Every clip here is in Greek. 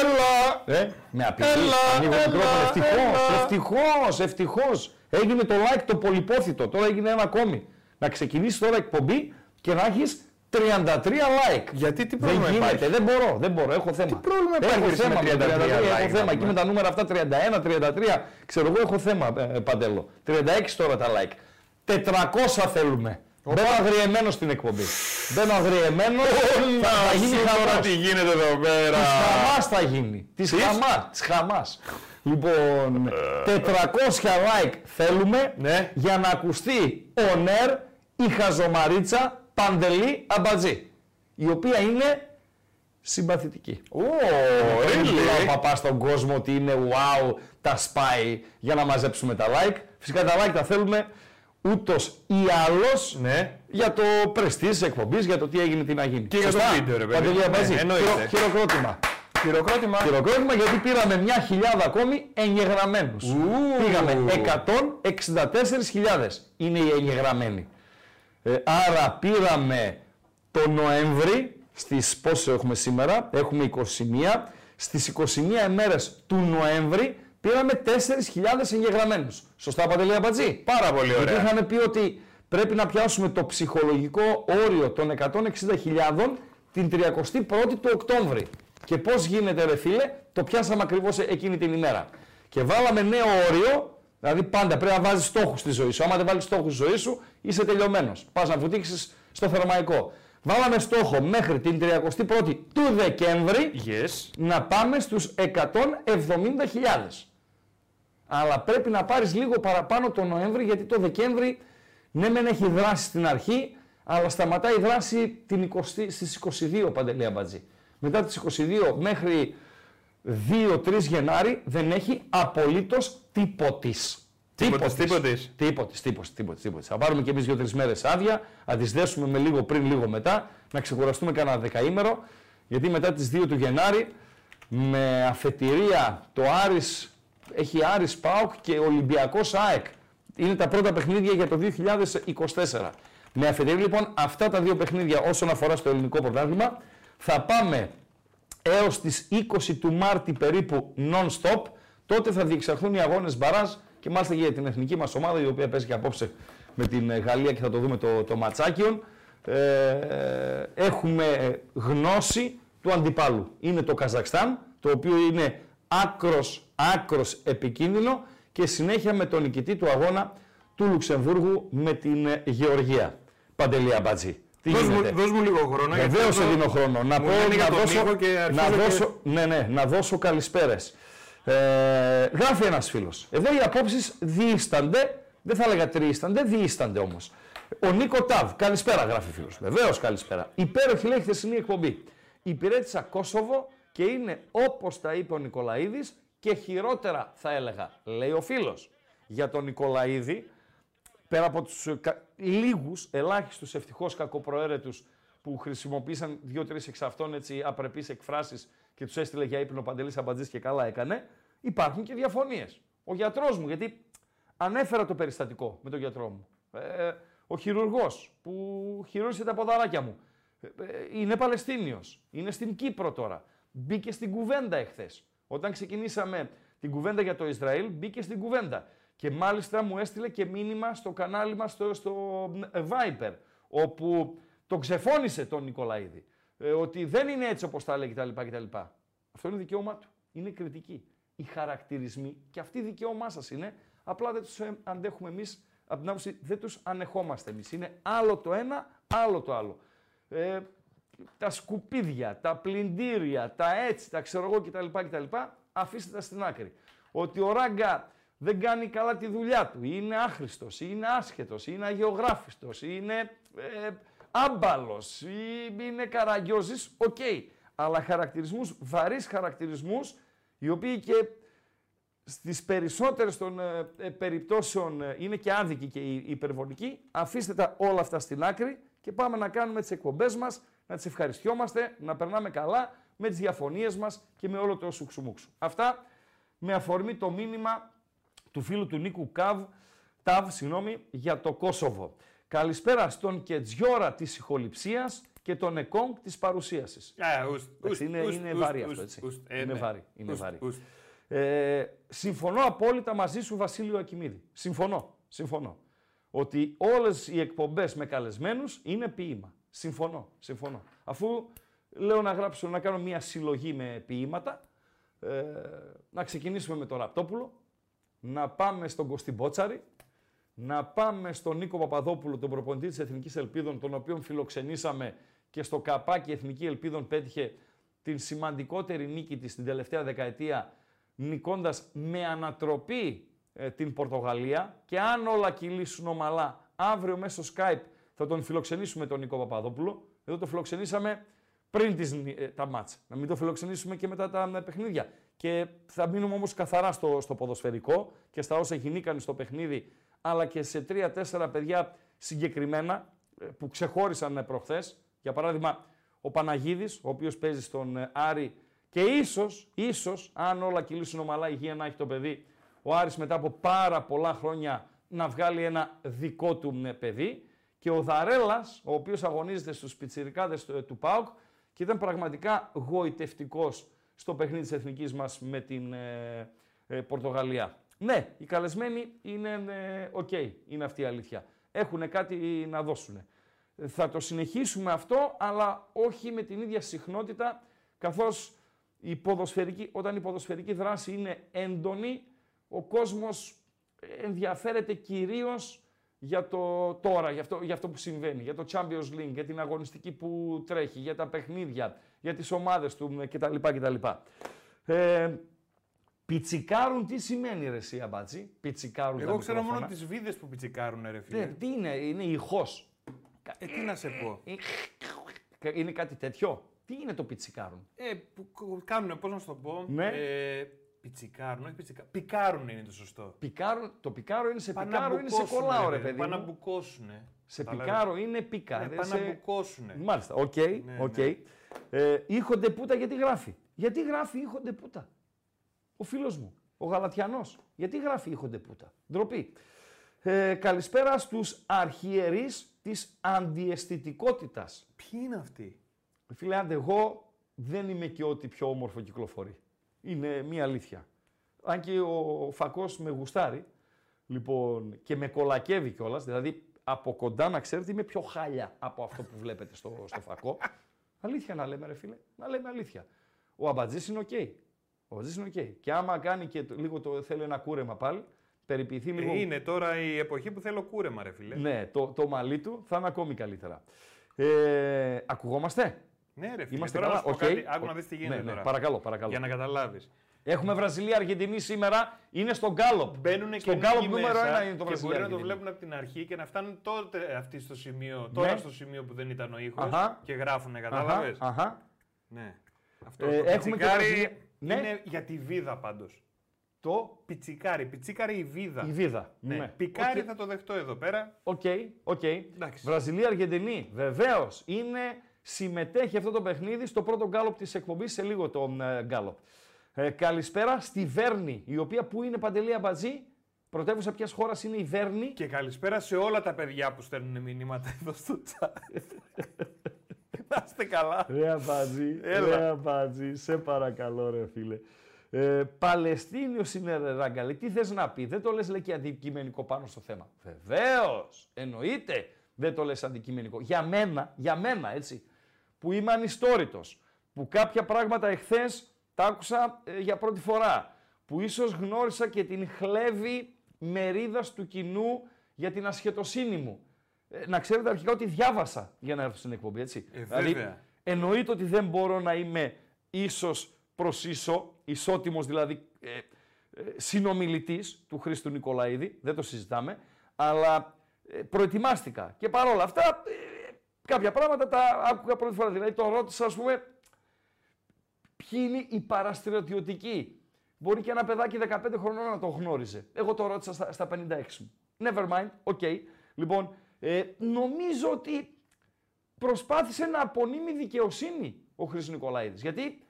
Έλα! Ε, με απειλείς. Έλα, Ανοίγω έλα, μικρόφωνο. Ευτυχώς, έλα. ευτυχώς, ευτυχώς. Έγινε το like το πολυπόθητο. Τώρα έγινε ένα ακόμη. Να ξεκινήσεις τώρα εκπομπή και να έχεις 33 like. Γιατί τι Δεν πρόβλημα γίνεται, υπάρχει; δεν μπορώ, δεν μπορώ, έχω θέμα. Τι πρόβλημα υπάρχει, έχω ρε, θέμα, με με 33 έχω like, θέμα. να Εκεί με πούμε; τα νούμερα αυτά 31, 33, ξέρω εγώ έχω θέμα, ε, Παντέλο. 36 τώρα τα like. 400 θέλουμε. Μπαίνω αγριεμένος στην εκπομπή. Μπαίνω αγριεμένος. θα, θα γίνει τώρα χαμός. τι γίνεται εδώ πέρα. Της Χαμάς θα γίνει. Της Της; Χαμάς. Της Χαμάς. Λοιπόν, 400 like θέλουμε Ναι. για να ακουστεί ο Νέρ η χαζομαρίτσα Παντελή Αμπατζή. Η οποία είναι συμπαθητική. Ω, Δεν λέει ο really. παπάς στον κόσμο ότι είναι wow, τα σπάει για να μαζέψουμε τα like. Φυσικά τα like τα θέλουμε ούτως ή άλλως Ναι. για το πρεστής της εκπομπής, για το τι έγινε, τι να γίνει. Και για το Σωστά. βίντεο, ρε παιδί. Παντελή Αμπατζή. Ναι, εννοείται. Χειρο- Χειροκρότημα. Χειροκρότημα. Χειροκρότημα γιατί πήραμε μια χιλιάδα ακόμη εγγεγραμμένους. Ου. Πήγαμε 164.000 είναι οι εγγεγραμμένοι. Ε, άρα πήραμε το Νοέμβρη, στις πόσες έχουμε σήμερα, έχουμε 21, στις 21 ημέρες του Νοέμβρη πήραμε 4.000 εγγεγραμμένους. Σωστά Παντελή Αμπατζή; Πάρα πολύ Γιατί ωραία. είχαμε πει ότι πρέπει να πιάσουμε το ψυχολογικό όριο των 160.000 την 31η του Οκτώβρη. Και πώς γίνεται ρε φίλε, το πιάσαμε ακριβώς εκείνη την ημέρα. Και βάλαμε νέο όριο, δηλαδή πάντα πρέπει να βάζεις στόχους στη ζωή σου. Άμα δεν βάλεις στόχους στη ζωή σου, είσαι τελειωμένος. Πας να βουτήξεις στο θερμαϊκό. Βάλαμε στόχο μέχρι την 31η του Δεκέμβρη Yes. να πάμε στους 170.000. Αλλά πρέπει να πάρεις λίγο παραπάνω το Νοέμβρη γιατί το Δεκέμβρη ναι μεν έχει δράση στην αρχή αλλά σταματάει η δράση την 20, στις 22 Παντελή Αμπατζή. Μετά τις 22 μέχρι 2-3 Γενάρη δεν έχει απολύτως τίποτης. Τίποτης, τίποτης. Τίποτης, τίποτης, τίποτης, τίποτης. Θα πάρουμε και εμείς 2-3 μέρες άδεια, να τις δέσουμε με λίγο πριν, λίγο μετά, να ξεκουραστούμε κανένα δεκαήμερο, γιατί μετά τις 2 του Γενάρη, με αφετηρία το Άρης, έχει Άρης ΠΑΟΚ και Ολυμπιακός ΑΕΚ. Είναι τα πρώτα παιχνίδια για το 2024. Με αφετηρία λοιπόν αυτά τα δύο παιχνίδια όσον αφορά στο ελληνικό πρωτάθλημα, θα πάμε έως τις 20 του Μάρτη περίπου non-stop, τότε θα διεξαχθούν οι αγώνες μπαράζ και μάλιστα για την εθνική μας ομάδα, η οποία παίζει και απόψε με την ε, Γαλλία και θα το δούμε το, το ματσάκιον. Ε, έχουμε γνώση του αντιπάλου. Είναι το Καζακστάν, το οποίο είναι άκρος, άκρος επικίνδυνο και συνέχεια με τον νικητή του αγώνα του Λουξεμβούργου με την ε, Γεωργία. Παντελή Αμπατζή. Τι Δώσ' μου, γίνεται; δώσ' μου λίγο χρόνο. γιατί Βεβαίως αυτό- σε δίνω χρόνο. Να μου πω, λένε για να τον δώσω, Νίκο και να αρχίζω και- δώσω, ναι, ναι, να δώσω καλησπέρες. Ε, γράφει ένας φίλος. Εδώ οι απόψεις διήστανται, δεν θα έλεγα τριήστανται, διήστανται όμως. Ο Νίκο Ταβ, καλησπέρα γράφει φίλος. Βεβαίως καλησπέρα. Υπέροχη λέει χθεσινή εκπομπή. Υπηρέτησα Κόσοβο και είναι όπως τα είπε ο Νικολαίδης και χειρότερα θα έλεγα, λέει ο φίλος. Για τον Νικολαίδη, πέρα από τους ε, κα... λίγους, ελάχιστους ευτυχώς κακοπροαίρετους που χρησιμοποίησαν δύο-τρεις εξ αυτών έτσι απρεπείς εκφράσεις και τους έστειλε για ύπνο Παντελής Αμπατζής και καλά έκανε, υπάρχουν και διαφωνίες. Ο γιατρός μου, γιατί ανέφερα το περιστατικό με τον γιατρό μου. Ε, ο χειρουργός που χειρούργησε τα ποδαράκια μου. Ε, ε, είναι Παλαιστίνιος. Είναι στην Κύπρο τώρα. Μπήκε στην κουβέντα εχθές. Όταν ξεκινήσαμε την κουβέντα για το Ισραήλ, μπήκε στην κουβέντα. Και μάλιστα μου έστειλε και μήνυμα στο κανάλι μας στο, στο ε, Viper, όπου το ξεφώνησε τον Νικολαίδη. Ε, ότι δεν είναι έτσι όπως τα λέει κτλ. κτλ. Αυτό είναι δικαίωμά του. Είναι κριτική. Οι χαρακτηρισμοί, και αυτή δικαίωμά σας είναι, απλά δεν τους ε, αντέχουμε εμείς, από την άποψη δεν τους ανεχόμαστε εμείς. Είναι άλλο το ένα, άλλο το άλλο. Ε, τα σκουπίδια, τα πλυντήρια, τα έτσι, τα ξέρω εγώ κτλ. κτλ αφήστε τα στην άκρη. Ότι ο Ράγκα δεν κάνει καλά τη δουλειά του, είναι άχρηστος, είναι άσχετος, είναι αγεωγράφητος, είναι ε, άμπαλος ή είναι καραγκιόζης, οκ. Αλλά χαρακτηρισμούς, βαρείς χαρακτηρισμούς, οι οποίοι και στις περισσότερες των ε, ε, περιπτώσεων ε, είναι και άδικοι και οι υπερβολικοί. Αφήστε τα όλα αυτά στην άκρη και πάμε να κάνουμε τις εκπομπές μας, να τις ευχαριστιόμαστε, να περνάμε καλά με τις διαφωνίες μας και με όλο το σουξουμούξου. Αυτά με αφορμή το μήνυμα του φίλου του Νίκου Καβ, Ταβ, συγγνώμη, για το Κόσοβο. Καλησπέρα στον Κετζιόρα της ηχοληψίας και τον Εκόνγκ της παρουσίασης. Α, ουστ, Εντάξει, ουστ, είναι, ουστ, είναι ουστ, βαρύ ουστ, αυτό, έτσι. ουστ. Ε, είναι ναι. βαρύ, είναι Ουστ, βαρύ. ουστ. Ε, συμφωνώ απόλυτα μαζί σου, Βασίλειο Ακιμίδη. Συμφωνώ, συμφωνώ. Ότι όλες οι εκπομπές με καλεσμένους είναι ποίημα. Συμφωνώ, συμφωνώ. Αφού λέω να γράψω, να κάνω μια συλλογή με ποίηματα, ε, να ξεκινήσουμε με τον Ραπτόπουλο, να πάμε στον Κωστή Μπότσαρη, να πάμε στον Νίκο Παπαδόπουλο, τον προπονητή της Εθνικής Ελπίδων, τον οποίον φιλοξενήσαμε και στο καπάκι Εθνική Ελπίδων πέτυχε την σημαντικότερη νίκη της την τελευταία δεκαετία, νικώντας με ανατροπή ε, την Πορτογαλία και αν όλα κυλήσουν ομαλά, αύριο μέσω Skype θα τον φιλοξενήσουμε τον Νίκο Παπαδόπουλο. Εδώ το φιλοξενήσαμε πριν τις, νι- ε, τα μάτς. Να μην το φιλοξενήσουμε και μετά τα ε, παιχνίδια. Και θα μείνουμε όμως καθαρά στο, στο ποδοσφαιρικό και στα όσα γινήκαν στο παιχνίδι, αλλά και σε τρία-τέσσερα παιδιά συγκεκριμένα ε, που ξεχώρισαν ε, προχθές. Για παράδειγμα, ο Παναγίδης, ο οποίος παίζει στον ε, Άρη και ίσως, ίσως, αν όλα κυλήσουν ομαλά, υγεία να έχει το παιδί, ο Άρης μετά από πάρα πολλά χρόνια να βγάλει ένα δικό του ε, παιδί. Και ο Δαρέλας, ο οποίος αγωνίζεται στους πιτσιρικάδες του, του ΠΑΟΚ και ήταν πραγματικά γοητευτικός στο παιχνίδι της εθνικής μας με την ε, ε, Πορτογαλία. Ναι, οι καλεσμένοι είναι ε, οκ, είναι αυτή η αλήθεια. Έχουν κάτι να δώσουν. Θα το συνεχίσουμε αυτό, αλλά όχι με την ίδια συχνότητα, καθώς η ποδοσφαιρική, όταν η ποδοσφαιρική δράση είναι έντονη, ο κόσμος ενδιαφέρεται κυρίως για το τώρα, για αυτό, για αυτό που συμβαίνει, για το Champions League, για την αγωνιστική που τρέχει, για τα παιχνίδια, για τις ομάδες του κτλ. κτλ. Ε, πιτσικάρουν τι σημαίνει ρε εσύ Αμπάτζη, πιτσικάρουν Εγώ τα ξέρω μόνο μικρόφωνα; τις βίδες που πιτσικάρουν, ρε Ναι, φίλε. τι είναι, είναι ηχός. Ε, τι να σε πω. Είναι κάτι τέτοιο; Τι είναι το πιτσικάρουν; Ε, που κ- κάνουνε, πώς να σου το πω. Ναι. Ε, πιτσικάρουν, όχι πιτσικάρουν. Πικάρουν είναι το σωστό. Πικάρουν, το πικάρο είναι σε Πάνε πικάρο, να είναι σε μπουκώσουνε, κολλάω ρε παιδί, παιδί Πάνε να μου. μπουκώσουνε. Σε Καταλάβες. πικάρο είναι πίκα. Ναι, δεν πάνε σε- να μπουκώσουνε. Μάλιστα, οκ, Ναι, οκ. ναι. Ε, ήχονται πούτα γιατί γράφει; Γιατί γράφει ήχονται πούτα; Ο φίλος μου, ο Γαλατιανός. Γιατί γράφει ήχονται πούτα; Ντροπή. Ε, καλησπέρα στους αρχιερείς της αντιαισθητικότητας. Ποιοι είναι αυτοί; Φίλε, άντε, εγώ δεν είμαι και ό,τι πιο όμορφο κυκλοφορεί. Είναι μία αλήθεια. Αν και ο Φακός με γουστάρει, λοιπόν, και με κολακεύει κιόλας, δηλαδή από κοντά να ξέρετε είμαι πιο χάλια από αυτό που βλέπετε στο, στο Φακό. αλήθεια να λέμε ρε φίλε, να λέμε αλήθεια. Ο Αμπατζής είναι οκ. Ο Αμπατζής είναι οκ. Και άμα κάνει και το- λίγο το θέλει ένα κούρεμα πάλι, περιποιηθεί λίγο... Ε, είναι τώρα η εποχή που θέλω κούρεμα, ρε φίλε. Ναι, το, το μαλλί του θα είναι ακόμη καλύτερα. Ε, ακουγόμαστε; Ναι, ρε φίλε. Είμαστε τώρα καλά. να σου πω οκ. κάτι, άκου να δεις τι γίνεται ναι, ναι, τώρα. Παρακαλώ, παρακαλώ. Για να καταλάβεις. Έχουμε Βραζιλία-Αργεντινή σήμερα. Είναι στο γκάλοπ. Μπαίνουν στο και γκάλοπ νίκη νούμερο μέσα ένα είναι το και μπορεί να το Βραζιλία-Αργεντινή. βλέπουν από την αρχή και να φτάνουν τότε αυτοί στο σημείο, τώρα Ναι. στο σημείο που δεν ήταν ο ήχος Αχα. και γράφουνε, Αχα, κατάλαβες; αχα. Ναι. Αυτό Ε, το έχουμε και πιτσικάρι Βραζιλία- Ναι. είναι για τη βίδα πάντως. Το Πιτσικάρι, πιτσικάρι η βίδα. η βίδα. Ναι. Πικάρι Οκ. θα το δεχτώ εδώ πέρα. OK, OK. Εντάξει. Βραζιλία-Αργεντινή. Βεβαίως είναι, συμμετέχει αυτό το παιχνίδι στο πρώτο γκάλοπ της εκπομπής, σε λίγο το ε, γκάλοπ. Ε, καλησπέρα στη Βέρνη, η οποία που είναι παντελή αμπατζή. Πρωτεύουσα ποιας χώρας είναι η Βέρνη. Και καλησπέρα σε όλα τα παιδιά που στέλνουν μηνύματα εδώ στο chat. Να είστε καλά. Ρε αμπατζή, Έλα. ρε αμπατζή, σε παρακαλώ ρε φίλε. Ε, Παλαιστίνιος είναι ρε ράγκαλε. Τι θες να πεις, δεν το λες λέει και αντικειμενικό πάνω στο θέμα. Βεβαίως, εννοείται δεν το λες αντικειμενικό. Για μένα, για μένα έτσι, που είμαι ανιστόρητος, που κάποια πράγματα εχθές τα άκουσα ε, για πρώτη φορά, που ίσως γνώρισα και την χλέβη μερίδας του κοινού για την ασχετοσύνη μου. Ε, να ξέρετε αρχικά ότι διάβασα για να έρθω στην εκπομπή, έτσι. Ε, δηλαδή, βέβαια. εννοείται ότι δεν μπορώ να είμαι ίσος προς ίσο, ισότιμος δηλαδή ε, ε, συνομιλητής του Χρήστου Νικολαίδη, δεν το συζητάμε, αλλά ε, προετοιμάστηκα. Και παρόλα αυτά, ε, κάποια πράγματα τα άκουγα πρώτη φορά. Δηλαδή, το ρώτησα, ας πούμε, ποιοι είναι οι παραστρατιωτικοί Μπορεί και ένα παιδάκι 15 χρονών να το γνώριζε. Εγώ το ρώτησα στα, στα 56 μου. Never mind, OK. Okay. Λοιπόν, ε, νομίζω ότι προσπάθησε να απονείμει δικαιοσύνη ο Χρήστος Νικολαίδης. Γιατί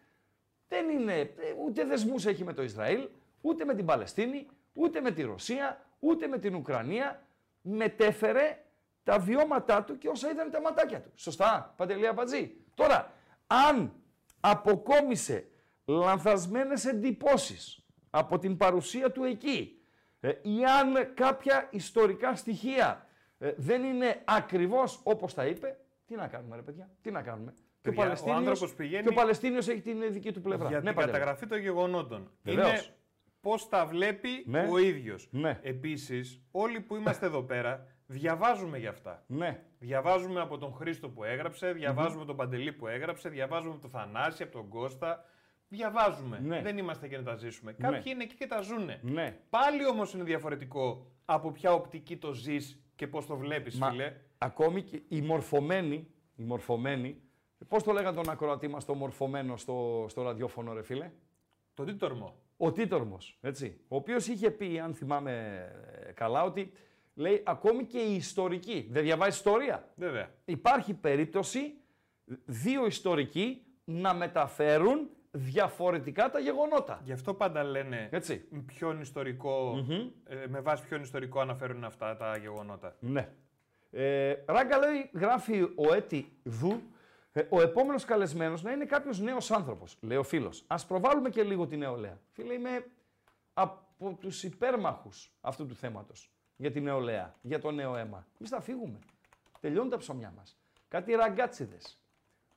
δεν είναι, ε, ούτε δεσμούς έχει με το Ισραήλ, ούτε με την Παλαιστίνη, ούτε με τη Ρωσία, ούτε με την Ουκρανία. Μετέφερε τα βιώματά του και όσα είδαν τα ματάκια του. Σωστά, Παντελία Πατζή. Τώρα, αν αποκόμισε λανθασμένες εντυπώσεις από την παρουσία του εκεί ε, ή αν κάποια ιστορικά στοιχεία ε, δεν είναι ακριβώς όπως τα είπε, τι να κάνουμε ρε παιδιά, τι να κάνουμε. Και ο, Παλαιστίνιος, πηγαίνει και ο Παλαιστίνιος έχει την δική του πλευρά. Για ναι, την καταγραφή των γεγονότων. Είναι πώς τα βλέπει ναι. ο ίδιος. Ναι. Επίσης, όλοι που είμαστε εδώ πέρα διαβάζουμε για αυτά. Ναι. Διαβάζουμε από τον Χρήστο που έγραψε, διαβάζουμε mm-hmm. τον Παντελή που έγραψε, διαβάζουμε από τον Θανάση, από τον Κώστα. Διαβάζουμε. Ναι. Δεν είμαστε και να τα ζήσουμε. Ναι. Κάποιοι είναι εκεί και τα ζούνε. Ναι. Πάλι όμως είναι διαφορετικό από ποια οπτική το ζεις και πώς το βλέπεις, φίλε. Ακόμη και οι μορφωμένοι, οι μορφωμένοι Πώς το λέγανε τον ακροατή μας το μορφωμένο στο, στο ραδιόφωνο, ρε φίλε; Το Τίτορμο. Ο Τίτορμος, έτσι. Ο οποίος είχε πει, αν θυμάμαι ε, καλά, ότι λέει ακόμη και η ιστορική. Δεν διαβάζει ιστορία. Βέβαια. Υπάρχει περίπτωση δύο ιστορικοί να μεταφέρουν διαφορετικά τα γεγονότα. Γι' αυτό πάντα λένε Έτσι. ποιον ε, με βάση ποιον ιστορικό αναφέρουν αυτά τα γεγονότα. Ναι. Ε, Ράγκα λέει, γράφει ο Έτι Δου, ε, ο επόμενος καλεσμένος να είναι κάποιος νέος άνθρωπος, λέει ο φίλος. Α προβάλλουμε και λίγο την νεολαία. Φίλε, είμαι από τους υπέρμαχους αυτού του θέματος για την νεολαία, για το νέο αίμα. Εμείς θα φύγουμε. Τελειώνουν τα ψωμιά μας. Κάτι ραγκάτσιδες.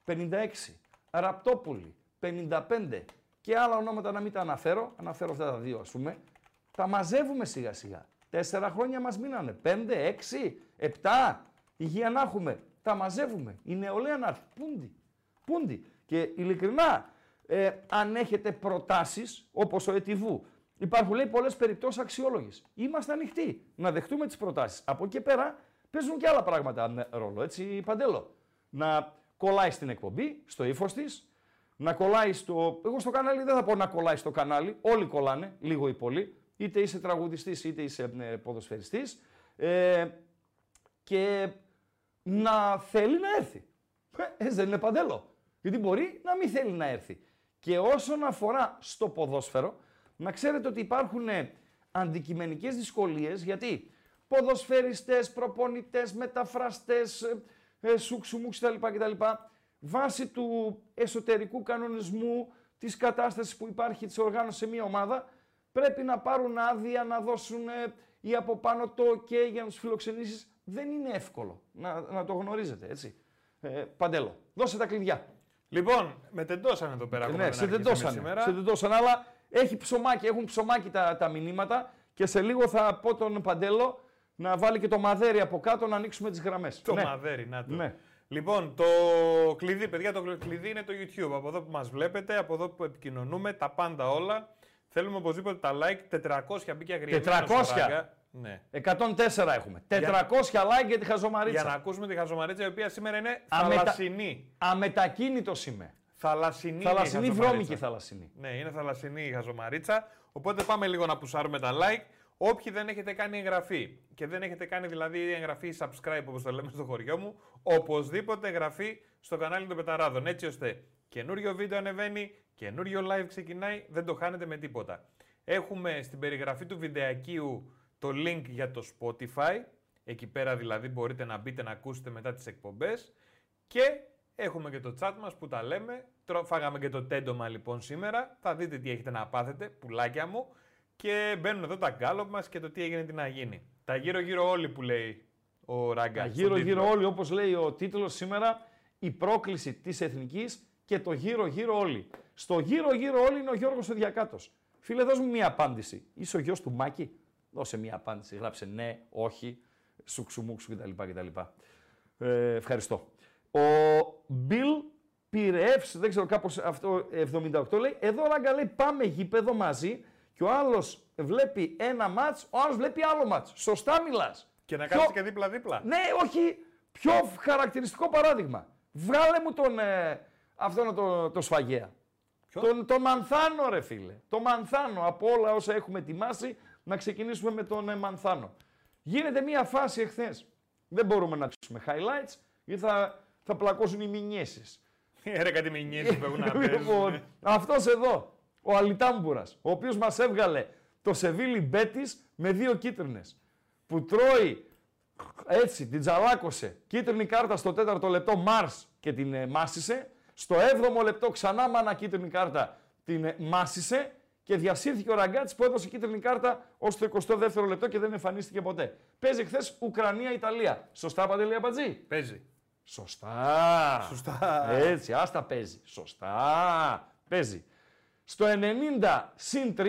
56. Ραπτόπουλοι. 55. Και άλλα ονόματα να μην τα αναφέρω. Αναφέρω αυτά τα δύο, ας πούμε. Τα μαζεύουμε σιγά σιγά. Τέσσερα χρόνια μας μείνανε. Πέντε, έξι, επτά. Υγεία να έχουμε τα μαζεύουμε. Η νεολαία να έρθει. Πούντι. Πούντι. Και ειλικρινά, ε, αν έχετε προτάσεις, όπως ο Ετιβού, υπάρχουν λέει πολλές περιπτώσεις αξιόλογες. Είμαστε ανοιχτοί να δεχτούμε τις προτάσεις. Από εκεί πέρα παίζουν και άλλα πράγματα ρόλο. Έτσι, παντέλο. Να κολλάει στην εκπομπή, στο ύφος της, να κολλάει στο. Εγώ στο κανάλι δεν θα πω να κολλάει στο κανάλι. Όλοι κολλάνε, λίγο ή πολύ. Είτε είσαι τραγουδιστής είτε είσαι ε, ποδοσφαιριστής. Ε, και να θέλει να έρθει. Ε, έτσι δεν είναι παντέλο. Γιατί μπορεί να μην θέλει να έρθει. Και όσον αφορά στο ποδόσφαιρο, να ξέρετε ότι υπάρχουν ε, αντικειμενικές δυσκολίες, γιατί ποδοσφαιριστές, προπονητές, μεταφραστές, ε, ε σουξουμούξ κτλ. κτλ. Βάσει του εσωτερικού κανονισμού, της κατάστασης που υπάρχει της οργάνωσης σε μια ομάδα, πρέπει να πάρουν άδεια, να δώσουν ή από πάνω το και για να τους φιλοξενήσεις δεν είναι εύκολο να, να το γνωρίζετε, έτσι. Ε, παντέλο, δώσε τα κλειδιά. Λοιπόν, με τεντώσανε εδώ πέρα. Ναι, σε τεντώσανε, σήμερα. σε τεντώσανε, αλλά έχει ψωμάκι, έχουν ψωμάκι τα, τα μηνύματα και σε λίγο θα πω τον Παντέλο να βάλει και το μαδέρι από κάτω να ανοίξουμε τις γραμμές. Το ναι. μαδέρι, να το. Ναι. Λοιπόν, το κλειδί, παιδιά, το κλειδί είναι το YouTube. Από εδώ που μας βλέπετε, από εδώ που επικοινωνούμε, τα πάντα όλα. Θέλουμε οπωσδήποτε τα like. 400 μπήκε αγριεμένα 400! Ναι. 104 έχουμε. 400 like για τη Χαζομαρίτσα. Για να ακούσουμε τη Χαζομαρίτσα, η οποία σήμερα είναι Αμετα... θαλασσινή. Αμετακίνητος είμαι. Θαλασσινή. Θαλασσινή βρώμικη θαλασσινή. Ναι, είναι θαλασσινή η Χαζομαρίτσα. Οπότε πάμε λίγο να πουσάρουμε τα like. Όποιοι δεν έχετε κάνει εγγραφή και δεν έχετε κάνει δηλαδή εγγραφή subscribe όπως το λέμε στο χωριό μου, οπωσδήποτε εγγραφή στο κανάλι των Πεταράδων έτσι ώστε καινούριο βίντεο ανεβαίνει, καινούριο live ξεκινάει, δεν το χάνετε με τίποτα. Έχουμε στην περιγραφή του βιντεακίου το link για το Spotify. Εκεί πέρα δηλαδή μπορείτε να μπείτε να ακούσετε μετά τις εκπομπές. Και έχουμε και το chat μας που τα λέμε. Φάγαμε και το τέντομα λοιπόν σήμερα. Θα δείτε τι έχετε να πάθετε, πουλάκια μου. Και μπαίνουν εδώ τα γκάλωπ μας και το τι έγινε τι να γίνει. Τα γύρω-γύρω όλοι που λέει ο Ράγκα. Τα γύρω-γύρω όλοι όπως λέει ο τίτλος σήμερα. Η πρόκληση της εθνικής και το γύρω-γύρω όλοι. Στο γύρω-γύρω όλοι είναι ο Γιώργος ο Διακάτος. Φίλε, δώσ' μου μία απάντηση. Είσαι ο γιος του Μάκη; Δώσε μία απάντηση. Γράψε ναι, όχι, σουξουμούξου κτλ. κτλ. Ε, ευχαριστώ. Ο Bill Πυρεύς, δεν ξέρω κάπως αυτό 78 λέει, εδώ ράγκα λέει πάμε γήπεδο μαζί και ο άλλος βλέπει ένα μάτς, ο άλλος βλέπει άλλο μάτς. Σωστά μιλάς. Και να κάνεις και δίπλα-δίπλα. Ναι, όχι. Πιο χαρακτηριστικό παράδειγμα. Βγάλε μου τον, ε, αυτόν το, το σφαγέα. Τον, τον Μανθάνο, ρε φίλε. Το Μανθάνο. Από όλα όσα έχουμε ετοιμάσει, να ξεκινήσουμε με τον ε, Μανθάνο. Γίνεται μία φάση εχθές. Δεν μπορούμε να ψήσουμε highlights, γιατί θα, θα πλακώσουν οι μηνιέσει. Ρε κάτι μηνιές που έχουν να Λοιπόν, παίζουν. αυτός εδώ, ο Αλιτάμπουρας, ο οποίος μας έβγαλε το Σεβίλη Μπέτης με δύο κίτρινες. Που τρώει έτσι, την τζαλάκωσε. Κίτρινη κάρτα στο τέταρτο λεπτό Μάρς και την ε, μάσησε. Στο έβδομο λεπτό ξανά μάνα κίτρινη κάρτα την ε, μάσησε. Και διασύρθηκε ο Ραγκάτης που έδωσε κίτρινη κάρτα ως το 22ο λεπτό και δεν εμφανίστηκε ποτέ. Παίζει χθες Ουκρανία-Ιταλία. Σωστά, Παντελή Αμπατζή. Παίζει. Σωστά. Σωστά. Έτσι, άστα παίζει. Σωστά. Παίζει. Στο 90 συν 3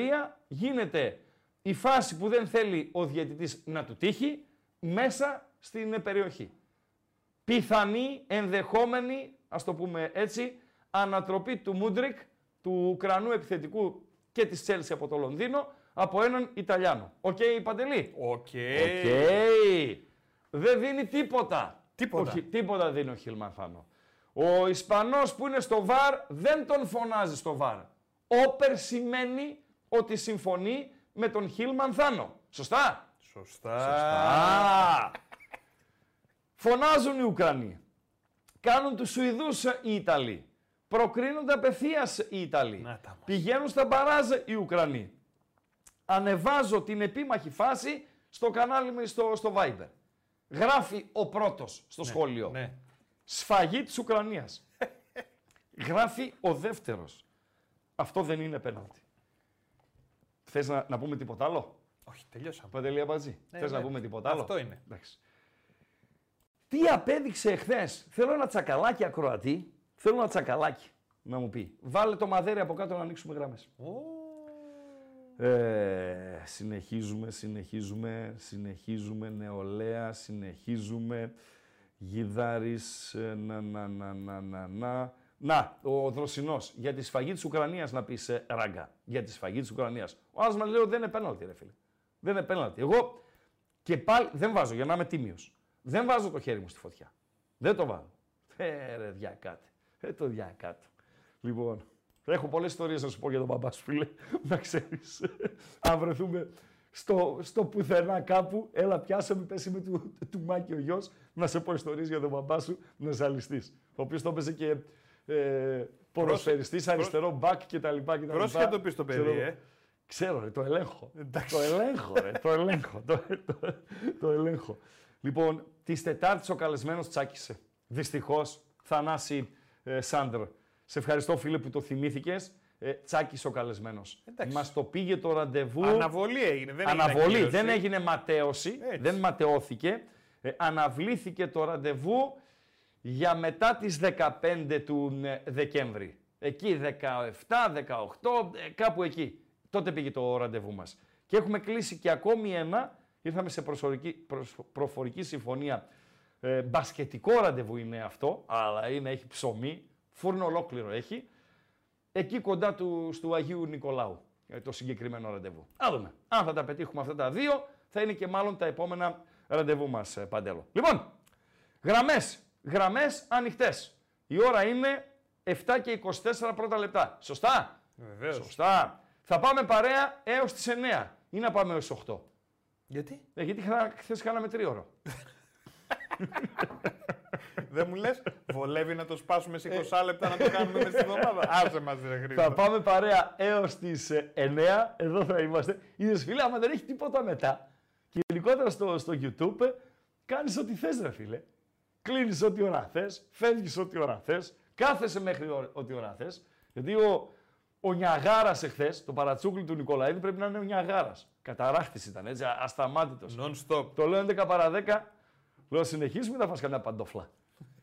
γίνεται η φάση που δεν θέλει ο διαιτητής να του τύχει μέσα στην ε, περιοχή. Πιθανή, ενδεχόμενη, ας το πούμε έτσι, ανατροπή του Μούντρικ, του Ουκρανού επιθετικού και της Τσέλσι από το Λονδίνο, από έναν Ιταλιάνο. Οκ, Παντελή. OK. OK. Δεν δίνει τίποτα. Τίποτα. Όχι, τίποτα δίνει ο Χιλ Μανθάνο. Ο Ισπανός που είναι στο ΒΑΡ δεν τον φωνάζει στο ΒΑΡ. Όπερ σημαίνει ότι συμφωνεί με τον Χίλμαν Θάνο. Σωστά; Σωστά. Σωστά. Φωνάζουν οι Ουκρανοί. Κάνουν τους Σουηδούς ε, οι Ιταλοί. Προκρίνονται απευθείας οι Ιταλοί. Να τα μας. Πηγαίνουν στα μπαράζ οι Ουκρανοί. Ανεβάζω την επίμαχη φάση στο κανάλι μου στο, στο Viber. Γράφει ο πρώτος στο σχόλιο. Ναι. Σφαγή της Ουκρανίας. Γράφει ο δεύτερος. Αυτό δεν είναι πέναλτι. Θες να, να πούμε τίποτα άλλο; Όχι, τελειώσαμε. Παντελή Αμπατζή. Ναι, Θες ναι. να πούμε τίποτα άλλο; Αυτό είναι. Εντάξει. Τι απέδειξε εχθές; Θέλω ένα τσακαλάκι ακροατή. Θέλω ένα τσακαλάκι να μου πει. Βάλε το μαδέρι από κάτω να ανοίξουμε γράμμες. Ε, συνεχίζουμε, συνεχίζουμε, συνεχίζουμε, νεολαία, συνεχίζουμε, γιδάρης, ε, να, να, να, να, να, να. Να, ο Δροσινός, για τη σφαγή της Ουκρανίας να πεις ε, ράγκα, για τη σφαγή της Ουκρανίας. Ο άλλος μας λέει ότι δεν είναι πέναλτι ρε φίλε. Δεν είναι πέναλτι. Εγώ και πάλι δεν βάζω για να είμαι τίμιος. Δεν βάζω το χέρι μου στη φωτιά. Δεν το βάζω. Ε, ρε, διακάτε. Ε, το διακάτω. Λοιπόν, έχω πολλές ιστορίες να σου πω για τον μπαμπά σου, φίλε. Να ξέρεις. Αν βρεθούμε στο, στο πουθενά κάπου, έλα πιάσε με, πέσει με του, του Μάκη ο γιος, να σε πω ιστορίες για τον μπαμπά σου, να ζαλιστεί. Ο οποίος το έπαιζε και ε, ποδοσφαιριστής, αριστερό μπακ κτλ. Πρόσεχε να το πεις το παιδί, ε. Ξέρω, ρε, το ελέγχω. Εντάξει. Το ελέγχω, ρε, το ελέγχω. το, το, το ελέγχω. Λοιπόν, τη Τετάρτης ο καλεσμένος τσάκισε. Δυστυχώς, Θανάση ε, Σάντρο. Σε ευχαριστώ, φίλε, που το θυμήθηκες. Ε, τσάκισε ο καλεσμένος. Εντάξει. Μας το πήγε το ραντεβού. Αναβολή έγινε. Δεν έγινε Αναβολή. ακύρωση. Δεν έγινε ματέωση. Έτσι. Δεν ματεώθηκε. Ε, αναβλήθηκε το ραντεβού για μετά τις 15 του ε, Δεκέμβρη. Εκεί 17, 18, ε, κάπου εκεί. Τότε πήγε το ραντεβού μας. Και έχουμε κλείσει και ακόμη ένα. Ήρθαμε σε προσωρική, προσ- προφορική συμφωνία. Ε, μπασκετικό ραντεβού είναι αυτό, αλλά είναι, έχει ψωμί. Φούρνο ολόκληρο έχει εκεί κοντά του, του Αγίου Νικολάου ε, το συγκεκριμένο ραντεβού. Α δούμε. Αν θα τα πετύχουμε αυτά τα δύο, θα είναι και μάλλον τα επόμενα ραντεβού μας, ε, Παντέλο. Λοιπόν, γραμμές. Γραμμές ανοιχτές. Η ώρα είναι 7 και 24 πρώτα λεπτά. Σωστά; Βεβαίως. Σωστά. Θα πάμε παρέα έως τις 9 ή να πάμε έως 8. Γιατί; Ε, γιατί χθες κάναμε τρίωρο. Δεν μου λες, βολεύει να το σπάσουμε σε 20 λεπτά να το κάνουμε μέσα στην εβδομάδα. Άσε μας, ρε Χρήστο. Θα πάμε παρέα έως τις 9. Εδώ θα είμαστε. Είδες φίλε, άμα δεν έχει τίποτα μετά. Και γενικότερα στο, στο YouTube, κάνεις ό,τι θες, ρε φίλε. Κλείνεις ό,τι ώρα θες, φεύγεις ό,τι ώρα θες, κάθεσαι μέχρι ό- ό,τι ώρα θες. Γιατί ο, ο Νιαγάρας εχθές, το παρατσούκλι του Νικολαίδη, πρέπει να είναι ο Νιαγάρας. Καταράχτης ήταν έτσι, ασταμάτητος. Non-stop. Το λέω 11 παρα 10. Λέω συνεχίσουμε να φας καμιά παντόφλα;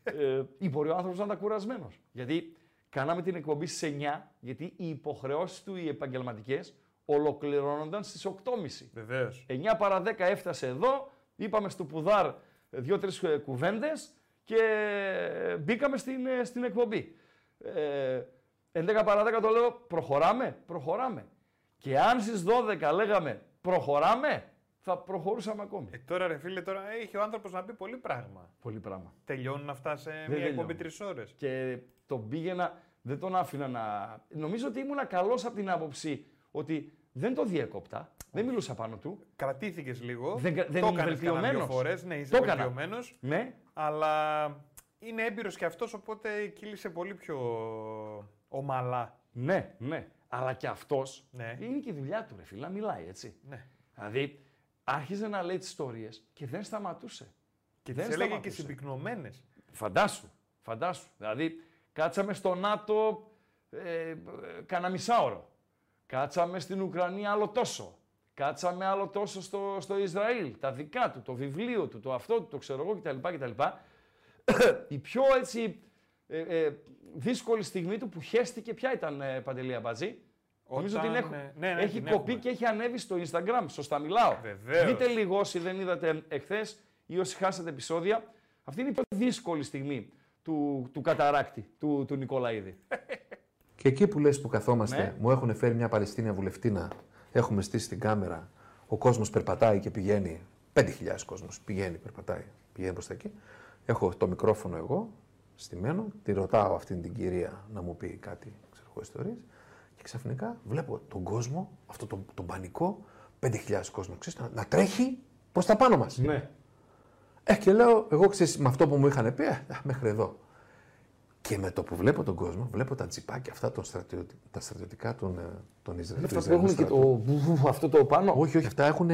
ε, ή μπορεί ο άνθρωπος να ήταν κουρασμένος. Γιατί κάναμε την εκπομπή στι 9, γιατί οι υποχρεώσεις του οι επαγγελματικές ολοκληρώνονταν στις 8.30. Βεβαίως. 9 παρα 10 έφτασε εδώ, είπαμε στο Πουδάρ δύο-τρεις κουβέντες και μπήκαμε στην, ε, στην εκπομπή. Ε, 11 παρα 10 το λέω, προχωράμε, προχωράμε. Και αν στις 12 λέγαμε προχωράμε, θα προχωρούσαμε ακόμη. Ε, τώρα ρε φίλε, τώρα έχει ο άνθρωπος να πει πολύ πράγμα. Πολύ πράγμα. Τελειώνουν αυτά σε μια τελειώνουν. εκπομπή τρεις ώρες. Και τον πήγαινα, Δεν τον άφηνα να. Νομίζω ότι ήμουν καλός από την άποψη ότι δεν το διέκοπτα. Δεν μιλούσα πάνω του. Κρατήθηκες λίγο. Δεν, δεν το είναι έκανες βελτιωμένος. κανένα δύο φορές. Ναι, είσαι Το έκανα. βελτιωμένος. Ναι, Αλλά είναι έμπειρος και αυτός, οπότε κύλησε πολύ πιο ομαλά. ναι, ναι. Αλλά και αυτός Ναι. είναι και η δουλειά του, ρε φίλε, να μιλάει έτσι. Ναι. Δηλαδή, άρχιζε να λέει τις ιστορίες και δεν σταματούσε. Και Δεν τι έλεγε και σταματούσε. συμπυκνωμένες. Φαντάσου, φαντάσου. Δηλαδή, κάτσαμε στο ΝΑΤΟ ε, ε, κάνα μισάωρο. Κάτσαμε στην Ουκρανία άλλο τόσο. Κάτσαμε άλλο τόσο στο, στο Ισραήλ. Τα δικά του, το βιβλίο του, το αυτό του, το ξέρω εγώ κτλ. κτλ. Η πιο έτσι ε, ε, δύσκολη στιγμή του που χέστηκε ποια ήταν ε, Παντελή Αμπατζή; Νομίζω Όταν, την έχω, ε, ναι, ναι, έχει την κοπεί έχουμε. και έχει ανέβει στο Instagram. Σωστά μιλάω. Βεβαίως. Δείτε λίγο όσοι δεν είδατε εχθές ή όσοι χάσατε επεισόδια. Αυτή είναι η πιο δύσκολη στιγμή του, του καταράκτη, του, του Νικολαίδη. Και εκεί που λες που καθόμαστε, Ναι. μου έχουν φέρει μια Παλαιστίνια βουλευτήνα, έχουμε στήσει την κάμερα, ο κόσμος περπατάει και πηγαίνει, 5.000 κόσμος πηγαίνει, περπατάει, πηγαίνει προς τα εκεί. Έχω το μικρόφωνο εγώ, στημένο, τη ρωτάω αυτήν την κυρία να μου πει κάτι, ξέρω εγώ, ιστορίες. Και ξαφνικά βλέπω τον κόσμο, αυτό τον, τον πανικό, 5.000 κόσμο, ξέρεις, να, να τρέχει προς τα πάνω μας. Ναι. Ε, και λέω, εγώ ξέρεις, με αυτό που μου είχαν πει, ε, μέχρι εδώ. Και με το που βλέπω τον κόσμο, βλέπω τα τζιπάκια αυτά των στρατιωτι... τα στρατιωτικά των, ε, των Ισραήλ. Αυτά του που έχουν και Ισραηλινού το, βου- βου- βου- αυτό το πάνω. Όχι, όχι, αυτά έχουν,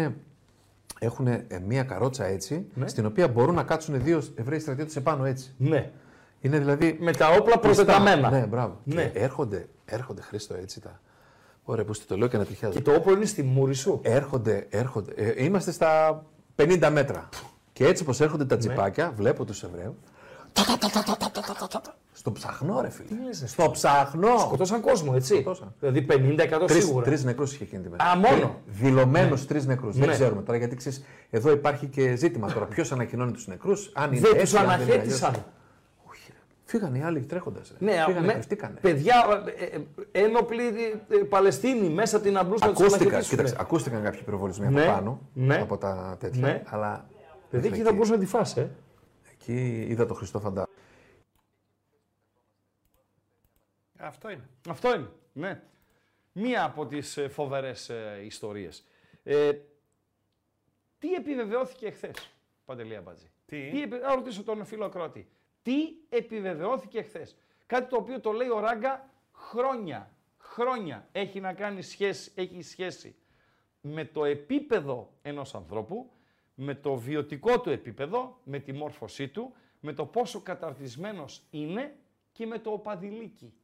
έχουν μία καρότσα έτσι, Ναι. στην οποία μπορούν να κάτσουν δύο Εβραίοι στρατιώτες επάνω έτσι. Ναι. Είναι δηλαδή. Με τα όπλα πιστά. προτεταμένα. Ναι, μπράβο. Ναι. Και έρχονται, έρχονται Χρήστο έτσι τα. Ωραία, που το λέω και να τριχιάζω. Και το όπλο είναι στη μούρη σου. Έρχονται, έρχονται. ε, είμαστε στα 50 μέτρα. Και έτσι όπω έρχονται Ναι. τα τζιπάκια, βλέπω τους Εβραίους. Στο ψαχνό, ρε φίλε. λες, Στο ψαχνό. Σκοτώσαν κόσμο, έτσι. Σκοτώσαν. Δηλαδή 50% Τρεις, σίγουρα. τρεις νεκρούς είχε εκείνη τη μέρα. Α, μόνο. Δηλωμένου τρεις νεκρούς. Δεν Ναι. ξέρουμε τώρα γιατί ξέρεις, εδώ υπάρχει και ζήτημα τώρα. Ποιος ανακοινώνει τους νεκρούς, αν είναι Δεν τους έτσι, αν δεν είναι αναχέτησαν. Αλλιώς. Όχι, ρε. Φύγανε οι άλλοι τρέχοντας. Ναι, Φύγανε, με- κρυφτήκανε. παιδιά, ε, ε, ένοπλοι ε, ε, Παλαιστίνοι μέσα την αμπλούς να τους Ακούστηκαν, αναχαιτήσουν. κοίταξε, ακούστηκαν κάποιοι πυροβολισμοί Ναι, από πάνω, ναι. από τα τέτοια, Ναι. αλλά Παιδί, μέχρι εκεί θα μπορούσε να τη φας, ε. εκεί είδα τον Χριστό Φαντά. Αυτό είναι. Αυτό είναι. Ναι. Μία από τις ε, φοβερές ε, ιστορίες. Ε, τι επιβεβαιώθηκε εχθέ, Παντελία Μπατζή. Τι; τι επι... Να ρωτήσω τον φίλο ακροατή. Τι επιβεβαιώθηκε εχθέ. Κάτι το οποίο το λέει ο Ράγκα χρόνια. Χρόνια έχει να κάνει σχέση, έχει σχέση με το επίπεδο ενός ανθρώπου, με το βιωτικό του επίπεδο, με τη μόρφωσή του, με το πόσο καταρτισμένος είναι και με το οπαδηλίκι.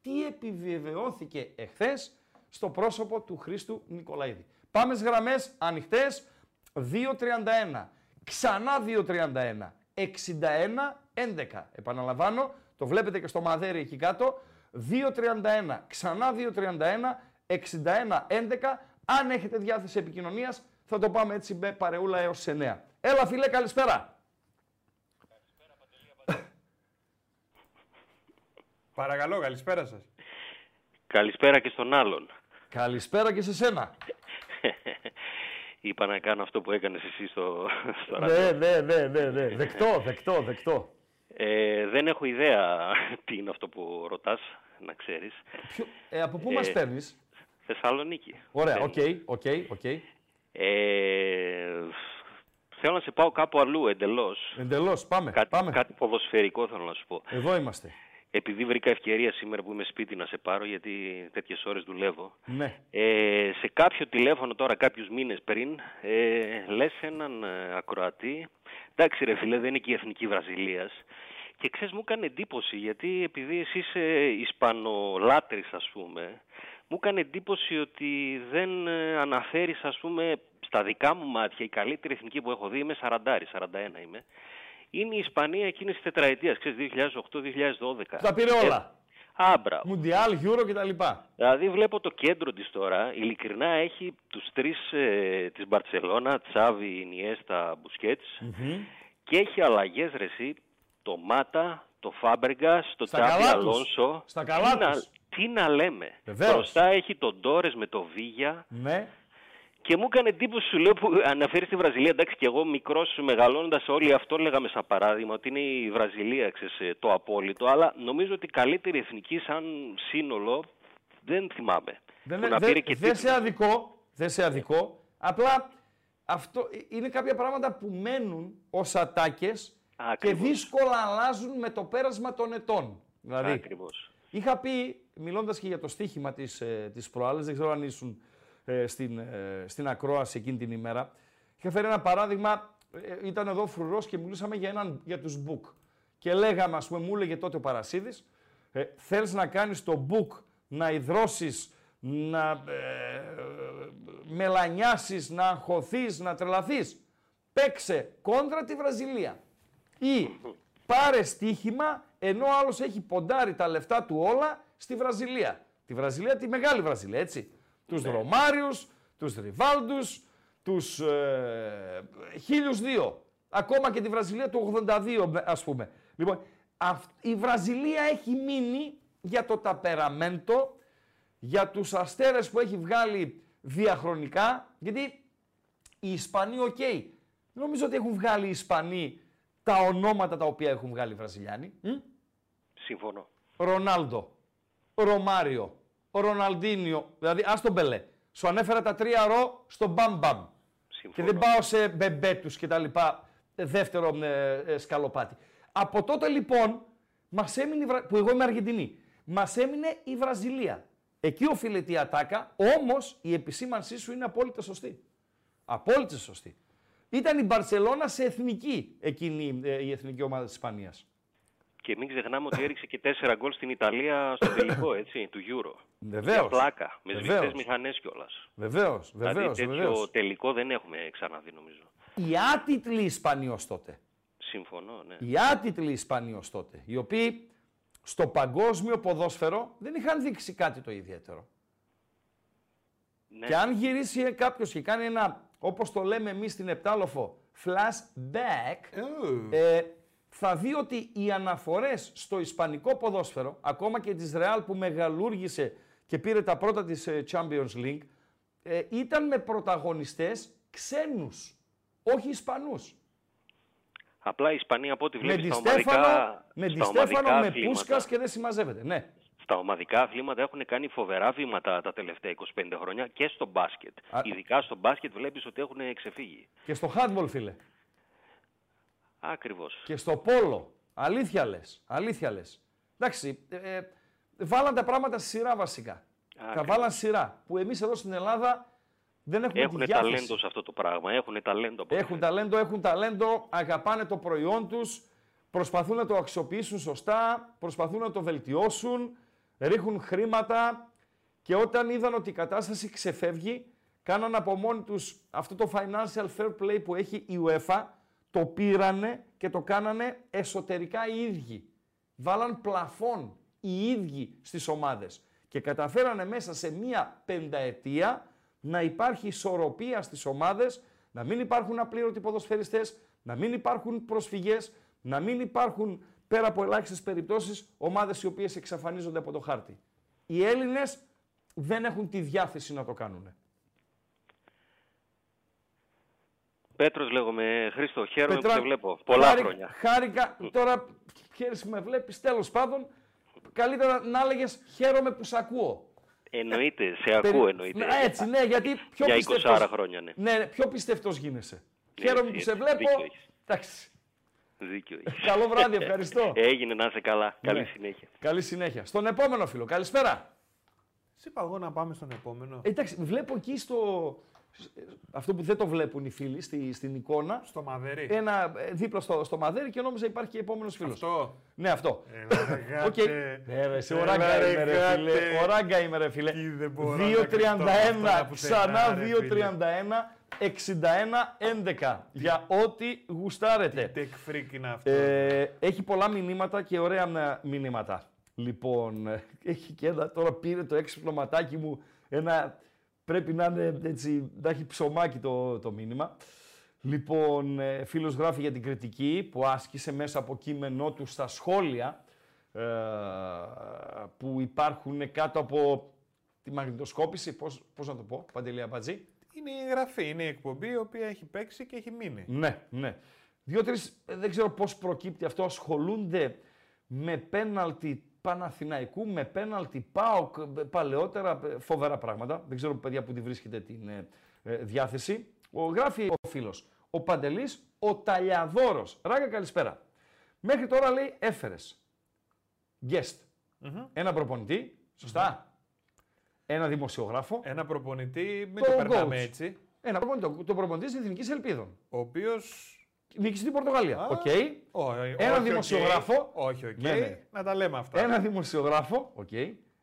Τι επιβεβαιώθηκε εχθές στο πρόσωπο του Χρήστου Νικολαίδη. Πάμε στις γραμμές ανοιχτές 2.31, ξανά 2.31, 61-11. Επαναλαμβάνω, το βλέπετε και στο μαδέρι εκεί κάτω, 2.31, ξανά 2.31, 61-11. Αν έχετε διάθεση επικοινωνίας, θα το πάμε έτσι με παρεούλα έως τις 9. Έλα φίλε, καλησπέρα. Παρακαλώ, καλησπέρα σας. Καλησπέρα και στον άλλον. Καλησπέρα και σε σένα. Είπα να κάνω αυτό που έκανες εσύ στο, στο Ναι, ράδιο. ναι, ναι, ναι, ναι. Δεκτό, δεκτό, δεκτό. Ε, δεν έχω ιδέα τι είναι αυτό που ρωτάς, να ξέρεις. Ποιο- ε, από πού μας Ε, παίρνεις. Θεσσαλονίκη. Ωραία, Δεν- OK, OK, OK. Ε, θέλω να σε πάω κάπου αλλού εντελώς. Εντελώς, πάμε, Κάτι, πάμε. κάτι ποδοσφαιρικό θέλω να σου πω. Εδώ είμαστε. Επειδή βρήκα ευκαιρία σήμερα που είμαι σπίτι να σε πάρω, γιατί τέτοιες ώρες δουλεύω. Ναι. Ε, σε κάποιο τηλέφωνο τώρα κάποιους μήνες πριν, ε, λες έναν ε, ακροατή, εντάξει ρε φίλε δεν είναι και η Εθνική Βραζιλίας, και ξέρεις μου έκανε εντύπωση γιατί επειδή εσύ είσαι Ισπανολάτρης ας πούμε, μου έκανε εντύπωση ότι δεν ε, αναφέρεις ας πούμε στα δικά μου μάτια η καλύτερη εθνική που έχω δει, είμαι 40, 41 είμαι, είναι η Ισπανία εκείνης της τετραετίας, ξέρεις 2008-2012. Τα πήρε όλα. Α, μπράβο. Μουντιάλ, Euro κτλ. Δηλαδή βλέπω το κέντρο της τώρα, ειλικρινά έχει τους τρεις ε, της Μπαρτσελώνα, Τσάβη, Ινιέστα, Μπουσκέτς και έχει αλλαγές ρε εσύ, το Μάτα, το Φάμπεργκα, το Στα Τσάβη καλά τους. Αλόνσο. Στα καλά τι, να, τους. τι να λέμε. Βεβαίως. Μπροστά έχει τον Ντόρες με το Βίγια Ναι. Και μου έκανε εντύπωση, σου λέω, που αναφέρεις στη Βραζιλία. Εντάξει, και εγώ μικρός μεγαλώνοντας, όλοι αυτό λέγαμε σαν παράδειγμα, ότι είναι η Βραζιλία, ξέρεις, ε, το απόλυτο. Αλλά νομίζω ότι η καλύτερη εθνική, σαν σύνολο, δεν θυμάμαι. Δεν, που να δε- πήρε και δεν τίτλο. σε αδικό, δεν σε αδικό. Απλά αυτό ε, είναι κάποια πράγματα που μένουν ως ατάκες και Ακριβώς. δύσκολα αλλάζουν με το πέρασμα των ετών. Δηλαδή, Ακριβώς. Είχα πει, μιλώντας και για το στοίχημα της, ε, της προάλλες, δεν ξέρω αν ήσουν ε, στην, ε, στην ακρόαση εκείνη την ημέρα, είχα φέρει ένα παράδειγμα, ε, ήταν εδώ φρουρός και μιλούσαμε για, έναν, για τους book. Και λέγαμε, ας πούμε, μου έλεγε τότε ο Παρασίδης, ε, θέλεις να κάνεις το book, να υδρώσεις, να ε, μελανιάσεις, να αγχωθείς, να τρελαθείς. Παίξε κόντρα τη Βραζιλία. Ή πάρε στοίχημα ενώ ο άλλος έχει ποντάρει τα λεφτά του όλα στη Βραζιλία. Τη Βραζιλία, τη μεγάλη Βραζιλία, έτσι. Τους Ρωμάριους, τους Ριβάλντους, τους ε, χίλιους δύο. Ακόμα και τη Βραζιλία του 82, ας πούμε. Λοιπόν, αυ- η Βραζιλία έχει μείνει για το ταπεραμέντο, για τους αστέρες που έχει βγάλει διαχρονικά, γιατί οι Ισπανοί, οκ. Δεν νομίζω ότι έχουν βγάλει οι Ισπανοί τα ονόματα τα οποία έχουν βγάλει οι Βραζιλιάνοι. Μ; Συμφωνώ. Ρονάλντο, Ρωμάριο, Ροναλντίνιο, δηλαδή ας τον Μπελέ. Σου ανέφερα τα τρία ρο στο μπαμ μπαμ. Και Συμφωνώ. δεν πάω σε μπεμπέτους και τα λοιπά, ε, δεύτερο ε, ε, σκαλοπάτι. Από τότε λοιπόν, μας έμεινε, η Βρα- που εγώ είμαι Αργεντινή, μας έμεινε η Βραζιλία. Εκεί οφείλεται η ατάκα, όμως η επισήμανσή σου είναι απόλυτα σωστή. Απόλυτα σωστή. Ήταν η Μπαρσελώνα σε εθνική εκείνη ε, η εθνική ομάδα της Ισπανίας. Και μην ξεχνάμε ότι έριξε και τέσσερα γκολ στην Ιταλία στο τελικό, έτσι, του Euro. Για Βεβαίως. πλάκα, με Βεβαίως. σβηστές μηχανές κιόλας. Βεβαίως, Δηλαδή βεβαίως, τέτοιο βεβαίως. τελικό δεν έχουμε ξαναδεί νομίζω. Οι άτιτλοι Ισπανοί ως τότε. Συμφωνώ, ναι. Οι άτιτλοι Ισπανοί ως τότε, οι οποίοι στο παγκόσμιο ποδόσφαιρο δεν είχαν δείξει κάτι το ιδιαίτερο. ναι. Και αν γυρίσει κάποιος και κάνει ένα, όπως το λέμε εμείς στην Επτάλοφο, flashback, ε, θα δει ότι οι αναφορές στο ισπανικό ποδόσφαιρο, ακόμα και της Real που μεγαλούργησε και πήρε τα πρώτα της ε, Champions League, ε, ήταν με πρωταγωνιστές ξένους, όχι Ισπανούς. Απλά η Ισπανία από ό,τι Με βλέπεις τη στα ομαδικά, Στέφανο, με τη στα Στέφανο, ομαδικά με αθλήματα- Πούσκας και δεν συμμαζεύεται. Ναι. Στα ομαδικά αθλήματα έχουν κάνει φοβερά βήματα τα τελευταία 25 χρόνια και στο μπάσκετ. Α- Ειδικά στο μπάσκετ βλέπεις ότι έχουν ξεφύγει. Και στο handball, φίλε. Ακριβώς. Και στο πόλο. Αλήθεια λες. Αλήθεια λες. Εντάξει, ε, ε, βάλαν τα πράγματα στη σειρά βασικά. Τα Ακριβώς. βάλαν σειρά. Που εμείς εδώ στην Ελλάδα δεν έχουμε Έχουν τη διάθεση. ταλέντο σε αυτό το πράγμα. Έχουν ταλέντο. από ό,τι Έχουν φαίνεται. ταλέντο, έχουν ταλέντο, αγαπάνε το προϊόν τους, προσπαθούν να το αξιοποιήσουν σωστά, προσπαθούν να το βελτιώσουν, ρίχνουν χρήματα και όταν είδαν ότι η κατάσταση ξεφεύγει, κάναν από μόνοι τους αυτό το financial fair play που έχει η UEFA, το πήρανε και το κάνανε εσωτερικά οι ίδιοι. Βάλαν πλαφόν οι ίδιοι στις ομάδες και καταφέρανε μέσα σε μία πενταετία να υπάρχει ισορροπία στις ομάδες, να μην υπάρχουν απλήρωτοι ποδοσφαιριστές, να μην υπάρχουν προσφυγές, να μην υπάρχουν πέρα από ελάχιστες περιπτώσεις ομάδες οι οποίες εξαφανίζονται από το χάρτη. Οι Έλληνες δεν έχουν τη διάθεση να το κάνουν. Πέτρος λέγομαι Χρήστο. Χαίρομαι Πετρά- που σε βλέπω. Πολλά χάρη- χρόνια. Χάρηκα, τώρα χαίρεσαι που με βλέπεις, τέλος πάντων, καλύτερα να έλεγες χαίρομαι που σε ακούω. Εννοείται, σε ακούω εννοείται. Ναι, έτσι, ναι, γιατί πιο Για πιστευτός... 20 χρόνια, ναι. Ναι, πιο πιστευτός γίνεσαι. Ναι, Χαίρομαι έτσι, που σε έτσι, βλέπω. δίκιο έχεις. Εντάξει. Δίκιο έχεις. Καλό βράδυ, ευχαριστώ. Έγινε να είσαι καλά. Καλή Ναι. συνέχεια. Καλή συνέχεια. Στον επόμενο φίλο. Καλησπέρα. Σε είπα εγώ να πάμε στον επόμενο. Ε, εντάξει, βλέπω εκεί στο. Αυτό που δεν το βλέπουν οι φίλοι στη, στην εικόνα. Στο μαδερί. Ένα ε, δίπλα στο, στο μαδέρι και νόμιζα υπάρχει και επόμενος φίλος. Αυτό. Ναι, αυτό. Έλα, ρε, Οκ. γάτε. Ναι, ρε, σε Έλα, ο Ράγκα ρε, είμαι, ρε γάτε. φίλε. Ο Ράγκα είμαι, ρε φίλε. Τι δεν μπορώ να κρυφτώ με αυτά 2.31, πουθενά, ξανά ρε, 2.31, 61, 11. Για ό,τι γουστάρετε. Tech freak είναι αυτό. Ε, έχει πολλά μηνύματα και ωραία μ- μηνύματα. Λοιπόν, ε, έχει και ένα, τώρα πήρε το έξυπνο ματάκι μου, ένα, πρέπει να είναι έτσι, να έχει ψωμάκι το, το μήνυμα. Λοιπόν, ε, φίλος γράφει για την κριτική που άσκησε μέσα από κείμενό του στα σχόλια ε, που υπάρχουν κάτω από τη μαγνητοσκόπηση, πώς, πώς να το πω, Παντελή Αμπατζή. Είναι η εγγραφή, είναι η εκπομπή η οποία έχει παίξει και έχει μείνει. Ναι, ναι. Δύο-τρεις, δεν ξέρω πώς προκύπτει αυτό, ασχολούνται με πέναλτι Παναθηναϊκού, με πέναλτι ΠΑΟΚ, ε, παλαιότερα, ε, φοβερά πράγματα. Δεν ξέρω, παιδιά, που τη βρίσκεται την ε, ε, διάθεση. Ο, γράφει ο φίλος, ο Παντελής, ο Ταλιαδόρος. Ράγκα, καλησπέρα. Μέχρι τώρα λέει έφερες. Guest. Ένα προπονητή, σωστά. Ένα δημοσιογράφο. Ένα προπονητή, μην Το το περνάμε coach. έτσι. Ένα προπονητή, το προπονητή της Εθνικής Ελπίδων. Ο οποίος. Νίκησε στην Πορτογαλία. Οκ. Ένα δημοσιογράφο. Όχι, οκ. Ναι, ναι. Να τα λέμε αυτά. Ένα δημοσιογράφο. Οκ.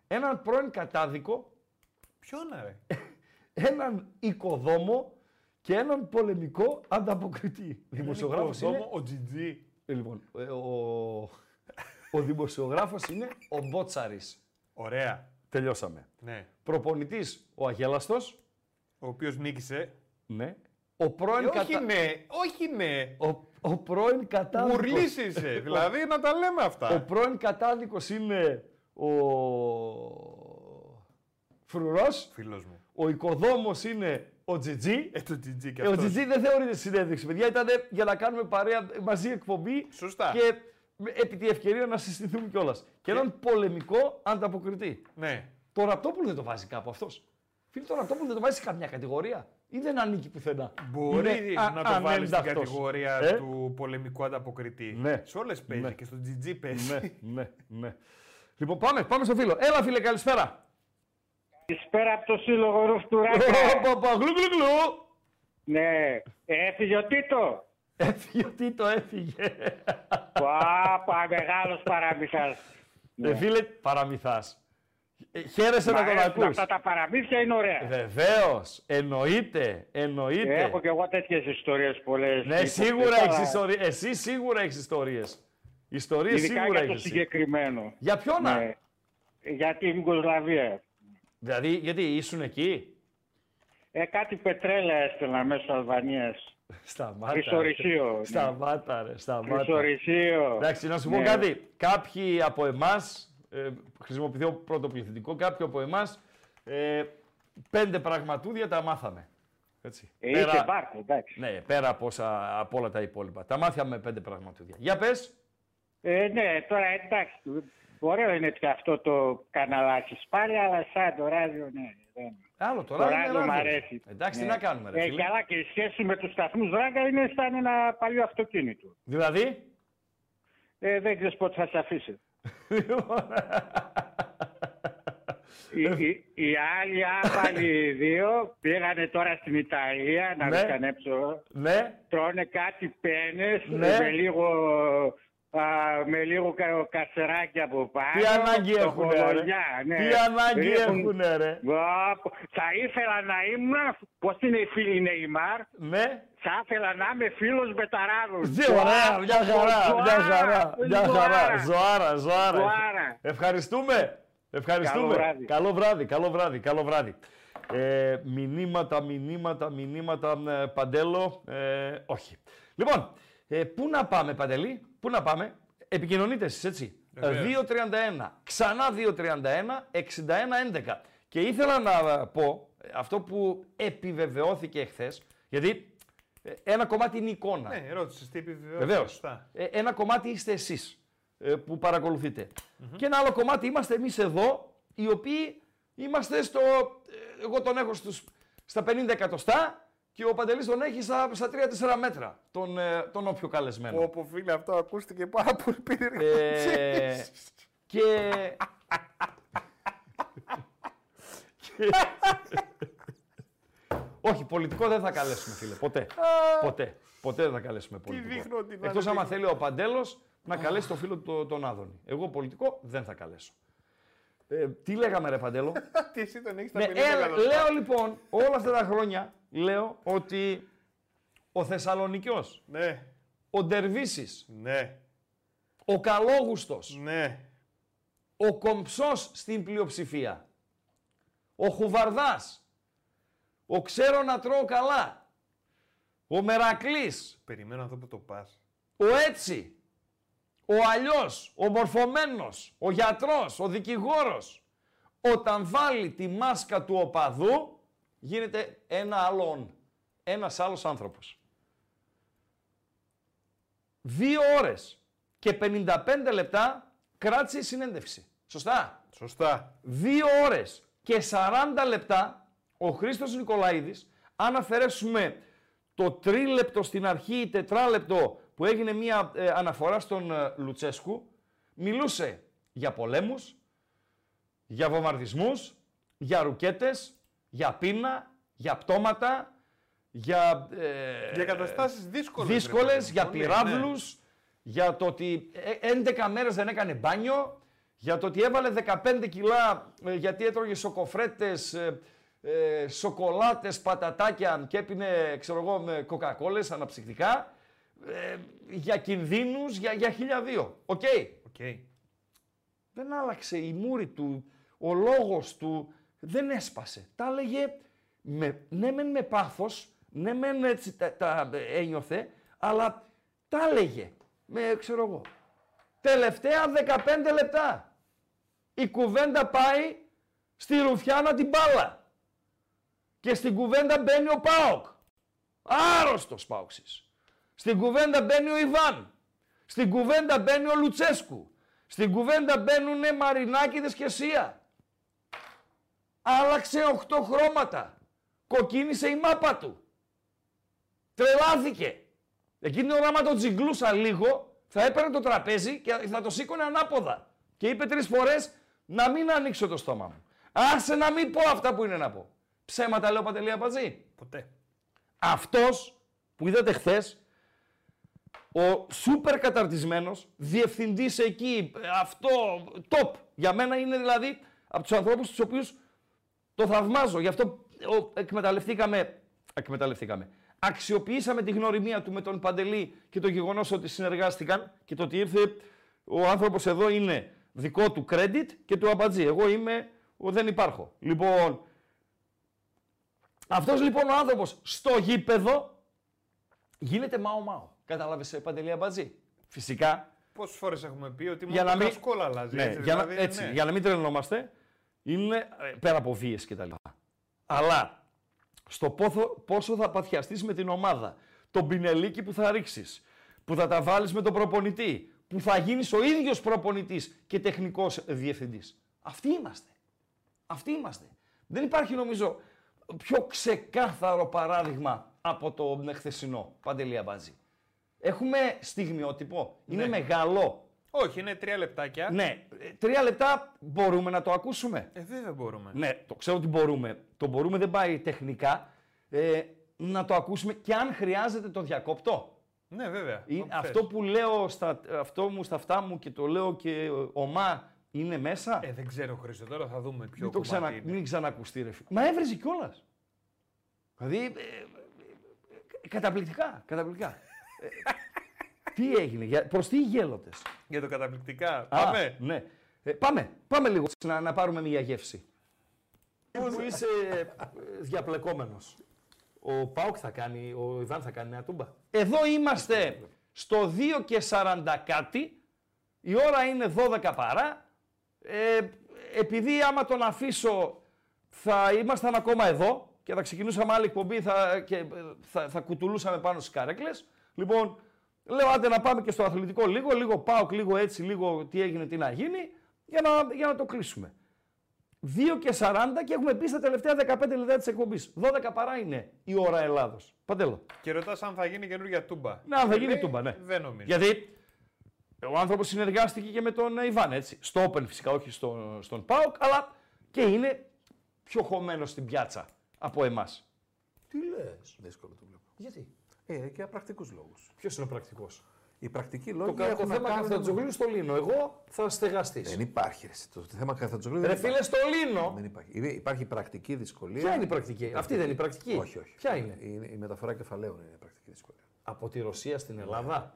Έναν πρώην κατάδικο. Ποιον ρε; Έναν οικοδόμο και έναν πολεμικό ανταποκριτή. Δημοσιογράφος είναι... Ο Τζιτζί. Ε, Λοιπόν, ε, ο, ο δημοσιογράφος είναι ο Μπότσαρης. Ωραία. Τελειώσαμε. Ναι. Προπονητής ο Αγέλαστος. Ο οποίος νίκησε. Ναι. Ο πρώην, Ε, όχι κατα... ναι, όχι ναι. ο, ο πρώην κατάδικος. Γουρλής είσαι. δηλαδή να τα λέμε Ο αυτά. πρώην κατάδικος είναι ο Φρουρός. Φίλος μου. Ο οικοδόμος είναι ο Τζιτζί. Ε, το Τζιτζί και Ε, ο αυτός. Τζιτζί δεν θεωρείται συνέντευξη, παιδιά. Ήταν για να κάνουμε παρέα μαζί εκπομπή. Σωστά. Και με- επί τη ευκαιρία να συστηθούμε κιόλας. Και έναν πολεμικό ανταποκριτή. Ναι. Το Ραπτόπουλο δεν το βάζει κάπου αυτός. Φίλε, το Ραπτόπουλο δεν το βάζει σε καμιά κατηγορία. Ή δεν ανήκει πουθενά. Μπορεί Είναι α- να το βάλεις στην ανένταυτος. κατηγορία Ε; του πολεμικού ανταποκριτή. Ναι. Σε όλες παίζει Ναι. και στο GG παίζει. ναι, ναι, ναι. Λοιπόν, πάμε, πάμε στο φίλο. Έλα, φίλε, καλησπέρα. Καλησπέρα από το Σύλλογο Ρουφτουράκα. Παπα, γλου, γλου, γλου. ναι, έφυγε ο Τίτο. Έφυγε ο Τίτο, έφυγε. Πάπα, μεγάλος παραμυθάς. Ε, φίλε, παραμυθάς. Ε, χαίρεσαι να Μ' τον αρέσουν ακούς. Αυτά τα παραμύθια είναι ωραία. Βεβαίως, εννοείται, εννοείται. Έχω και εγώ τέτοιες ιστορίες πολλές. Ναι, τύπου σίγουρα αυτά, έχεις ιστορίε. Εσύ σίγουρα έχεις ιστορίες. Ιστορίες Ειδικά σίγουρα για το έχεις. συγκεκριμένο. Για ποιον να; Ναι. Για την Ιουγκοσλαβία. Δηλαδή, γιατί ήσουν εκεί; Ε, κάτι πετρέλαια έστελνα μέσω Αλβανίας. Σταμάτα. Χρυσορυχείο, ναι. Σταμάτα, ρε, σταμάτα. Χρυσορυχείο. Εντάξει, να σου πω Ναι. κάτι. Κάποιοι από εμάς, ε, χρησιμοποιηθώ πρώτο πληθυντικό, κάποιοι από εμάς ε, πέντε πραγματούδια τα μάθαμε. Έτσι. Ε, είχε μπάρκο, εντάξει. Ναι, πέρα από, όσα- από όλα τα υπόλοιπα. Τα μάθαμε πέντε πραγματούδια. Για πες. Ε, ναι, τώρα εντάξει. Ωραίο είναι και αυτό το καναλάκι πάλι, αλλά σαν το ράδιο, ναι. Δεν. Άλλο Το τώρα. είναι ράδιο μου ράδιο. αρέσει. Εντάξει, Ναι. τι να κάνουμε, ρε Ε, φίλε. καλά και η σχέση με τους σταθμούς Ράγκα είναι σαν ένα παλιό αυτοκίνητο. Δηλαδή; Ε, δεν ξέρεις πότε θα σε αφήσει. Λοιπόν, Οι, οι, οι άλλοι άπαλοι δύο πήγανε τώρα στην Ιταλία να Ναι. ναι. έξω. ναι, Τρώνε κάτι πένες Ναι. με λίγο, α, με λίγο κα, κασεράκι από πάνω. τι ανάγκη έχουν, ρε. στοχολογιά, ναι. Τι ανάγκη Έχουν- έχουν, ρε. Ω, Θα ήθελα να ήμουν, πώς είναι οι φίλοι Νεϊμάρ, Ναι. Θα ήθελα να είμαι φίλος με ταράδους. Τι ωραία, μια χαρά, μια χαρά, μια χαρά. Ζωάρα. Ζωάρα, ζωάρα. Ζωάρα. Ευχαριστούμε. Ευχαριστούμε. Καλό βράδυ. Καλό βράδυ, καλό βράδυ, καλό βράδυ. Ε, μηνύματα, μηνύματα, μηνύματα, ε, Παντέλο, ε, όχι. Λοιπόν, ε, πού να πάμε, Παντελή, πού να πάμε; Επικοινωνείτε εσείς, έτσι. Βεβαίως. 2.31, ξανά 2.31, 61.11. Και ήθελα να πω ε, αυτό που επιβεβαιώθηκε εχθές, γιατί ε, ένα κομμάτι είναι η εικόνα. Ναι, ρώτησε τι επιβεβαιώσεις. Βεβαίως. Σωστά. ένα κομμάτι είστε εσείς που παρακολουθείτε. Και ένα άλλο κομμάτι είμαστε εμείς εδώ, οι οποίοι είμαστε στο. ε, Εγώ τον έχω στους, στα 50 εκατοστά και ο Παντελής τον έχει στα, στα 3-4 μέτρα. Τον, ε, τον όποιο καλεσμένο. Όπω φίλε, αυτό ακούστηκε πάρα πολύ περίεργο. Ε, και... και- Όχι, πολιτικό δεν θα καλέσουμε, φίλε. Ποτέ. Ποτέ. Ποτέ δεν θα καλέσουμε πολιτικό. δείχνω ότι να Εκτός είναι άμα δείχνω. θέλει ο Παντέλος να καλέσει το φίλο του τον Άδωνη. Εγώ πολιτικό δεν θα καλέσω. Ε, τι λέγαμε ρε Παντέλο; Τι εσύ τον έχεις στα ναι, 50 ε, εκατοστά. λέω λοιπόν όλα αυτά τα χρόνια λέω ότι ο Θεσσαλονικιός, Ναι, ο Ντερβίσης, ναι, ο Καλόγουστος, ναι. ο Κομψός στην πλειοψηφία, ο Χουβαρδάς, ο Ξέρω να τρώω καλά, ο Μερακλής, Περιμένω αυτό που το πας. ο Έτσι, ο Αλλιώς, ο Μορφωμένος, ο Γιατρός, ο Δικηγόρος, όταν βάλει τη μάσκα του οπαδού, γίνεται ένα άλλο on. Ένας άλλος άνθρωπος. Δύο ώρες και 55 λεπτά κράτησε η συνέντευξη. Σωστά; Σωστά. Δύο ώρες και 40 λεπτά ο Χρήστος Νικολαίδης, αν αφαιρέσουμε το τρίλεπτο στην αρχή, τετράλεπτο που έγινε μια ε, αναφορά στον ε, Λουτσέσκου, μιλούσε για πολέμους, για βομβαρδισμούς, για ρουκέτες, για πείνα, για πτώματα, για, ε, Για καταστάσεις δύσκολες. ρε δύσκολες, παιδί μου. για Πολύ, πυράβλους, για το ότι ε, 11 μέρες δεν έκανε μπάνιο, για το ότι έβαλε 15 κιλά ε, γιατί έτρωγε σοκοφρέτες, ε, ε, σοκολάτες, πατατάκια και έπινε, ξέρω εγώ, με κοκακόλες, αναψυκτικά, ε, για κινδύνους, για, για χίλια δύο. Οκ. ναι. Οκ. Δεν άλλαξε η μούρη του, ο λόγος του, δεν έσπασε. Τα έλεγε, με, ναι μεν με πάθος, ναι μεν έτσι τα, τα ένιωθε, αλλά τα έλεγε με, ξέρω εγώ. Τελευταία 15 λεπτά. Η κουβέντα πάει στη ρουφιάνα την μπάλα. Και στην κουβέντα μπαίνει ο ΠΑΟΚ. Άρρωστος Παοκτσής. Στην κουβέντα μπαίνει ο Ιβάν. Στην κουβέντα μπαίνει ο Λουτσέσκου. Στην κουβέντα μπαίνουνε Μαρινάκηδες και Σία. Άλλαξε 8 χρώματα. Κοκκίνησε η μάπα του. Τρελάθηκε. Εκείνη την ώρα, άμα το τζιγκλούσα λίγο, θα έπαιρνε το τραπέζι και θα το σήκωνε ανάποδα. Και είπε τρεις φορές να μην ανοίξω το στόμα μου. Άσε να μην πω αυτά που είναι να πω. Ψέματα λέω παντελή Απατζή. Ποτέ. Αυτός που είδατε χθες, ο σούπερ καταρτισμένος, διευθυντής εκεί, αυτό, top. Για μένα είναι δηλαδή από τους ανθρώπους τους οποίους το θαυμάζω. Γι' αυτό ο, εκμεταλλευτήκαμε, εκμεταλλευτήκαμε. Αξιοποιήσαμε τη γνωριμία του με τον Παντελή και το γεγονός ότι συνεργάστηκαν και το ότι ήρθε ο άνθρωπος εδώ είναι δικό του credit και του αμπατζή. Εγώ είμαι ο δεν υπάρχω. Λοιπόν, αυτός λοιπόν ο άνθρωπος στο γήπεδο γίνεται μάο μάο. Κατάλαβες Παντελή Αμπατζή; Φυσικά Πόσες φορές έχουμε πει ότι για μόνο να το μην, κασκόλ αλλάζει. ναι, έτσι, για, να, δηλαδή, έτσι, ναι. για να μην τρελνόμαστε, είναι ε, πέρα από βίες και τα λοιπά. Αλλά στο πόσο, πόσο θα παθιαστείς με την ομάδα, τον πινελίκι που θα ρίξεις, που θα τα βάλεις με τον προπονητή, που θα γίνεις ο ίδιος προπονητής και τεχνικός διευθυντής. Αυτοί είμαστε. Αυτοί είμαστε. Δεν υπάρχει νομίζω πιο ξεκάθαρο παράδειγμα από το χθεσινό Παντελή Αμπάζη. Έχουμε στιγμιότυπο; Είναι Ναι. μεγάλο; Όχι, είναι τρία λεπτάκια. Ναι, ε, τρία λεπτά μπορούμε να το ακούσουμε. Ε, βέβαια μπορούμε. Ναι, το ξέρω ότι μπορούμε. Το μπορούμε δεν πάει τεχνικά. Ε, να το ακούσουμε και αν χρειάζεται το διακόπτω. Ναι, βέβαια. Ή Όπου αυτό θες. που λέω στα, αυτό μου στα αυτά μου και το λέω και ομά είναι μέσα; Ε, δεν ξέρω, Χρήστο, τώρα θα δούμε ποιο μην, το κομμάτι ξανα, είναι. μην ξανακουστεί ρε φίλε. Μα έβριζε κιόλας. Δηλαδή, ε, ε, ε, καταπληκτικά, καταπληκτικά. Ε, τι έγινε, για, προς τι οι γέλοτες; Για το καταπληκτικά. Α, Πάμε. ναι. Ε, πάμε, πάμε λίγο να, να πάρουμε μια γεύση. Που είσαι ε, διαπλεκόμενος; Ο Πάουκ θα κάνει, ο Ιβάν θα κάνει μια τούμπα; Εδώ είμαστε στο 2 και 40 κάτι. Η ώρα είναι 12 παρά. Ε, επειδή άμα τον αφήσω θα ήμασταν ακόμα εδώ και θα ξεκινούσαμε άλλη εκπομπή θα, και ε, θα, θα κουτουλούσαμε πάνω στις καρέκλες. Λοιπόν, λέω άντε να πάμε και στο αθλητικό λίγο, λίγο πάω, λίγο έτσι, λίγο τι έγινε, τι να γίνει, για να, για να το κλείσουμε. 2 και 40 και έχουμε πει στα τελευταία 15 λεπτά της εκπομπής. 12 παρά είναι η ώρα Ελλάδος. Παντέλο. Και ρωτάς αν θα γίνει καινούργια τούμπα. Ναι, αν θα Και γίνει λέει, τούμπα, ναι. Δεν νομίζω. Γιατί ο άνθρωπος συνεργάστηκε και με τον Ιβάν, έτσι. Στο Open φυσικά, όχι στο, στον ΠΑΟΚ, αλλά και είναι πιο χωμένο στην πιάτσα από εμάς. Τι λες; Δύσκολο το βλέπω. Γιατί; Ε, και για πρακτικούς λόγους. Ποιος είναι ο πρακτικός; Οι πρακτικοί Το, λόγοι κα- το έχουν να θέμα κάνουν με- Καθατζογλίου στο Λίνο. Εγώ θα στεγαστεί. Δεν υπάρχει. ρε, εσύ. Το θέμα Καθατζογλίου Ρε δεν φίλε, υπάρχει. στο Λίνο. Δεν υπάρχει. Υπά- Υπάρχει πρακτική δυσκολία. Ποια είναι η πρακτική; Αυτή δεν είναι η πρακτική; Όχι, όχι. Ποια είναι; Η, η μεταφορά κεφαλαίων είναι η πρακτική δυσκολία. Από τη Ρωσία στην Ελλάδα;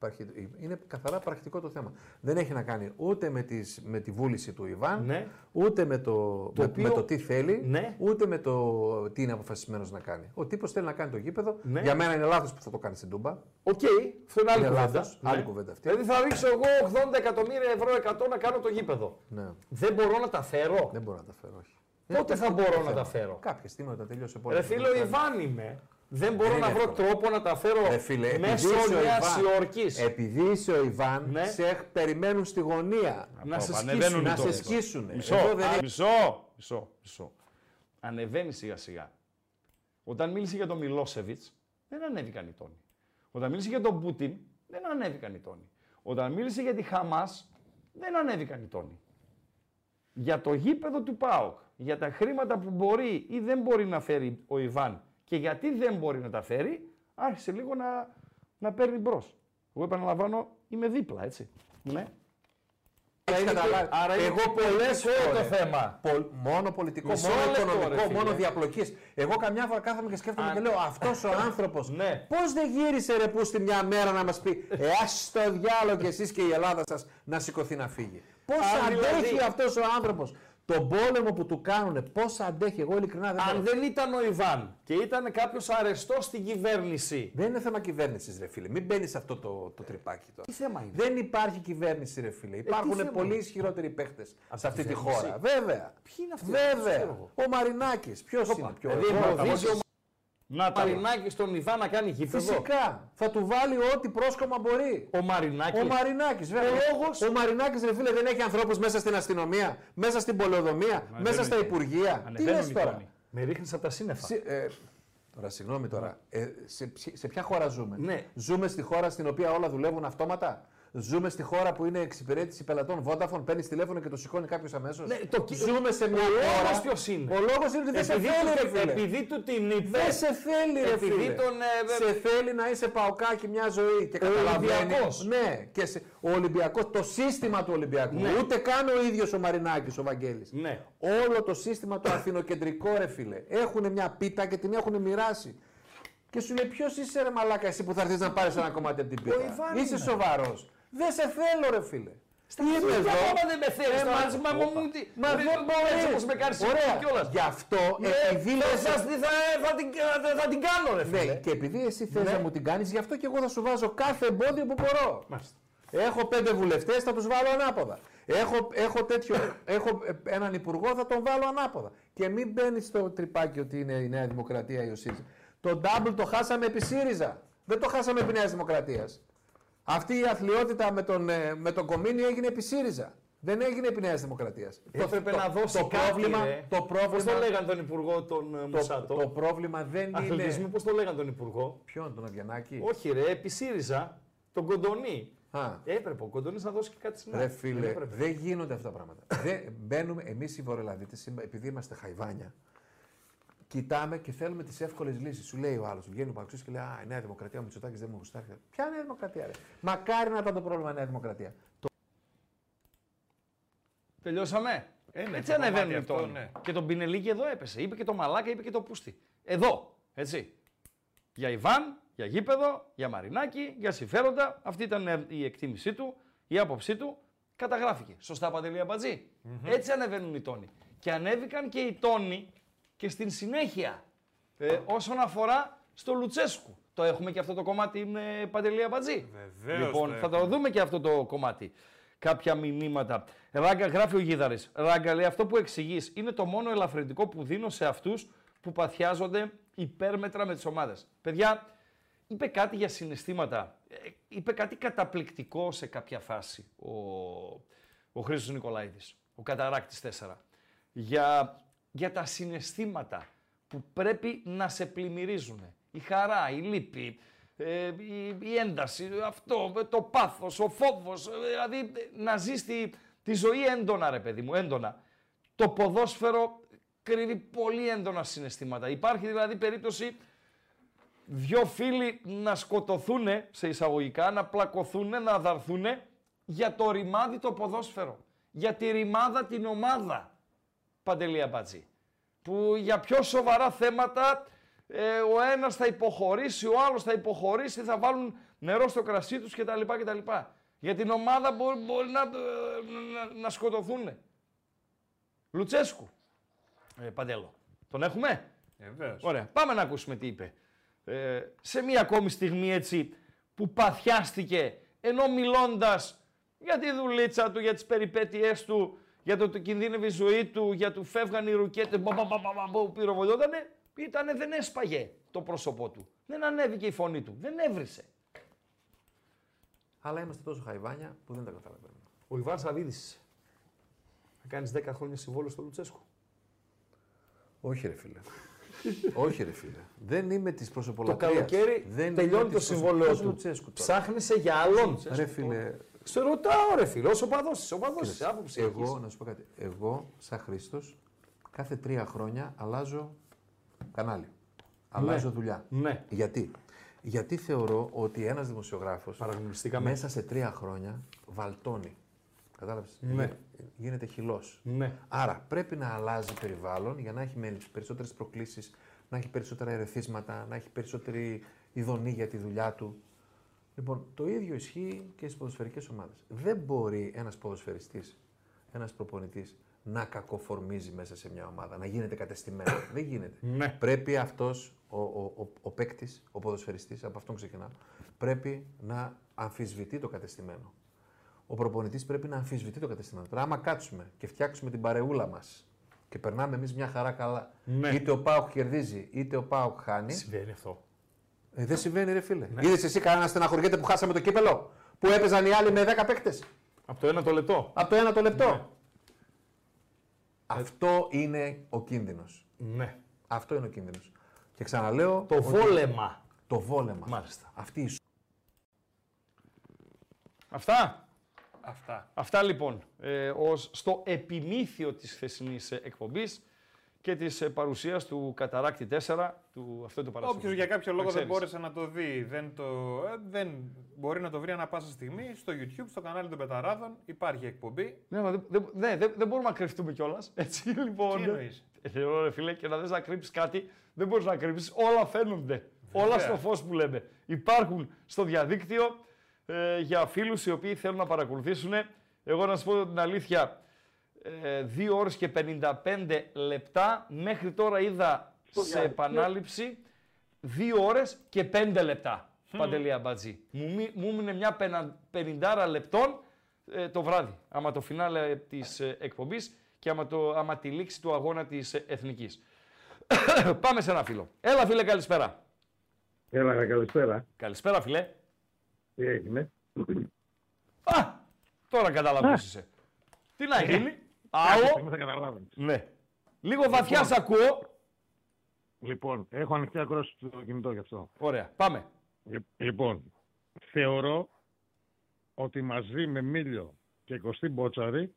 Ναι. Υπάρχει, είναι καθαρά πρακτικό το θέμα. Δεν έχει να κάνει ούτε με, τις, με τη βούληση του Ιβάν, Ναι. ούτε με το, με, οποίο- με το τι θέλει, Ναι. ούτε με το τι είναι αποφασισμένος να κάνει. Ο τύπος θέλει να κάνει το γήπεδο. Ναι. Για μένα είναι λάθος που θα το κάνει στην Τούμπα. Οκ, αυτό είναι άλλη Είναι κουβέντα. λάθος. Άλλη κουβέντα αυτή. Δηλαδή θα ρίξω εγώ 80 εκατομμύρια ευρώ 100 να κάνω το γήπεδο. Ναι. Δεν μπορώ να τα φέρω. Δεν μπορώ να τα φέρω, όχι. Πότε θα μπορώ να τα φέρω. Κάποια στιγμή όταν τελειώσει ο Ρε πόλεμο. φίλε, ο Ιβάν είμαι. Δεν μπορώ Δεν να είναι βρω εύκολο. τρόπο να τα φέρω Ρε φίλε, επειδή μέσω είσαι ο μια Ιβάν- ιορκή. Επειδή είσαι ο Ιβάν, Ναι. σε περιμένουν στη γωνία. Να σε ανεβαίνουν σκίσουν. Να οι σε τόνοι. σκίσουν. Μισό, Εδώ δεν είναι- μισό, μισό, μισό. Ανεβαίνει σιγά σιγά. Όταν μίλησε για τον Μιλόσεβιτς, δεν ανέβηκαν οι τόνοι. Όταν μίλησε για τον Πούτιν, δεν ανέβηκαν οι τόνοι. Όταν μίλησε για τη Χαμάς, δεν ανέβηκαν οι τόνοι. Για το γήπεδο του ΠΑΟΚ, για τα χρήματα που μπορεί ή δεν μπορεί να φέρει ο Ιβάν και γιατί δεν μπορεί να τα φέρει, άρχισε λίγο να, να παίρνει μπρος. Εγώ επαναλαμβάνω, είμαι δίπλα, έτσι. Ναι. Έχεις είναι καταλάβει. και- άρα είναι Εγώ πολλέ πολιτικό το φορέ. θέμα. μόνο πολιτικό, Μισό μόνο λεπτό, ρε οικονομικό, φίλε. μόνο διαπλοκής. Εγώ καμιά φορά κάθομαι και σκέφτομαι Αν- και λέω αυτός ο άνθρωπος. Ναι. Πώς δεν γύρισε ρε που στη μια μέρα να μας πει Ε, ας το διάλογο κι εσείς και η Ελλάδα σας να σηκωθεί να φύγει. Πώς Αν αντέχει δηλαδή- αυτός ο άνθρωπος τον πόλεμο που του κάνουν, πώ αντέχει. Εγώ ειλικρινά δεν Αν μπορώ. δεν ήταν ο Ιβάν και ήταν κάποιος αρεστός στην κυβέρνηση. Δεν είναι θέμα κυβέρνησης, ρε φίλε. Μην μπαίνεις σε αυτό το, το τρυπάκι τώρα. Τι θέμα είναι; Δεν υπάρχει κυβέρνηση, ρε φίλε. Υπάρχουν θέμα πολύ είναι; ισχυρότεροι παίχτες σε αυτή τη κυβέρνηση. χώρα. Βέβαια. Ποιοι είναι αυτοί, Βέβαια. ξέρω εγώ. Ο Μαρινάκης. Ποιος είναι πιο Δηλαδή εγώ, εμποδίζει εγώ- ο Μαρινάκη τον Ιβάν να κάνει γήπεδο. Φυσικά. Θα του βάλει ό,τι πρόσκομα μπορεί. Ο Μαρινάκης. Ο Μαρινάκης, βέβαια. Ο λόγος- Ο Μαρινάκης, ρε φίλε, δεν έχει ανθρώπους μέσα στην αστυνομία, μέσα στην πολεοδομία, μέσα στα οι υπουργεία. Τι Ανεβαίνουν λες οι τώρα; τόνοι. Με ρίχνεις από τα σύννεφα. Συ- ε, τώρα, συγγνώμη τώρα. Ε, σε, ψ- σε ποια χώρα ζούμε; Ναι. Ζούμε στη χώρα στην οποία όλα δουλεύουν αυτόματα; Ζούμε στη χώρα που είναι εξυπηρέτηση πελατών Vodafone, παίρνει τηλέφωνο και το σηκώνει κάποιος αμέσως. Ναι, το κι- Ζούμε σε μια ο χώρα. λόγος ποιος είναι; Ο λόγος είναι ότι δεν σε Επειδή, θέλει, ρε του, φίλε. επειδή του την είπε. Δεν σε θέλει, ρε Επειδή φίλε. τον, ε, σε θέλει να είσαι παοκάκι μια ζωή και Ο καταλαβαίνει. Ολυμπιακός. Ναι, και σε, ο Ολυμπιακός, το σύστημα του Ολυμπιακού. Ναι. Ούτε καν ο ίδιος ο Μαρινάκης, ο Βαγγέλης. Ναι. Όλο το σύστημα το αθηνοκεντρικό, ρε φίλε. Έχουν μια πίτα και την έχουν μοιράσει. Και σου λέει, ποιος είσαι, ρε Μαλάκα, εσύ που θα έρθεις να πάρεις ένα κομμάτι από την πίτα; Ιβάν Είσαι είναι. σοβαρός. Δεν σε θέλω, ρε φίλε. Τι Τι είπες εδώ; ακόμα δεν με θέλεις Ε, τώρα. μα- έτσι, Μα μου τι. Μα ρε, δεν μπορεί. Έτσι όπως με κάνεις Ωραία. κιόλας. Γι' αυτό, επειδή θα, λες- σας- θα, θα, την, θα, θα την κάνω, ρε Ναι, φίλε. και επειδή εσύ θες Ναι. να μου την κάνεις, γι' αυτό και εγώ θα σου βάζω κάθε εμπόδιο που μπορώ. Μάλιστα. Έχω πέντε βουλευτές, θα τους βάλω ανάποδα. Έχω, έχω, τέτοιο, έχω ε, έναν υπουργό, θα τον βάλω ανάποδα. Και μην μπαίνεις στο τρυπάκι ότι είναι η Νέα Δημοκρατία ή ο ΣΥΡΙΖΑ. Το double το χάσαμε επί ΣΥΡΙΖΑ. Δεν το χάσαμε επί Νέας Δημοκρατίας. Αυτή η αθλειότητα με τον, ε, με τον Κομίνη έγινε επί ΣΥΡΙΖΑ. Δεν έγινε επί Νέας Δημοκρατίας. Έπρεπε να δώσει το κάτι, πρόβλημα, ρε. το Πώς πρόβλημα, το λέγανε τον Υπουργό τον ε, το, Μουσάτο; το πρόβλημα δεν Αθλητισμού, είναι. πώς το λέγανε τον Υπουργό; Ποιον, τον Αβιανάκη; Όχι ρε, επί ΣΥΡΙΖΑ, τον Κοντονή. Α. Έπρεπε ο Κοντονής να δώσει και κάτι στην Ρε άκρη. φίλε, Δεν έπρεπε. δεν γίνονται αυτά τα πράγματα. δεν, μπαίνουμε εμείς οι Βορειοελλαδίτες, επειδή είμαστε χαϊβάνια, κοιτάμε και θέλουμε τις εύκολες λύσεις. Σου λέει ο άλλος, βγαίνει ο Παξού και λέει Α, η Νέα Δημοκρατία, ο Μητσοτάκης δεν μου γουστάρει. Ποια Νέα Δημοκρατία, ρε; Μακάρι να ήταν το πρόβλημα η Νέα Δημοκρατία. Το... Τελειώσαμε; Ε, ναι, Έτσι το ανεβαίνουν κομμάτι οι αυτό, τόνοι. ναι. Και τον Πινελίκη εδώ έπεσε. Είπε και το Μαλάκα, είπε και το Πούστη. Εδώ. Έτσι. Για Ιβάν, για γήπεδο, για Μαρινάκη, για συμφέροντα. Αυτή ήταν ε, η εκτίμησή του, η άποψή του. Καταγράφηκε. Σωστά, Παντελή Αμπατζή. Έτσι ανεβαίνουν οι τόνοι. Και ανέβηκαν και οι τόνοι και στην συνέχεια. Ε, όσον αφορά στο Λουτσέσκου. Το έχουμε και αυτό το κομμάτι με Παντελή Αμπατζή. Βεβαίως Λοιπόν, το θα το έχουμε. δούμε και αυτό το κομμάτι. Κάποια μηνύματα. Ράγκα, γράφει ο Γίδαρης. Ράγκα, λέει αυτό που εξηγείς είναι το μόνο ελαφρυντικό που δίνω σε αυτούς που παθιάζονται υπέρμετρα με τις ομάδες. Παιδιά, είπε κάτι για συναισθήματα. Ε, Είπε κάτι καταπληκτικό σε κάποια φάση ο, ο Χρήστος Νικολαίδης, ο καταράκτης 4. Για, για τα συναισθήματα που πρέπει να σε πλημμυρίζουν. Η χαρά, η λύπη, ε, η, η ένταση, αυτό, ε, το πάθος, ο φόβος, ε, δηλαδή ε, να ζεις τη, τη ζωή έντονα ρε παιδί μου, έντονα. Το ποδόσφαιρο κρύβει πολύ έντονα συναισθήματα. Υπάρχει δηλαδή περίπτωση δυο φίλοι να σκοτωθούν σε εισαγωγικά, να πλακωθούν, να δαρθούν για το ρημάδι το ποδόσφαιρο. Για τη ρημάδα την ομάδα. Παντελή Αμπατζή. Που για πιο σοβαρά θέματα ε, ο ένας θα υποχωρήσει, ο άλλος θα υποχωρήσει, θα βάλουν νερό στο κρασί τους κτλ. κτλ. Για την ομάδα μπορεί, μπορεί να, να, να σκοτωθούν. Λουτσέσκου. Ε, Παντέλο. Τον έχουμε; Ε, βεβαίως. Ωραία. Πάμε να ακούσουμε τι είπε. Ε, σε μία ακόμη στιγμή έτσι που παθιάστηκε ενώ μιλώντας για τη δουλίτσα του, για τις περιπέτειές του, για το ότι κινδύνευε η ζωή του, για του φεύγαν οι ρουκέτες που πυροβολιότανε, ήτανε, δεν έσπαγε το πρόσωπό του. Δεν ανέβηκε η φωνή του. Δεν έβρισε. Αλλά είμαστε τόσο χαϊβάνια που δεν τα καταλαβαίνουμε. Ο Ιβάν Σαββίδης. Θα κάνεις 10 χρόνια συμβόλαιο στο Λουτσέσκου. Όχι, ρε φίλε. Όχι, ρε φίλε. Δεν είμαι της Το προσωπολατρία. καλοκαίρι τελειώνει το συμβόλαιο του. Ψάχνεσαι για άλλον. Ρε φίλε, Σε ρωτάω, ρε φίλε, όσο παδό είσαι. Ο παδό είσαι, άποψη. εγώ, έχεις. να σου πω κάτι. Εγώ, σαν Χρήστος, κάθε τρία χρόνια αλλάζω κανάλι. Αλλάζω δουλειά. Ναι. Γιατί; Γιατί θεωρώ ότι ένας δημοσιογράφος Παραγνωριστήκαμε. μέσα σε τρία χρόνια βαλτώνει. Κατάλαβες; Ναι. Γίνεται χυλός. Ναι. Άρα πρέπει να αλλάζει περιβάλλον για να έχει περισσότερες προκλήσεις, να έχει περισσότερα ερεθίσματα, να έχει περισσότερη ειδονή για τη δουλειά του. Λοιπόν, το ίδιο ισχύει και στις ποδοσφαιρικές ομάδες. Δεν μπορεί ένας ποδοσφαιριστής, ένας προπονητής να κακοφορμίζει μέσα σε μια ομάδα, να γίνεται κατεστημένο. Δεν γίνεται. Ναι. Πρέπει αυτός ο, ο, ο, ο παίκτης, ο ποδοσφαιριστής, από αυτόν ξεκινάω, πρέπει να αμφισβητεί το κατεστημένο. Ο προπονητής πρέπει να αμφισβητεί το κατεστημένο. Τώρα, άμα κάτσουμε και φτιάξουμε την παρεούλα μας και περνάμε εμείς μια χαρά καλά, Ναι. είτε ο Πάουκ κερδίζει, είτε ο Πάουκ χάνει. Συμβαίνει αυτό. Ε, δεν συμβαίνει, ρε φίλε. Ναι. Είδες εσύ κανένα στεναχωριέται που χάσαμε το κύπελο, που έπαιζαν οι άλλοι με 10 παίκτες; Από το ένα το λεπτό. Από το ένα το λεπτό. Ναι. Αυτό είναι ο κίνδυνος. Ναι. Αυτό είναι ο κίνδυνος. Και ξαναλέω. Το ότι- βόλεμα. Το βόλεμα. Μάλιστα. Αυτή η Αυτά; Αυτά. Αυτά λοιπόν ε, ως στο επιμήθειο της χθεσινής ε, εκπομπής και της ε, παρουσίας του Καταράκτη 4, του αυτό το παρασύγχρονο. Όποιος για κάποιο λόγο δεν ξέρεις. μπόρεσε να το δει, δεν, το, ε, δεν μπορεί να το βρει ανα πάσα στιγμή στο YouTube, στο κανάλι των Πεταράδων. Υπάρχει εκπομπή. Ναι, μα δεν, δεν, ναι, δεν, δεν μπορούμε να κρυφτούμε κιόλας. Έτσι λοιπόν. Τι εννοείς; Ε, Θεωρώ, ρε φίλε, και να δες να κρύψεις κάτι, δεν μπορείς να κρύψεις. Όλα φαίνονται. Όλα στο φως που λέμε. Υπάρχουν στο διαδίκτυο ε, για φίλους οι οποίοι θέλουν να παρακολουθήσουν. Εγώ να σου πω την αλήθεια, ε, 2 ώρες και 55 λεπτά. Μέχρι τώρα είδα σε επανάληψη 2 ώρες και 5 λεπτά. Παντελή Αμπατζή. Μου, μεί- μου έμεινε μια πενα- πενηντάρα λεπτών ε, το βράδυ. Άμα το φινάλε της ε, εκπομπής και άμα, το, άμα τη λήξη του αγώνα της ε, Εθνικής. Πάμε σε ένα φίλο. Έλα φίλε, καλησπέρα. Έλα, καλησπέρα. Καλησπέρα φίλε. Τι έγινε; Α, τώρα κατάλαβα ποιος είσαι. Τι να γίνει; Κάποια Άλλο. στιγμή θα καταλάβεις. Ναι. Λίγο βαθιά σ' ακούω. Λοιπόν, έχω ανοιχτή ακρόαση στο κινητό γι' αυτό. Ωραία, πάμε. Λι- Λοιπόν, θεωρώ ότι μαζί με Μίλιο και Κωστή Μπότσαρη,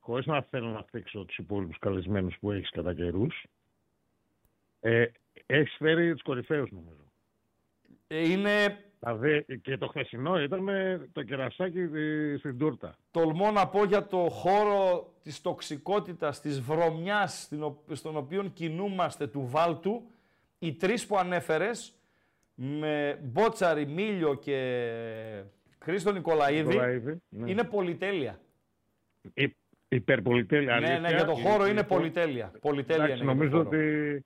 χωρίς να θέλω να θίξω τους υπόλοιπους καλεσμένους που έχεις κατά καιρούς, ε, έχεις φέρει τους κορυφαίους νομίζω. Ε, είναι, Δηλαδή και το χθεσινό ήταν με το κερασάκι ε, στην τούρτα. τολμώ να πω για το χώρο της τοξικότητας, της βρωμιάς στην ο- στον οποίο κινούμαστε του Βάλτου, οι τρεις που ανέφερες, με Μπότσαρη, Μίλιο και Χρήστο Νικολαίδη, Νικολαίδη, ναι. είναι πολυτέλεια. Υ- υπερπολιτέλεια. Ναι, ναι, αλήθεια. για το χώρο είναι Λοιπόν, πολυτέλεια. Πολυτέλεια Εντάξει, είναι για το νομίζω χώρο. ότι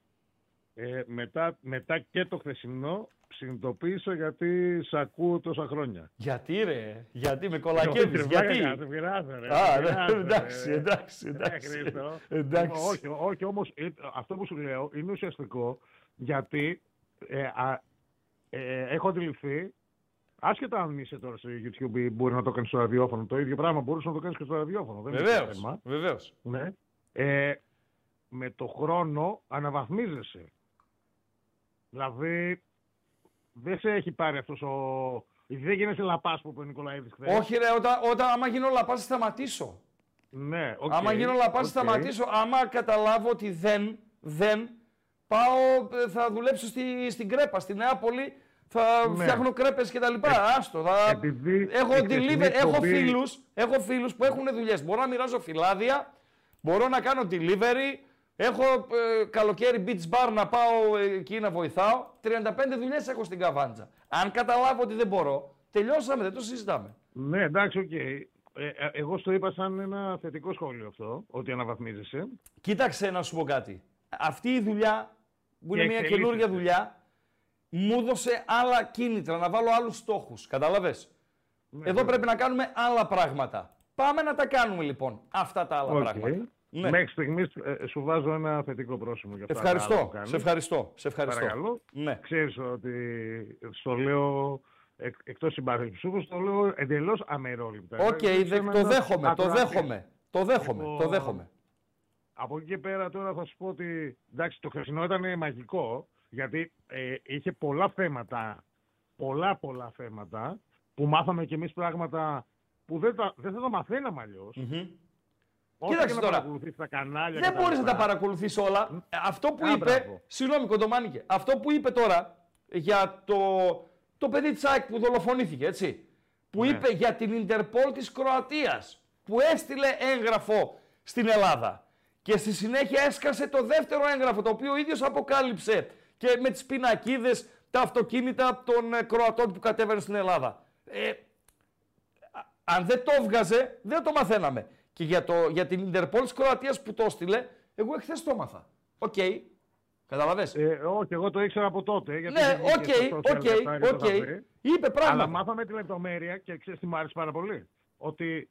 ε, μετά, μετά και το χθεσινό συνειδητοποίησα γιατί σε ακούω τόσα χρόνια. Γιατί ρε, γιατί με Όχι, κολακεύεις, ρε, γιατί; βλάκα, σε πειράζω, ρε, Α, σε ναι, πειράζω, ρε. εντάξει, εντάξει, Ε, εντάξει. Χρήστο. Εντάξει. Όχι, όχι, όμως ε, αυτό που σου λέω είναι ουσιαστικό γιατί ε, α, ε, έχω αντιληφθεί Άσχετα αν είσαι τώρα στο YouTube ή μπορεί να το κάνεις στο ραδιόφωνο, το ίδιο πράγμα μπορούσες να το κάνεις και στο ραδιόφωνο. Δεν είναι Βεβαίως, θέμα. βεβαίως. Ναι. Ε, με το χρόνο αναβαθμίζεσαι. Δηλαδή, δεν σε έχει πάρει αυτός ο... Δεν γίνεσαι λαπάς που είπε ο Νικολαίδης χθες. Όχι ρε, όταν, όταν άμα γίνω λαπάς θα σταματήσω. Ναι, οκ. άμα γίνω λαπάς θα οκ. σταματήσω. Άμα καταλάβω ότι δεν, δεν, πάω, ε, θα δουλέψω στη, στην Κρέπα, στη Νεάπολη, θα Ναι. φτιάχνω κρέπες και τα λοιπά. Άστο, θα... Επειδή έχω, η χθεσινή delivery, έχω, εκπομπή- φίλους, έχω φίλους που έχουν δουλειές. Μπορώ να μοιράζω φυλάδια, μπορώ να κάνω delivery, έχω ε, καλοκαίρι beach bar να πάω ε, εκεί να βοηθάω. 35 δουλειές έχω στην καβάντζα. Αν καταλάβω ότι δεν μπορώ, τελειώσαμε, δεν το συζητάμε. Ναι, εντάξει, οκ. Ε, ε, εγώ στο είπα σαν ένα θετικό σχόλιο αυτό, ότι αναβαθμίζεσαι. Κοίταξε να σου πω κάτι. Αυτή η δουλειά, που είναι Και μια εξελίσσεται. καινούργια δουλειά, μου έδωσε άλλα κίνητρα, να βάλω άλλους στόχους. Κατάλαβες; Ναι, Εδώ πρέπει να κάνουμε άλλα πράγματα. Πάμε να τα κάνουμε λοιπόν αυτά τα άλλα Οκ. πράγματα. Ναι. Μέχρι στιγμής σου βάζω ένα θετικό πρόσημο για αυτά τα άλλα που Ευχαριστώ. κάνεις. Σε ευχαριστώ. Σε ευχαριστώ. Παρακαλώ. Ναι. Ξέρεις ότι στο λέω εκ, εκτός συμπάθειας Ψούφου, το λέω εντελώς αμερόληπτα. Οκ, Δηλαδή, δε- είμαι το ένας δέχομαι, το ακροατής. δέχομαι. Το δέχομαι, το Λοιπόν, δέχομαι. Από εκεί και πέρα τώρα θα σου πω ότι εντάξει, το χθεσινό ήταν μαγικό γιατί ε, είχε πολλά θέματα, πολλά πολλά θέματα που μάθαμε κι εμείς πράγματα που δεν, τα, δεν θα τα μαθαίναμε αλλιώς. Μμμ. Όσο Κοίταξε και να τώρα. παρακολουθείς τα κανάλια Δεν και μπορείς να τα λοιπά. παρακολουθείς όλα. Ε, Αυτό που Α, είπε. μπράβο. Συγγνώμη, Κοντομάνικε. Αυτό που είπε τώρα για το, το παιδί της ΑΕΚ που δολοφονήθηκε, έτσι. Που Ναι. είπε για την Ιντερπόλ της Κροατίας. Που έστειλε έγγραφο στην Ελλάδα. Και στη συνέχεια έσκασε το δεύτερο έγγραφο, το οποίο ο ίδιος αποκάλυψε και με τις πινακίδες τα αυτοκίνητα των ε, Κροατών που κατέβαιναν στην Ελλάδα. Ε, α- αν δεν το έβγαζε, δεν το μαθαίναμε. Και για, το, για την Ιντερπόλ της Κροατίας που το έστειλε, εγώ εχθές το έμαθα. Οκ. Καταλαβες; Ε, όχι, εγώ το ήξερα από τότε. Γιατί ναι, δεν βγήκε στο OK, social OK, και αυτά και το οκ. θα βρει. Είπε Αλλά πράγματα. μάθαμε τη λεπτομέρεια και ξέρεις τι μου άρεσε πάρα πολύ. Ότι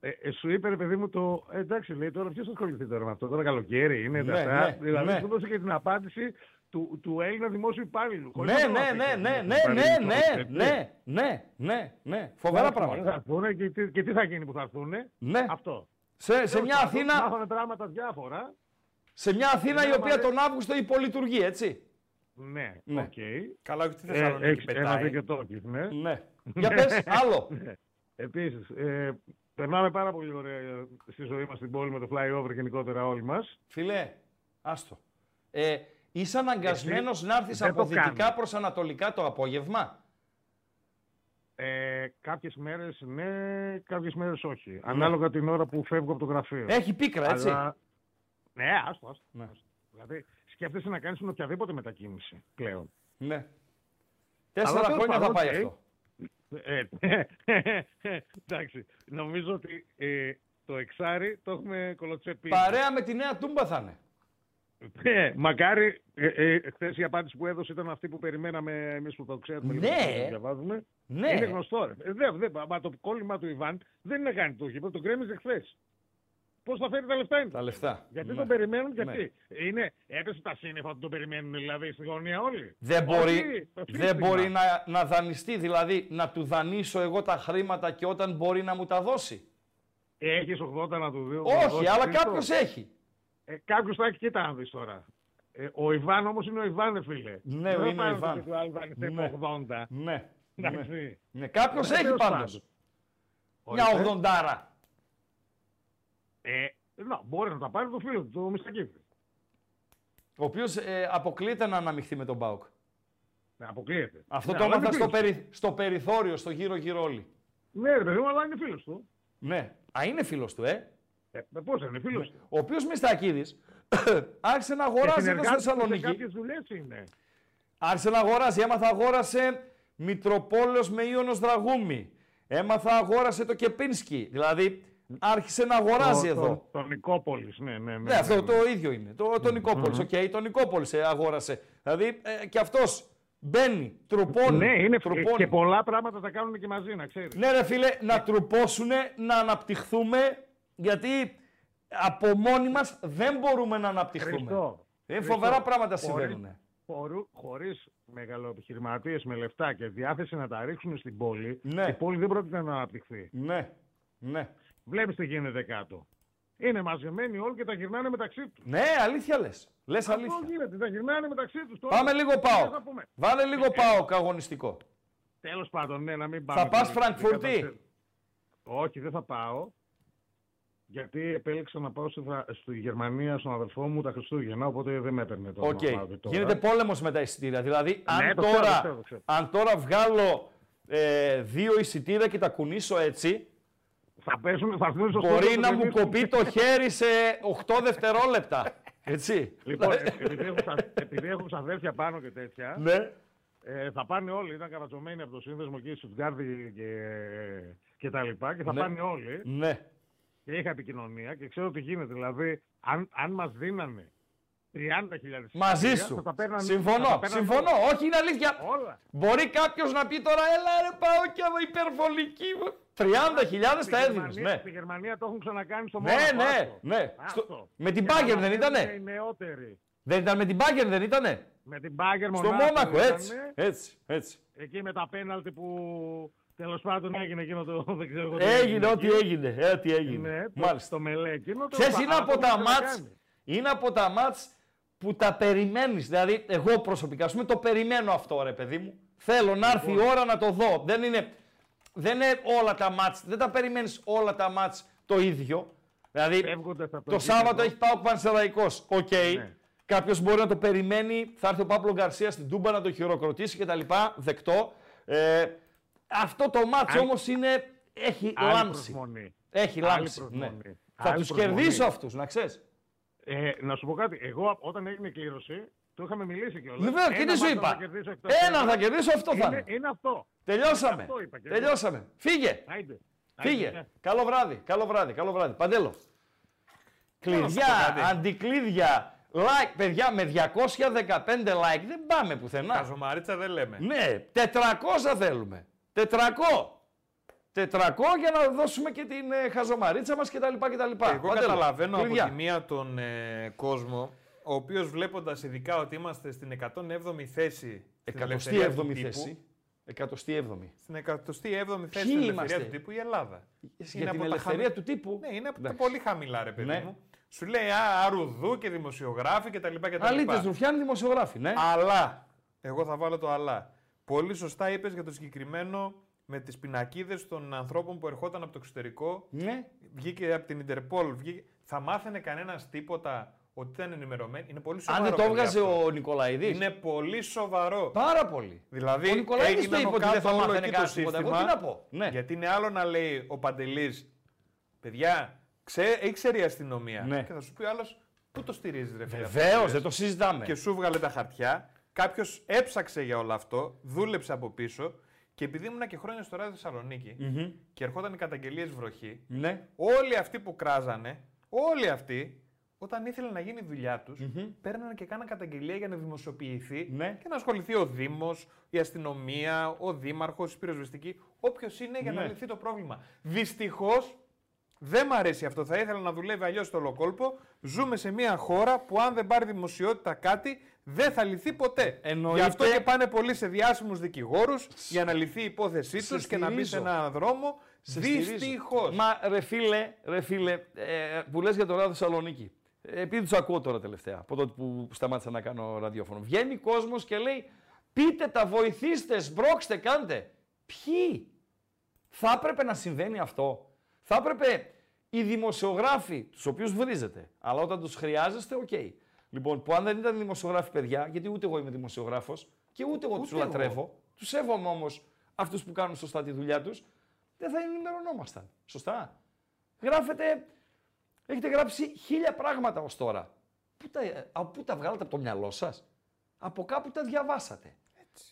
ε, ε, σου είπε, ρε παιδί μου, το ε, εντάξει, λέει τώρα ποιος θα ασχοληθεί τώρα με αυτό. Τώρα καλοκαίρι είναι. Ναι, τα αυτά. ναι, δηλαδή ναι. σου δώσε και την απάντηση του, του Έλληνα δημόσιου υπάλληλου. χωρίς Ναι, να το ναι, αφήσει ναι, ο ναι, δημόσιος ναι, ναι, υπάλληλος, ναι, έτσι. ναι, ναι, ναι, ναι. Φοβερά Εντάξει, πράγματα. Θα έρθουνε και, τι- και τι θα γίνει που θα έρθουν. Ναι. Αυτό. Σε, σε Τέλος μια πάντων, Αθήνα, Μάθαμε πράγματα διάφορα. σε μια Αθήνα η Ναι, οποία μα τον Αύγουστο υπολειτουργεί, έτσι. Ναι, Ναι. οκ. Καλά, όχι τη Ε, Θεσσαλονίκη έχεις ένα πετάει. δίκιο τόκις, ναι. Ναι. Για πες, άλλο. Επίσης, ε, περνάμε πάρα πολύ ωραία στη ζωή μας στην πόλη με το flyover γενικότερα όλοι μας. Φίλε, άστο. Ε, είσαι αναγκασμένος να έρθεις δεν από το δυτικά κάνεις. προς ανατολικά το απόγευμα; Ε, κάποιες μέρες ναι, κάποιες μέρες όχι. Ανάλογα την ώρα που φεύγω από το γραφείο. Έχει πίκρα, έτσι. Αλλά... Ναι, άστο, άστο. Ναι. άστο. Δηλαδή, σκέφτεσαι να κάνεις με οποιαδήποτε μετακίνηση πλέον. Ναι. Τέσσερα τέλος χρόνια θα πάντων, πάει οκ. αυτό. Ε, εντάξει, νομίζω ότι ε, το εξάρι το έχουμε κολοτσεπεί. Παρέα με τη νέα τούμπα θα είναι. Ε, μακάρι, ε, ε, χθες η απάντηση που έδωσε ήταν αυτή που περιμέναμε εμείς που το ξέρουμε και Ναι. που το διαβάζουμε. Ναι. Είναι γνωστό. Ρε. Ε, δεν, δεν, μα το κόλλημα του Ιβάν δεν είναι κάνει το γήπεδο, το γκρέμιζε χθες. Πώς θα φέρει τα λεφτά είναι; Τα λεφτά. Γιατί Ναι. τον περιμένουν, Ναι. γιατί. Είναι, έπεσε τα σύννεφα ότι τον περιμένουν δηλαδή στη γωνία όλοι. Δεν Όχι, μπορεί, το δεν σύστημα. μπορεί να, να δανειστεί, δηλαδή να του δανείσω εγώ τα χρήματα και όταν μπορεί να μου τα δώσει. Έχεις 80 να του δει. Όχι, αλλά κάποιος έχει. Ε, κάποιος θα έχει, κοίτα να δεις τώρα. Ε, ο Ιβάν όμως είναι ο Ιβάν, ρε φίλε. Ναι, Δεν θα είναι ο πάρει Ιβάν. το του άλλου Ιβάν, είστε Ναι. 80. Ναι. ναι. Εντάξει. ναι. Κάποιος Ε, έχει τέλος πάντως. πάντων. Μια Ορίστε. ογδοντάρα. Ε, να, μπορεί να τα πάρει το φίλο του, το Μιστακίδη. Ο οποίος αποκλείεται να αναμειχθεί με τον Μπάουκ. Ναι, αποκλείεται. Αυτό ναι, το αλλά έμαθα είναι στο, φίλος περι... στο περιθώριο, στο γύρω-γύρω όλοι. του. Ναι, ρε παιδί μου, αλλά είναι φίλος του. Ναι. Α, είναι φίλος του, ε. Ε, πώς είναι, φίλος του. Ο οποίος Μιστακίδη άρχισε να αγοράζει εδώ στη Θεσσαλονίκη. Κάποιες δουλειές είναι. Άρχισε να αγοράζει. Έμαθα αγόρασε Μητροπόλεως με Ιωνος Δραγούμη. Έμαθα αγόρασε το Κεπίνσκι. Δηλαδή άρχισε να αγοράζει Το- εδώ. Το, το Νικόπολης, ναι, ναι. ναι, Ναι, αυτό ναι. το ίδιο είναι. Το, το Νικόπολης, οκ, το Νικόπολης ε, αγόρασε. Δηλαδή ε, και αυτός μπαίνει, τρουπώνει. Ναι, είναι τρουπώνει. και πολλά πράγματα τα κάνουν και μαζί, να ξέρεις. Ναι ρε φίλε, να τρουπώσουνε, να αναπτυχθούμε, γιατί από μόνοι μας δεν μπορούμε να αναπτυχθούμε. Χριστό. Είναι Χριστό, φοβερά πράγματα χωρίς- συμβαίνουν. Χωρί χωρίς μεγαλοεπιχειρηματίες με λεφτά και διάθεση να τα ρίξουν στην πόλη, Ναι. η πόλη δεν πρόκειται να αναπτυχθεί. Ναι, ναι. Βλέπεις τι γίνεται κάτω. Είναι μαζεμένοι όλοι και τα γυρνάνε μεταξύ τους. Ναι, αλήθεια λες. Λες Αυτό αλήθεια. γίνεται, τα γυρνάνε μεταξύ τους. Πάμε λίγο ΠΑΟΚ. Θα πούμε. Βάλε λίγο ΠΑΟΚ αγωνιστικό. Τέλος πάντων, ναι, να μην πάμε. Θα πας πολύ Φραγκφούρτη; στην κατάσταση. Όχι, δεν θα πάω. Γιατί επέλεξα να πάω στη, Φρα- στη Γερμανία στον αδερφό μου τα Χριστούγεννα, οπότε δεν με έπαιρνε τώρα. Οκ. να πάω και τώρα. Γίνεται πόλεμος με τα εισιτήρια. Δηλαδή, αν, Ναι, το ξέρω, τώρα, το ξέρω, το ξέρω. αν τώρα βγάλω ε, δύο εισιτήρια και τα κουνήσω έτσι, Θα πέσουν, θα έρθουν στο μπορεί στόμα να του μου Δενήσου. κοπεί το χέρι σε 8 δευτερόλεπτα. Έτσι. Λοιπόν, επειδή έχω, ξα- επειδή έχω ξαδέρφια πάνω και τέτοια, ναι. ε, θα πάνε όλοι. Ήταν κατατσωμένοι από το σύνδεσμο εκεί στη Στουτγκάρδη και, και τα λοιπά. Και θα Ναι. πάνε όλοι. Ναι. Και είχα επικοινωνία και ξέρω τι γίνεται. Δηλαδή, αν, αν μας δίνανε 30.000 Μαζί εισιτήρια, σου. θα τα παίρναν- θα Συμφωνώ. τα παίρναν Συμφωνώ. όλα. Όχι, είναι αλήθεια. Όλα. Μπορεί κάποιος να πει τώρα, έλα ρε, πάω και υπερβολική. 30.000 Στη τα έδινες. Γερμανία- Ναι. Στη Γερμανία το έχουν ξανακάνει στο Ναι, Μόναχο. ναι, άστο. ναι. Άστο. Στο- με την Για να Bayern δεν μαθαίνουν ήτανε; Οι νεότεροι. Δεν ήταν με την Bayern, δεν ήτανε. Με την Bayern Στο Μονάχο Μόνακο, ήτανε. έτσι. Έτσι, έτσι. Εκεί με τα πέναλτι που τέλος πάντων έγινε εκείνο το. Δεν ξέρω εγώ τι Έγινε ό,τι εκεί. έγινε. Ε, ό,τι έγινε. Ναι, το- Μάλιστα. Το μελέ εκείνο. το- Ξέρεις, είναι αλλά από το τα έχουν μάτς, ξανακάνει. είναι από τα μάτς που τα περιμένεις. Δηλαδή, εγώ προσωπικά, ας πούμε, το περιμένω αυτό, ρε παιδί μου. Θέλω να έρθει η Λοιπόν. ώρα να το δω. Δεν είναι, δεν είναι όλα τα μάτς, δεν τα περιμένεις όλα τα μάτς το ίδιο. Δηλαδή, Φεύγοντας από το το Σάββατο γήπεδο. έχει πάει ο Πανσεραϊκός. Οκ. Ναι. Κάποιος μπορεί να το περιμένει, θα έρθει ο Πάμπλο Γκαρσία στην Τούμπα να το χειροκροτήσει κτλ. Δεκτό. Ε, αυτό το μάτς Άλλη- όμως είναι, έχει Άλλη λάμψη. προσμονή. Έχει Άλλη λάμψη. Ναι. προσμονή. Θα Άλλη τους προσμονή. κερδίσω αυτούς, να ξέρεις. Ε, να σου πω κάτι. Εγώ όταν έγινε η κλήρωση, το είχαμε μιλήσει κιόλας. Βεβαίως και τι σου είπα. Ένα θα κερδίσω, αυτό θα είναι, είναι. είναι αυτό. Τελειώσαμε. Αυτό είπα και εγώ. Τελειώσαμε. Φύγε. Άιντε. Φύγε. Άιντε. Καλό βράδυ. Καλό βράδυ. Καλό βράδυ. Παντέλο. Κλειδιά, κάτι. αντικλείδια, like. Παιδιά, με 215 like δεν πάμε πουθενά. Καζομαρίτσα δεν λέμε. Ναι, 400 θέλουμε. 400. 400 για να δώσουμε και την ε, χαζομαρίτσα μας κτλ. κτλ. Εγώ Παντέλο, καταλαβαίνω κλειδιά. από τη μία τον ε, κόσμο, ο οποίος βλέποντας ειδικά ότι είμαστε στην 107η θέση. στην ελευθερία του 107η τύπου, θέση. 107η. Στην 107η θέση Ποιοι στην ελευθερία είμαστε; του τύπου η Ελλάδα. Για την τα ελευθερία χαμη- του τύπου; Ναι, είναι από τα Εντάξει. πολύ χαμηλά, ρε παιδί Ναι. μου. Σου λέει α, αρουδού και δημοσιογράφοι κτλ. κτλ. Αλήτες Ρουφιάνοι δημοσιογράφοι, ναι. Αλλά, εγώ θα βάλω το αλλά. Πολύ σωστά είπες για το συγκεκριμένο με τις πινακίδες των ανθρώπων που ερχόταν από το εξωτερικό. Ναι. Βγήκε από την Ιντερπόλ. Βγήκε... Θα μάθαινε κανένας τίποτα ότι ήταν ενημερωμένοι. Είναι πολύ σοβαρό. Αν δεν το παιδιά, έβγαζε αυτό. ο Νικολαίδης. Είναι πολύ σοβαρό. Πάρα πολύ. Δηλαδή, Ο Νικολαίδης το έγιναν είπε ο ότι δεν θα κάτω όλο μάθαινε εκεί κανένας το τίποτα. Εγώ σύστημα, τι να πω. Ναι. Γιατί είναι άλλο να λέει ο Παντελής, παιδιά, ξέ, ήξερε η αστυνομία. Ναι. Και θα σου πει ο άλλος, πού το στηρίζεις, ρε φίλε. αυτό που Βεβαίως, λες;» δεν το συζητάμε. και σου βγάλε τα χαρτιά. Κάποιος έψαξε για όλο αυτό, δούλεψε από πίσω και επειδή ήμουνα και χρόνια στο ράδιο Θεσσαλονίκη Μμμ. και ερχόταν οι καταγγελίες βροχή, Ναι. όλοι αυτοί που κράζανε, όλοι αυτοί, όταν ήθελαν να γίνει η δουλειά τους, παίρνανε και κάναν καταγγελία για να δημοσιοποιηθεί Ναι. και να ασχοληθεί ο Δήμος, η αστυνομία, ο Δήμαρχος, η πυροσβεστική, όποιος είναι για να Ναι. λυθεί το πρόβλημα. Δυστυχώς δεν μ' αρέσει αυτό. Θα ήθελα να δουλεύει αλλιώς στο ολοκόλπο. Ζούμε σε μια χώρα που αν δεν πάρει δημοσιότητα κάτι, δεν θα λυθεί ποτέ. Εννοείται- Γι' αυτό και πάνε πολλοί σε διάσημους δικηγόρους για να λυθεί η υπόθεσή Σε τους και να μπει σε στηρίζω. έναν δρόμο. Σε στηρίζω. Δυστυχώς. Μα ρε φίλε, ρε φίλε ε, που λες για το ράδιο Θεσσαλονίκη. Ε, επειδή τους ακούω τώρα τελευταία, από τότε που σταμάτησα να κάνω ραδιόφωνο. Βγαίνει κόσμος και λέει: Πείτε τα, βοηθήστε, σμπρώξτε, κάντε. Ποιοι; Θα έπρεπε να συμβαίνει αυτό; Θα έπρεπε οι δημοσιογράφοι, τους οποίους βρίζετε, αλλά όταν τους χρειάζεστε, οκ. Λοιπόν, που αν δεν ήταν δημοσιογράφοι, παιδιά, γιατί ούτε εγώ είμαι δημοσιογράφος και ούτε εγώ τους Ούτε εγώ. λατρεύω, τους σέβομαι όμως αυτούς που κάνουν σωστά τη δουλειά τους, δεν θα ενημερωνόμασταν. Σωστά. Γράφετε, έχετε γράψει χίλια πράγματα ως τώρα. Πού τα, ε, από πού τα βγάλατε από το μυαλό σας; Από κάπου τα διαβάσατε.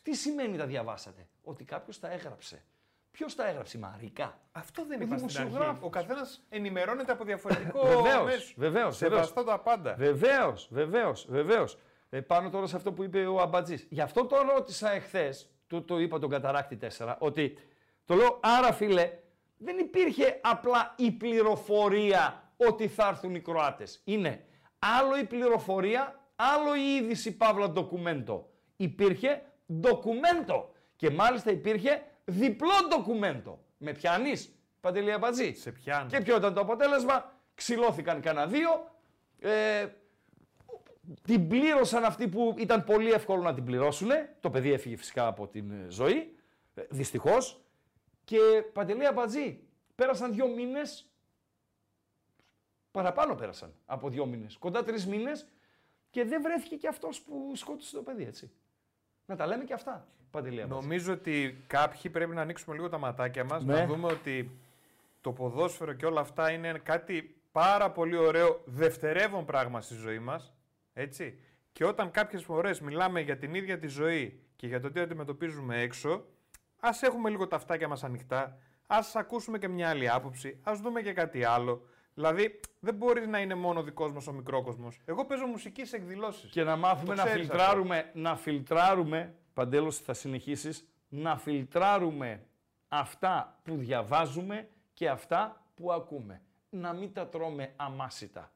Τι σημαίνει τα διαβάσατε; Ότι κάποιος τα έγραψε. Ποιος τα έγραψε, η Μαρίκα. Αυτό δεν Ο είπα στην αρχή. δημοσιογράφος. Ο καθένας ενημερώνεται από διαφορετικό Βεβαίως, μέσο. βεβαίως, Σεβαστό τα πάντα. Βεβαίως, βεβαίως, βεβαίως. Ε, πάνω τώρα σε αυτό που είπε ο Αμπατζής. Γι' αυτό το ρώτησα εχθές, το, το είπα τον Καταράκτη 4, ότι το λέω, άρα φίλε, δεν υπήρχε απλά η πληροφορία ότι θα έρθουν οι Κροάτες. Είναι άλλο η πληροφορία, άλλο η είδηση παύλα ντοκουμέντο. Υπήρχε ντοκουμέντο και μάλιστα υπήρχε διπλό ντοκουμέντο. Με πιάνεις, Παντελή Αμπατζή; Σε πιάνω. Και ποιο ήταν το αποτέλεσμα, ξυλώθηκαν κανένα δύο, ε, την πλήρωσαν αυτοί που ήταν πολύ εύκολο να την πληρώσουν. Το παιδί έφυγε φυσικά από την ε, ζωή, ε, δυστυχώς. Και Παντελή Αμπατζή, πέρασαν δύο μήνες, παραπάνω πέρασαν από δύο μήνες, κοντά τρεις μήνες και δεν βρέθηκε και αυτός που σκότωσε το παιδί, έτσι. Να τα λέμε και αυτά, Παντελή Αμπατζή. Νομίζω ότι κάποιοι πρέπει να ανοίξουμε λίγο τα ματάκια μας, Ναι. να δούμε ότι το ποδόσφαιρο και όλα αυτά είναι κάτι πάρα πολύ ωραίο δευτερεύον πράγμα στη ζωή μας. Έτσι. Και όταν κάποιες φορές μιλάμε για την ίδια τη ζωή και για το τι αντιμετωπίζουμε έξω, ας έχουμε λίγο τα αυτάκια μας ανοιχτά, ας ακούσουμε και μια άλλη άποψη, ας δούμε και κάτι άλλο. Δηλαδή, δεν μπορεί να είναι μόνο δικός μας ο μικρόκοσμος. Εγώ παίζω μουσική σε εκδηλώσεις. Και να μάθουμε Το να ξέρεις φιλτράρουμε, να φιλτράρουμε, Παντέλος θα συνεχίσεις, να φιλτράρουμε αυτά που διαβάζουμε και αυτά που ακούμε. Να μην τα τρώμε αμάσιτα.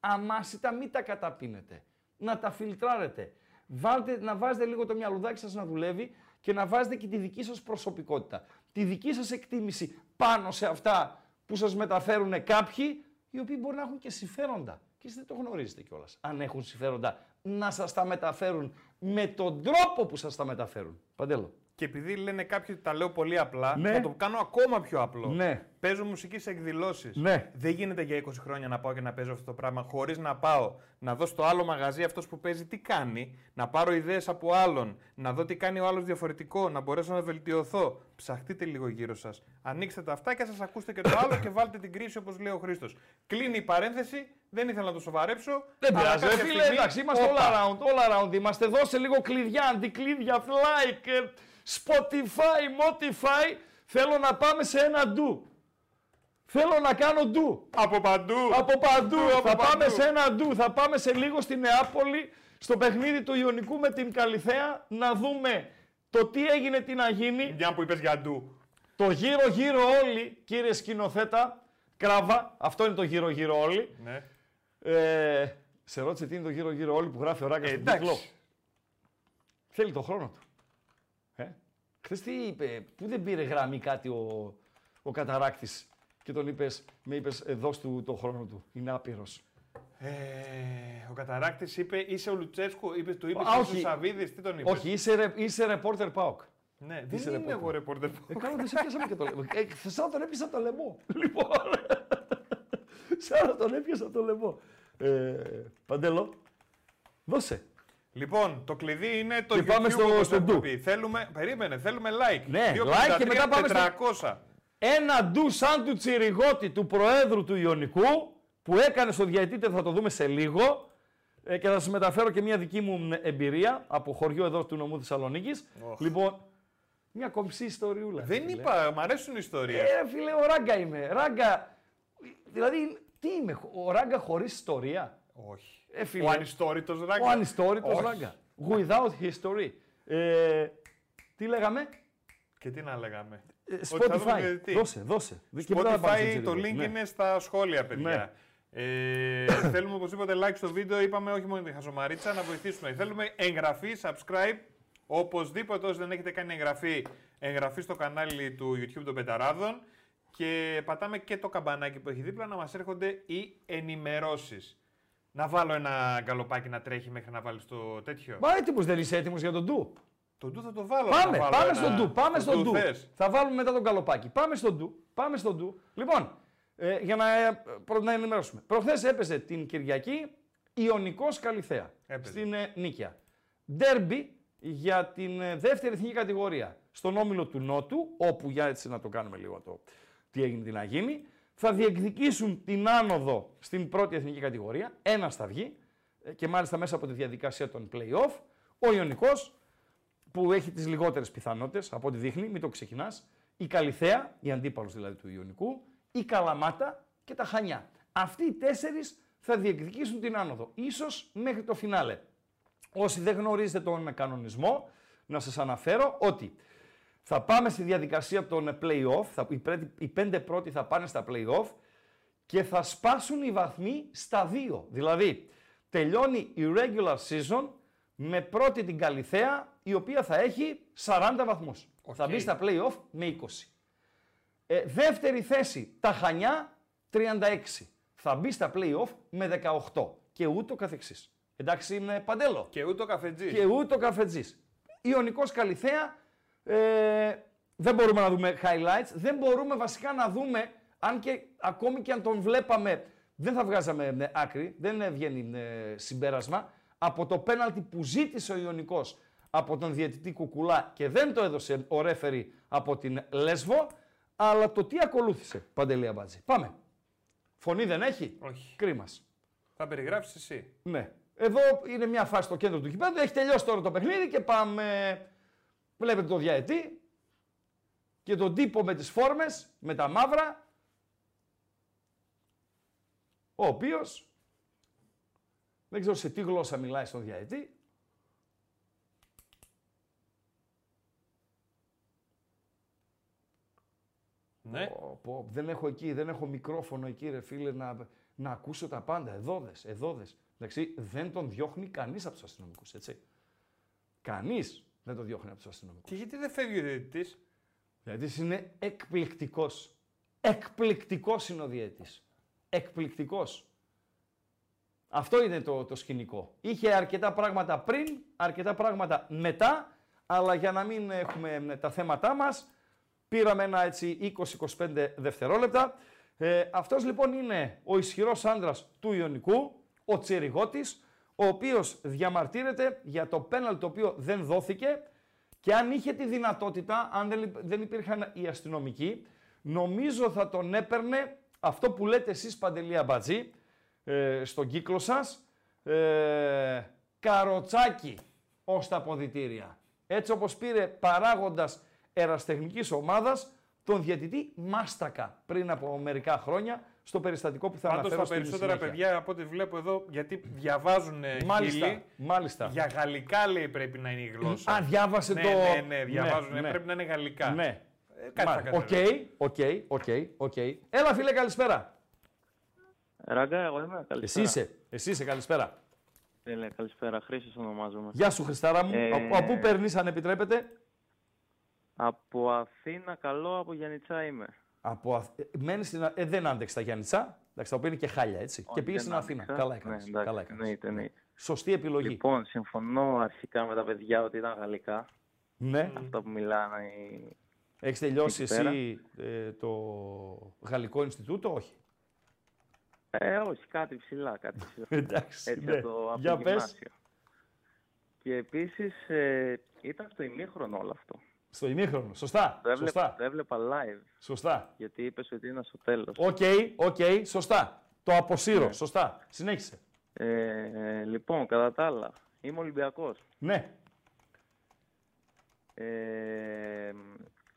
Αμάσιτα μην τα καταπίνετε. Να τα φιλτράρετε. Βάλτε, να βάζετε λίγο το μυαλουδάκι σας να δουλεύει και να βάζετε και τη δική σας προσωπικότητα. Τη δική σας εκτίμηση πάνω σε αυτά που σας μεταφέρουν κάποιοι οι οποίοι μπορεί να έχουν και συμφέροντα. Και εσείς δεν το γνωρίζετε κιόλας. Αν έχουν συμφέροντα, να σας τα μεταφέρουν με τον τρόπο που σας τα μεταφέρουν. Παντέλο. Και επειδή λένε κάποιοι ότι τα λέω πολύ απλά, Ναι. θα το κάνω ακόμα πιο απλό. Ναι. Παίζω μουσική σε εκδηλώσεις. Ναι. Δεν γίνεται για 20 χρόνια να πάω και να παίζω αυτό το πράγμα χωρίς να πάω να δω στο άλλο μαγαζί αυτός που παίζει τι κάνει, να πάρω ιδέες από άλλον, να δω τι κάνει ο άλλος διαφορετικό, να μπορέσω να βελτιωθώ. Ψαχτείτε λίγο γύρω σας. Ανοίξτε τα αυτάκια σας, ακούστε και το άλλο και βάλτε την κρίση όπως λέει ο Χρήστος. Κλείνει η παρένθεση, δεν ήθελα να το σοβαρέψω. Δεν αλλά πειράζει, ρε κάποια φίλε, στιγμή- εντάξει, είμαστε all Όπα. around, all around είμαστε. Δώσε λίγο κλειδιά, αντικλείδια, like, ε, Spotify, Motify. Θέλω να πάμε σε ένα ντου. Θέλω να κάνω ντου. Από παντού. Από παντού. Από θα παντού. πάμε σε ένα ντου. Θα πάμε σε λίγο στη Νεάπολη, στο παιχνίδι του Ιωνικού με την Καλιθέα, να δούμε το τι έγινε, τι να γίνει. Μια που είπες για ντου. Το γύρω-γύρω όλοι, κύριε σκηνοθέτα, κράβα, αυτό είναι το γύρω-γύρω όλοι. Ναι. Ε, σε ρώτησε τι είναι το γύρω-γύρω όλοι που γράφει ο Ράγκα Ε, στον εντάξει. τίτλο. Θέλει το χρόνο του. Ε. Χθες τι είπε, πού δεν πήρε γραμμή κάτι ο, ο καταράκτης και τον είπες, με είπες, ε, δώσ' του το χρόνο του, είναι άπειρος. Ε, ο Καταράκτης είπε είσαι ο Λουτσέσκου, είπες, του είπες Α, είσαι ο όχι. Σαββίδης, τι τον είπες; Όχι, είσαι, ρε, είσαι ρεπόρτερ ΠΑΟΚ. Ναι, Είσαι δεν είμαι ρεπόρτερ. εγώ ρεπόρτερ. Ε, καλά, δεν σε πιάσαμε και το λαιμό. Ε, σαν να τον έπιασα το λαιμό. Λοιπόν, σαν να τον έπιασα το λαιμό. Ε, Παντελό, δώσε. Λοιπόν, το κλειδί είναι το Και YouTube πάμε στο- όπως στο έχουμε ντου. πει. Θέλουμε, περίμενε, θέλουμε like. Ναι, 2,53, like και μετά πάμε στο- 400. Ένα ντου σαν του Τσιριγότη του Προέδρου του Ιωνικού που έκανε στο διαιτήτη, θα το δούμε σε λίγο. Ε, και θα σας μεταφέρω και μια δική μου εμπειρία από χωριό εδώ του νομού Θεσσαλονίκης. Οχ. Λοιπόν, μια κομψή ιστοριούλα. Δεν φίλε. είπα, μ' αρέσουν οι ιστορίες. Ε, φίλε, ο Ράγκα είμαι. Ράγκα. Δηλαδή, τι είμαι, ο Ράγκα χωρίς ιστορία; Όχι. Ε, φίλε, Ο ανιστόρητος Ράγκα. ο ανιστόρητος Όχι. Ράγκα. Without history. Ε, τι λέγαμε, Και τι να λέγαμε. ε, Ότι θα δούμε Spotify. διαιτητή. Δώσε, δώσε. Και μετά θα πάμε στο Spotify, το Τσιριγότη. link Ναι. είναι στα σχόλια, παιδιά. Ε, θέλουμε οπωσδήποτε like στο βίντεο. Είπαμε όχι μόνο τη χαζομαρίτσα, να βοηθήσουμε. Θέλουμε εγγραφή, subscribe. Οπωσδήποτε όσοι δεν έχετε κάνει εγγραφή, εγγραφή στο κανάλι του YouTube των Πεταράδων. Και πατάμε και το καμπανάκι που έχει δίπλα να μας έρχονται οι ενημερώσεις. Να βάλω ένα γκαλοπάκι να τρέχει μέχρι να βάλεις το τέτοιο. Μα έτοιμος δεν είσαι έτοιμος για τον ντου. Το ντου θα το βάλω. Πάμε, θα βάλω πάμε ένα- στον ντου. Πάμε το στον ντου. θες. Θα βάλουμε μετά τον καλοπάκι. Πάμε στον ντου. Πάμε στον ντου. Λοιπόν, ε, για να, ε, προ- να ενημερώσουμε. Προχθές έπαιζε την Κυριακή Ιωνικός Καλιθέα Έπαιζε. στην ε, Νίκαια. Ντέρμπι για την ε, δεύτερη εθνική κατηγορία στον όμιλο του Νότου, όπου για έτσι να το κάνουμε λίγο το τι έγινε τι να γίνει, θα διεκδικήσουν την άνοδο στην πρώτη εθνική κατηγορία. Ένας θα βγει ε, και μάλιστα μέσα από τη διαδικασία των play-off. Ο Ιωνικός που έχει τις λιγότερες πιθανότητες από ό,τι δείχνει, μην το ξεκινά. Η Καλιθέα, η αντίπαλος δηλαδή του Ιωνικού, η Καλαμάτα και τα Χανιά. Αυτοί οι τέσσερις θα διεκδικήσουν την άνοδο, ίσως μέχρι το φινάλε. Όσοι δεν γνωρίζετε τον κανονισμό, να σας αναφέρω ότι θα πάμε στη διαδικασία των play-off, θα, οι, πρέ- οι πέντε πρώτοι θα πάνε στα play-off και θα σπάσουν οι βαθμοί στα δύο. Δηλαδή, τελειώνει η regular season με πρώτη την Καλιθέα, η οποία θα έχει 40 βαθμούς. Θα μπει στα play-off με 20. Ε, δεύτερη θέση, τα Χανιά, 36. Θα μπει στα play-off με 18 και ούτω καθεξής. Εντάξει, είναι παντέλο. Και ούτω καφετζή. Και ούτω καφετζής. Ιωνικός Καλιθέα, ε, δεν μπορούμε να δούμε highlights, δεν μπορούμε βασικά να δούμε, αν και ακόμη και αν τον βλέπαμε, δεν θα βγάζαμε ε, άκρη, δεν ε, βγαίνει ε, συμπέρασμα, από το πέναλτι που ζήτησε ο Ιωνικός από τον διαιτητή Κουκουλά και δεν το έδωσε ο ρέφερη από την Λέσβο, αλλά το τι ακολούθησε, Παντελία Μπάτζη. Πάμε. Φωνή δεν έχει; Όχι. Κρίμας. Θα περιγράψεις εσύ. Ναι. Εδώ είναι μια φάση στο κέντρο του γηπέδου. Έχει τελειώσει τώρα το παιχνίδι και πάμε. Βλέπετε το διαετή και τον τύπο με τις φόρμες, με τα μαύρα, ο οποίος δεν ξέρω σε τι γλώσσα μιλάει στον διαετή. Ναι. Πω, πω, δεν έχω εκεί, δεν έχω μικρόφωνο εκεί, ρε φίλε, να, να ακούσω τα πάντα. Εδώ δες, εδώ δες. Εντάξει, δεν τον διώχνει κανείς από τους αστυνομικούς, έτσι. Κανείς δεν τον διώχνει από τους αστυνομικούς. Και γιατί δεν φεύγει ο διαιτητής; διαιτητής είναι εκπληκτικός. Εκπληκτικός είναι ο διαιτητής. Εκπληκτικός. Αυτό είναι το, το σκηνικό. Είχε αρκετά πράγματα πριν, αρκετά πράγματα μετά, αλλά για να μην έχουμε ε, τα θέματά μας, πήραμε ένα έτσι 20-25 δευτερόλεπτα. Ε, αυτός λοιπόν είναι ο ισχυρός άνδρας του Ιωνικού, ο Τσεριγότης, ο οποίος διαμαρτύρεται για το πέναλ το οποίο δεν δόθηκε και αν είχε τη δυνατότητα, αν δεν, δεν υπήρχαν οι αστυνομικοί, νομίζω θα τον έπαιρνε αυτό που λέτε εσείς Παντελία Μπατζή, ε, στον κύκλο σας, ε, καροτσάκι ως τα αποδυτήρια. Έτσι όπως πήρε παράγοντας ερασιτεχνικής ομάδας τον διαιτητή Μάστακα πριν από μερικά χρόνια στο περιστατικό που θα Πάντως αναφέρω τα στην περισσότερα συνέχεια. παιδιά από ό,τι βλέπω εδώ, γιατί διαβάζουν ε, Μάλιστα, χίλιοι, μάλιστα. για γαλλικά λέει πρέπει να είναι η γλώσσα. Α, διάβασε ναι, το... Ναι, ναι, διαβάζουν, ναι, ναι. πρέπει να είναι γαλλικά. Ναι. Ε, κάτι θα Μάλιστα. κάνουν. Οκ, οκ, οκ, οκ. Έλα φίλε, καλησπέρα. Ράγκα, εγώ είμαι. Καλησπέρα. Εσύ είσαι, εσύ είσαι, καλησπέρα. Τέλεια, καλησπέρα. Χρήστος ονομάζομαι. Γεια σου Χριστάρα μου. Ε, Από, από πού παίρνεις αν επιτρέπετε; Από Αθήνα, καλό, από Γιάννητσά είμαι. Από Αθ... ε, μένεις στην... Α- Ε, δεν άντεξε τα Γιάννητσά. Εντάξει, τα οποία είναι και χάλια, έτσι. και Όχι, πήγε δεν στην Αθήνα. άντεξα. Καλά έκανες. Ναι, εντάξει, Καλά έκανες. εννοείται, εννοείται. Σωστή επιλογή. Λοιπόν, συμφωνώ αρχικά με τα παιδιά ότι ήταν γαλλικά. Ναι. Αυτά που μιλάνε. οι- Έχεις τελειώσει Εκεί πέρα. εσύ ε, το Γαλλικό Ινστιτούτο, όχι; Ε, όχι, κάτι ψηλά, κάτι ψηλά. Εντάξει, Έτσι ναι. από το, από Για το πες. γυμνάσιο. Και επίσης ε, ήταν στο ημίχρονο όλο αυτό. Στο ημίχρονο. Σωστά. Το έβλεπα, Σωστά. το έβλεπα live, Σωστά. γιατί είπες ότι είναι στο τέλος. Οκ, οκ, σωστά. Το αποσύρω. Ναι. Σωστά. Συνέχισε. Ε, λοιπόν, κατά τα άλλα, είμαι Ολυμπιακός. Ναι. Ε,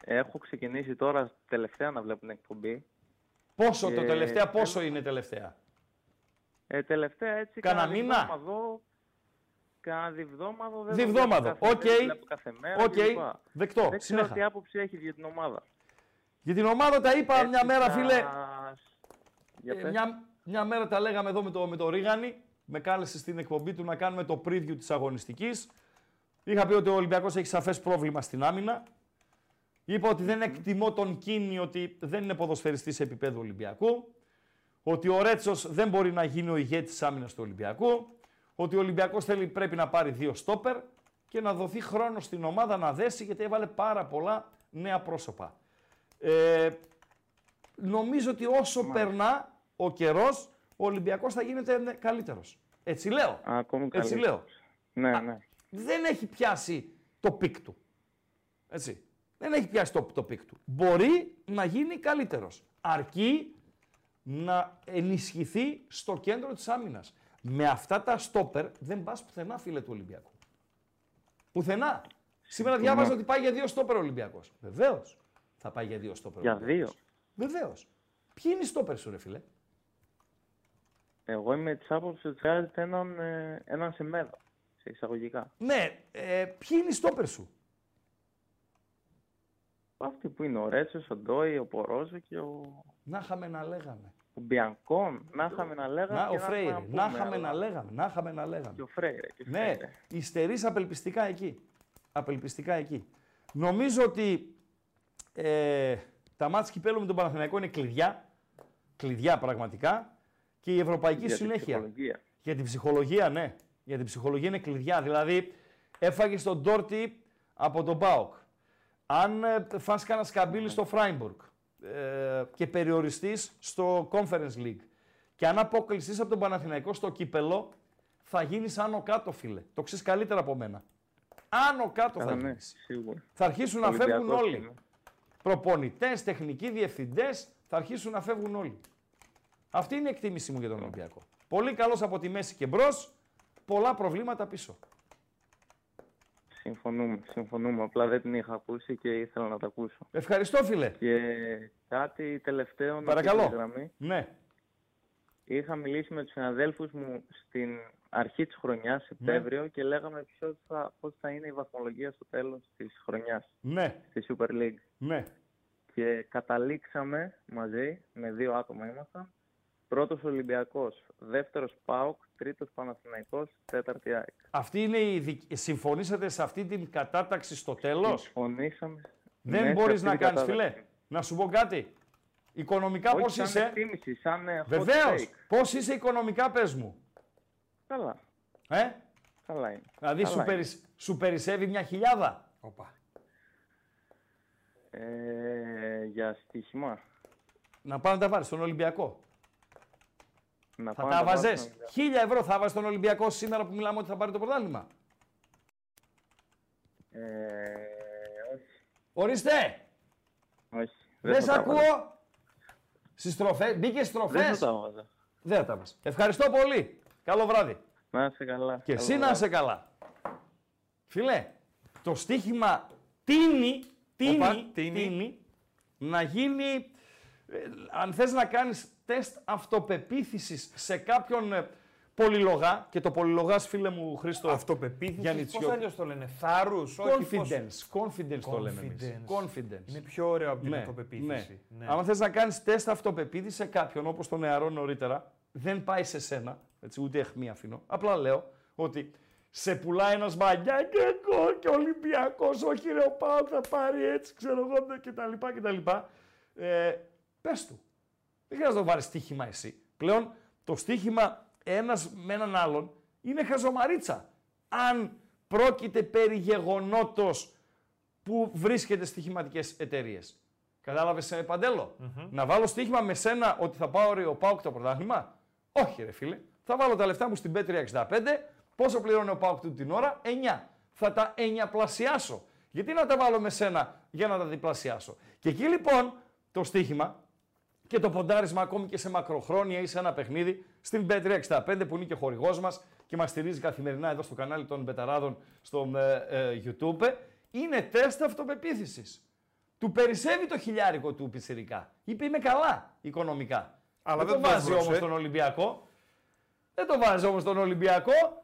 έχω ξεκινήσει τώρα τελευταία να βλέπω την εκπομπή. Πόσο το Και τελευταία, θέλω- πόσο είναι τελευταία; Ε, τελευταία έτσι Κάνα κάνα μήνα; διβδόμαδο, Κάνα διβδόμαδο. δεν το Διβδόμαδο. βλέπω κάθε- Οκ. δεν το βλέπω κάθε μέρα Οκ. κλπ. Δεκτό. Δεν ξέρω Συνέχα. τι άποψη έχει για την ομάδα. Για την ομάδα τα είπα μια Έτσι μέρα, θα- φίλε. Για Ε, πες. μια, μια μέρα τα λέγαμε εδώ με το, με το Ρίγανη. Με κάλεσε στην εκπομπή του να κάνουμε το preview της αγωνιστικής. Είχα πει ότι ο Ολυμπιακός έχει σαφές πρόβλημα στην άμυνα. Είπα ότι δεν εκτιμώ τον Κίνη ότι δεν είναι ποδοσφαιριστής επίπεδου Ολυμπιακού. Ότι ο Ρέτσος δεν μπορεί να γίνει ο ηγέτης της άμυνας του Ολυμπιακού. Ότι ο Ολυμπιακός θέλει, πρέπει να πάρει δύο στόπερ και να δοθεί χρόνος στην ομάδα να δέσει γιατί έβαλε πάρα πολλά νέα πρόσωπα. Ε, νομίζω ότι όσο περνά ο καιρός, ο Ολυμπιακός θα γίνεται καλύτερος. Έτσι λέω. Α, Ακόμη Έτσι καλύτερος. λέω. Ναι, ναι. Δεν έχει πιάσει το peak του. Έτσι. Δεν έχει πιάσει το, το peak του. Μπορεί να γίνει καλύτερος. Αρκεί να ενισχυθεί στο κέντρο της άμυνας. Με αυτά τα στόπερ δεν πας πουθενά, φίλε του Ολυμπιακού. Πουθενά. Σήμερα διάβαζα ότι πάει για δύο στόπερ ο Ολυμπιακός. Βεβαίως θα πάει για δύο στόπερ. ο Για Ολυμπιακός. δύο. Βεβαίως. Ποιοι είναι οι στόπερ σου, ρε φίλε; Εγώ είμαι της άποψης ότι χρειάζεται έναν, ε, έναν σεμέδο. Σε εισαγωγικά. Ναι, ε, ποιοι είναι οι στόπερ σου; Αυτοί που είναι ο Ρέτσος, ο Ντόι, ο Πορόζο και ο, Να είχαμε να λέγαμε. Ο Μπιανκόν. Να είχαμε να λέγαμε. Να, και ο Φρέιρε. έχουμε Να πούμε, είχαμε αλλά- να λέγαμε. Να είχαμε να λέγαμε. Και ο Φρέιρε. Και ο Ναι, Φρέιρε. υστερείς απελπιστικά εκεί. Απελπιστικά εκεί. Νομίζω ότι ε, τα μάτια κυπέλου με τον Παναθηναϊκό είναι κλειδιά. Κλειδιά πραγματικά. Και η ευρωπαϊκή Για την συνέχεια. ψυχολογία. Για την ψυχολογία, ναι. Για την ψυχολογία είναι κλειδιά. Δηλαδή, έφαγε τον Ντόρτι από τον Μπάουκ. Αν ε, φας κανένα σκαμπίλι στο Φράιμπουργκ ε, και περιοριστείς στο Conference League και αν αποκλειστείς από τον Παναθηναϊκό στο κύπελο, θα γίνεις άνω κάτω, φίλε. Το ξέρεις καλύτερα από μένα. Άνω κάτω θα Καλά, ναι, γίνεις. σίγουρα. Θα αρχίσουν να φεύγουν Ολυμπιακός όλοι. είμαι. Προπονητές, τεχνικοί διευθυντές, θα αρχίσουν να φεύγουν όλοι. Αυτή είναι η εκτίμηση μου για τον Ολυμπιακό. Πολύ καλός από τη μέση και μπρος, πολλά προβλήματα πίσω. Συμφωνούμε, συμφωνούμε. Απλά δεν την είχα ακούσει και ήθελα να τα ακούσω. Ευχαριστώ, φίλε. Και κάτι τελευταίο να Παρακαλώ. πω στη γραμμή. Ναι. Είχα μιλήσει με τους συναδέλφους μου στην αρχή της χρονιάς, Σεπτέμβριο, και λέγαμε ποιος θα, πώς θα είναι η βαθμολογία στο τέλος της χρονιάς, Ναι, στη Super League. ναι. Και καταλήξαμε μαζί, με δύο άτομα ήμασταν, πρώτος Ολυμπιακός, δεύτερος ΠΑΟΚ, τρίτος Παναθηναϊκός, τέταρτη ΑΕΚ. Αυτή είναι η δικ- Συμφωνήσατε σε αυτή την κατάταξη στο τέλος; Συμφωνήσαμε. Δεν ναι, σε μπορείς αυτή να την κάνεις, κατάταξη. φιλέ. Να σου πω κάτι. Οικονομικά Όχι πώς σαν είσαι; εκτίμηση, σαν ε, hot Βεβαίως. take. Πώς είσαι οικονομικά, πες μου; Καλά, Ε; καλά είναι. Δηλαδή Καλά σου, είναι. περισ- σου περισσεύει μια χιλιάδα; Οπα. Ε, για στοίχημα. Να πάνε να τα βάλεις στον Ολυμπιακό. Να Θα πάω τα να βάλω βάζες. στον Ολυμπιακό. Χίλια ευρώ θα βάζεις στον Ολυμπιακό σήμερα που μιλάμε ότι θα πάρει το πρωτάθλημα; Ε, όχι, Ορίστε. όχι. Δεν θα σε τα βάζα. ακούω. Στις στροφές. Μπήκες στις Δεν στροφές; θα τα βάζα. Δεν θα τα βάζεις. Ευχαριστώ πολύ. Καλό βράδυ. Να είσαι καλά. Και Καλό εσύ να βράδυ. είσαι καλά. Φίλε, το στοίχημα τίνει, τίνει, Οπα, τίνει. τίνει να γίνει, ε, αν θες να κάνεις τεστ αυτοπεποίθησης σε κάποιον ε, πολυλογά, και το πολυλογάς φίλε μου Χρήστο, Αυτοπεποίθησης. Γιαννιτσιώτη. Πώς αλλιώς το λένε, θάρρους. confidence, confidence το λέμε εμείς. Confidence. Confidence. Είναι πιο ωραίο από την Ναι, αυτοπεποίθηση. ναι. Αν θες να κάνεις τεστ αυτοπεποίθησης σε κάποιον, όπως το νεαρό νωρίτερα, δεν πάει σε σένα, έτσι, ούτε αιχμή αφήνω. Απλά λέω ότι σε πουλάει ένας μαγιά και εγώ και Ολυμπιακός, όχι ρε ο Πάοκ θα πάρει έτσι, ξέρω εγώ ναι, και τα λοιπά και τα λοιπά. Ε, πες του. Δεν χρειάζεται να το βάλεις στοίχημα εσύ. Πλέον το στοίχημα ένας με έναν άλλον είναι χαζομαρίτσα. Αν πρόκειται περί γεγονότος που βρίσκεται στοιχηματικές εταιρείες. Κατάλαβες, ε, παντελο Να βάλω στοίχημα με σένα ότι θα πάω ρε, ο Πάουκ το πρωτάθλημα; Όχι, ρε φίλε. Θα βάλω τα λεφτά μου στην Πέτρια 65. Πόσο πληρώνει ο Πάουκ του την ώρα, 9. Θα τα εννιαπλασιάσω. Γιατί να τα βάλω με σένα για να τα διπλασιάσω; Και εκεί λοιπόν το στοίχημα και το ποντάρισμα ακόμη και σε μακροχρόνια ή σε ένα παιχνίδι στην B365 που είναι και χορηγός μας και μας στηρίζει καθημερινά εδώ στο κανάλι των Μπεταράδων στο ε, ε, YouTube είναι τεστ αυτοπεποίθησης. Του περισσεύει το χιλιάρικο του πιτσιρικά. Είπε είμαι καλά οικονομικά. Αλλά δεν, δεν το το βάζει έσβρωσε. όμως τον Ολυμπιακό. Δεν το βάζει όμως τον Ολυμπιακό.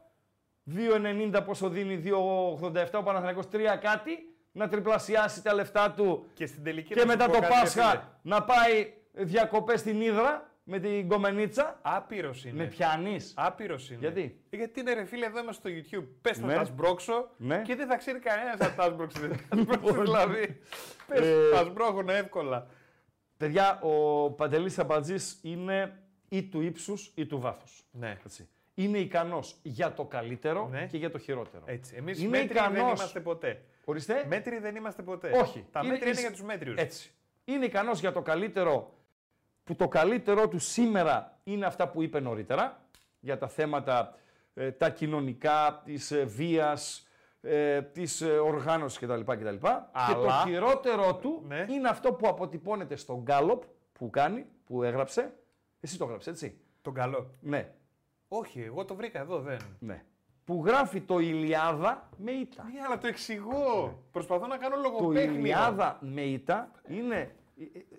2,90 πόσο δίνει, 2,87 ο Παναθηναϊκός, 3 κάτι. Να τριπλασιάσει τα λεφτά του Και στην τελική και να σου μετά πω το κάτι, ρε φίλε. Πάσχα να πάει διακοπές στην Ήδρα με την κομμενίτσα. Άπειρος είναι. Με πιάνεις. Άπειρος είναι. Γιατί; Γιατί είναι ρε φίλε, εδώ είμαστε στο YouTube. Πες να Ναι. τα σμπρώξω Ναι. και δεν θα ξέρει κανένας αν τα σμπρώξει. Δεν θα σμπρώξει δηλαδή. Πες Ε, τα σμπρώχουν εύκολα. Παιδιά, ο Παντελής Αμπατζής είναι ή του ύψους ή του βάθους. Ναι. Έτσι. Είναι ικανός για το καλύτερο Ναι. και για το χειρότερο. Έτσι. Εμείς Είναι μέτροι δεν ικανός. είμαστε ποτέ. Ορίστε. Μέτροι δεν είμαστε ποτέ. Όχι. Τα Είναι- μέτρια είναι είσαι- για τους μέτριους. Έτσι. Είναι ικανός για το καλύτερο, που το καλύτερό του σήμερα είναι αυτά που είπε νωρίτερα, για τα θέματα ε, τα κοινωνικά, της ε, βίας, ε, της ε, οργάνωσης κτλ. κτλ. Και το Αλλά- χειρότερο του Ναι. είναι αυτό που αποτυπώνεται στον Γκάλοπ που κάνει, που έγραψε. Εσύ το έγραψες, έτσι; Τον καλό. Ναι, Όχι, εγώ το βρήκα εδώ, δεν. ναι. Που γράφει το Ηλιάδα με ήττα. Ναι, αλλά το εξηγώ. Προσπαθώ να κάνω Το λογοπαίγνιο. Ηλιάδα με ήττα είναι, ε, ε,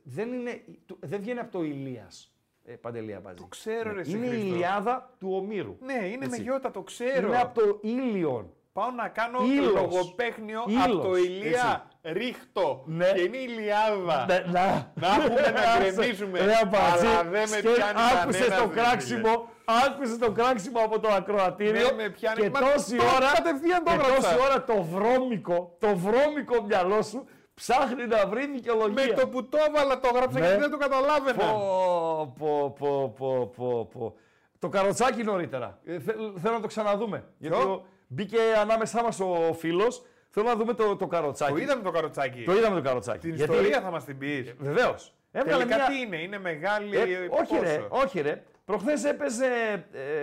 δεν, είναι, το- δεν βγαίνει από το Ηλίας, ε, Παντελή Αμπατζή. Το ξέρω, ρε, εσύ, Είναι η Χρήστο. Ηλιάδα του Ομήρου. Ναι, είναι Έτσι. με γιώτα, το ξέρω. Είναι από το Ήλιον. Πάω να κάνω Ήλος. λογοπαίγνιο Ήλος, από το Ηλία ρίχτο. Ναι. Και είναι η Ηλιάδα. Ναι, να, Να έχουμε να γκρεμίσουμε. Ρε Αμπατζή, Αλλά δεν με σκέ- πιάνει άκουσες κανένας, το ρε, κράξιμο, άκουσες το κράξιμο από το ακροατήριο Ναι, με πιάνει. και Μα τόση το- ώρα, κατευθείαν το και έγραψα. τόση ώρα το βρώμικο, το βρώμικο μυαλό σου ψάχνει να βρει δικαιολογία. Με το που το έβαλα το έγραψα Ναι. γιατί δεν το καταλάβαινα. Πω, πω, πω, πω, πω, πω. Το καροτσάκι νωρίτερα. Ε, θε- θέλω να το ξαναδούμε. Γιατί Ποιο; ο- μπήκε ανάμεσά μας ο φίλος. Θέλω να δούμε το, το καροτσάκι. Το είδαμε το καροτσάκι. Το είδαμε το καροτσάκι. Την Γιατί- ιστορία θα μας την πεις. Βεβαίως. Έβγαλε Τελικά μια... τι είναι, είναι μεγάλη. Ε, όχι, ρε, πόσο; όχι ρε. Προχθές έπαιζε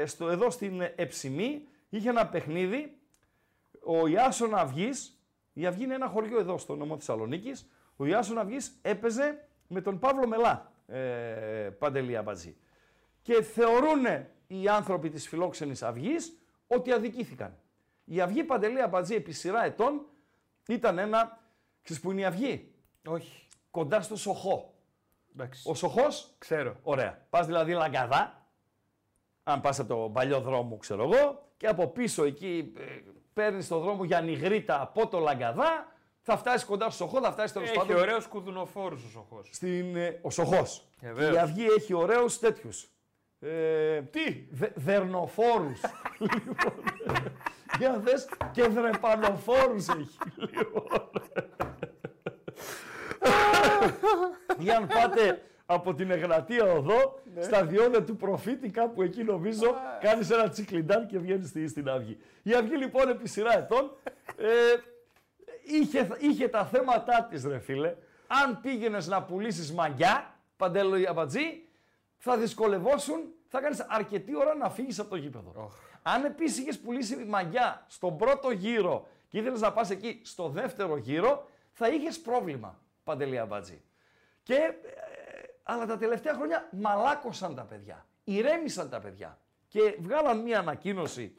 ε, στο, εδώ στην Εψημή, είχε ένα παιχνίδι, ο Ιάσον Αυγής, η Αυγή είναι ένα χωριό εδώ στο νομό Θεσσαλονίκης, ο Ιάσον Αυγής έπαιζε με τον Παύλο Μελά, ε, Παντελή Αμπατζή. Και θεωρούν οι άνθρωποι της φιλόξενης Αυγής ότι αδικήθηκαν. Η Αυγή Παντελή Αμπατζή επί σειρά ετών ήταν ένα, ξέρεις που είναι η Αυγή, Όχι. κοντά στο Σοχό. Εντάξει. Ο Σοχός; Ξέρω. Ωραία. Πας δηλαδή λαγκαδά, αν πας από το παλιό δρόμο, ξέρω εγώ, και από πίσω εκεί ε, παίρνεις το δρόμο για νιγρίτα από το λαγκαδά, Θα φτάσεις κοντά στο Σοχό, θα φτάσεις τέλος Έχει πάντων. ωραίους κουδουνοφόρους ο Σοχός. Στην, ε, ο Σοχός. Βεβαίως. Η Αυγή έχει ωραίους τέτοιους. Ε, Τι! Δε, δερνοφόρους. λοιπόν, για δες και δρεπανοφόρους έχει. Λοιπόν. για αν πάτε από την Εγνατία Οδό, στα διόδια του προφήτη, κάπου εκεί νομίζω, κάνεις ένα τσικλιντάν και βγαίνεις στη, στην Αυγή. Η Αυγή λοιπόν επί σειρά ετών ε, είχε, είχε τα θέματα της ρε φίλε. Αν πήγαινες να πουλήσεις μαγιά, παντέλο ή αμπατζή, θα δυσκολευόσουν, θα κάνεις αρκετή ώρα να φύγεις από το γήπεδο. Αν επίσης είχες πουλήσει μαγιά στον πρώτο γύρο και ήθελες να πας εκεί στο δεύτερο γύρο, θα είχες πρόβλημα, Παντελή Αμπατζή. Και, ε, αλλά τα τελευταία χρόνια μαλάκωσαν τα παιδιά. Ηρέμησαν τα παιδιά. Και βγάλαν μία ανακοίνωση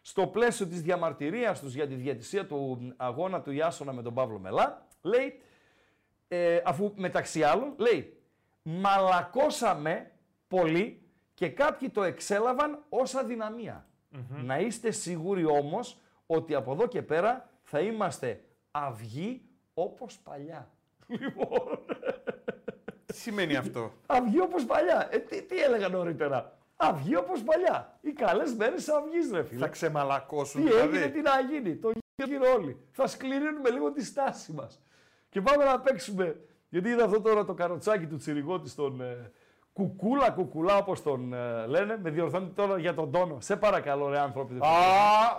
στο πλαίσιο της διαμαρτυρίας τους για τη διαιτησία του αγώνα του Ιάσονα με τον Παύλο Μελά. Λέει, ε, αφού μεταξύ άλλων, λέει, μαλακώσαμε πολύ και κάποιοι το εξέλαβαν ως αδυναμια Να είστε σίγουροι όμως ότι από εδώ και πέρα θα είμαστε αυγοί όπως παλιά. Λοιπόν, Τι σημαίνει αυτό; αυγοί όπως παλιά. Ε, τι, τι έλεγα νωρίτερα; Αυγοί όπως παλιά. Οι καλές μέρες αυγής ρε φίλε. Θα ξεμαλακώσουν Τι έγινε, δηλαδή. τι να γίνει. Το γύρω όλοι. Θα σκληρύνουμε λίγο τη στάση μας. Και πάμε να παίξουμε. Γιατί είδα αυτό τώρα το καροτσάκι του τσιριγότη στον ε, κουκούλα, κουκουλά όπως τον ε, λένε. Με διορθώνει τώρα για τον τόνο. Σε παρακαλώ, ρε άνθρωποι. Α,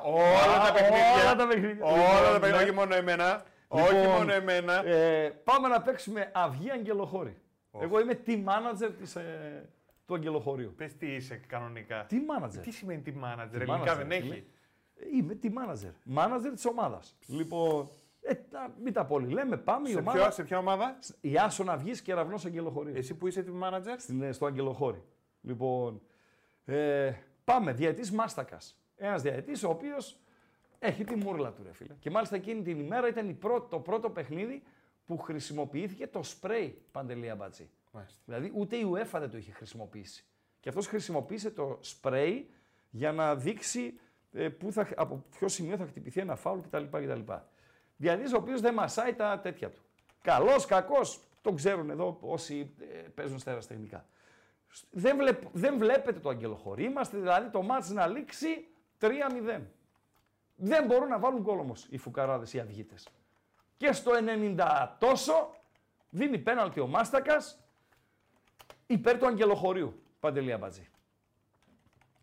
όλα τα παιχνίδια. Όλα τα παιχνίδια. Όλα Λοιπόν, τα παιχνίδια, ναι. όχι μόνο εμένα. Λοιπόν, Όχι μόνο εμένα. Ε, πάμε να παίξουμε αυγή αγγελοχώρη. Εγώ είμαι team manager της, ε, του αγγελοχωρίου. Πες τι είσαι κανονικά. Team manager. Τι σημαίνει τι manager, Team ελληνικά manager, δεν φίλε. έχει; Είμαι team manager. Manager της ομάδας. Λοιπόν, ε, να μην τα πολύ λέμε, πάμε η Σε, ομάδα. ποιο, σε ποια ομάδα; Η Άσονα Αυγής και Ραυνός Αγγελοχωρίου. Εσύ που είσαι team manager; Στην, ε, στο Αγγελοχώρι. Λοιπόν, ε, πάμε. Διαετής Μάστακας. Ένας διαετής ο οποίος έχει τη μούρλα του, ρε φίλε. Και μάλιστα εκείνη την ημέρα ήταν η πρώτη, το πρώτο παιχνίδι που χρησιμοποιήθηκε το σπρέι Παντελή Αμπατζή. Μάλιστα. Δηλαδή ούτε η UEFA δεν το είχε χρησιμοποιήσει. Και αυτός χρησιμοποίησε το σπρέι για να δείξει ε, που θα, από ποιο σημείο θα χτυπηθεί ένα φάουλ κτλ. κτλ. Διαδής ο οποίος δεν μασάει τα τέτοια του. Καλός, κακός, το ξέρουν εδώ όσοι ε, παίζουν στα αεραστεχνικά. Δεν, βλέπ, δεν βλέπετε το αγγελοχωρί, είμαστε δηλαδή το μάτς να λήξει 3-0. Δεν μπορούν να βάλουν γκολ όμως οι φουκαράδες, οι αυγίτες. Και στο 90 τόσο δίνει πέναλτι ο Μάστακας υπέρ του αγγελοχωρίου. Παντελή Αμπατζή.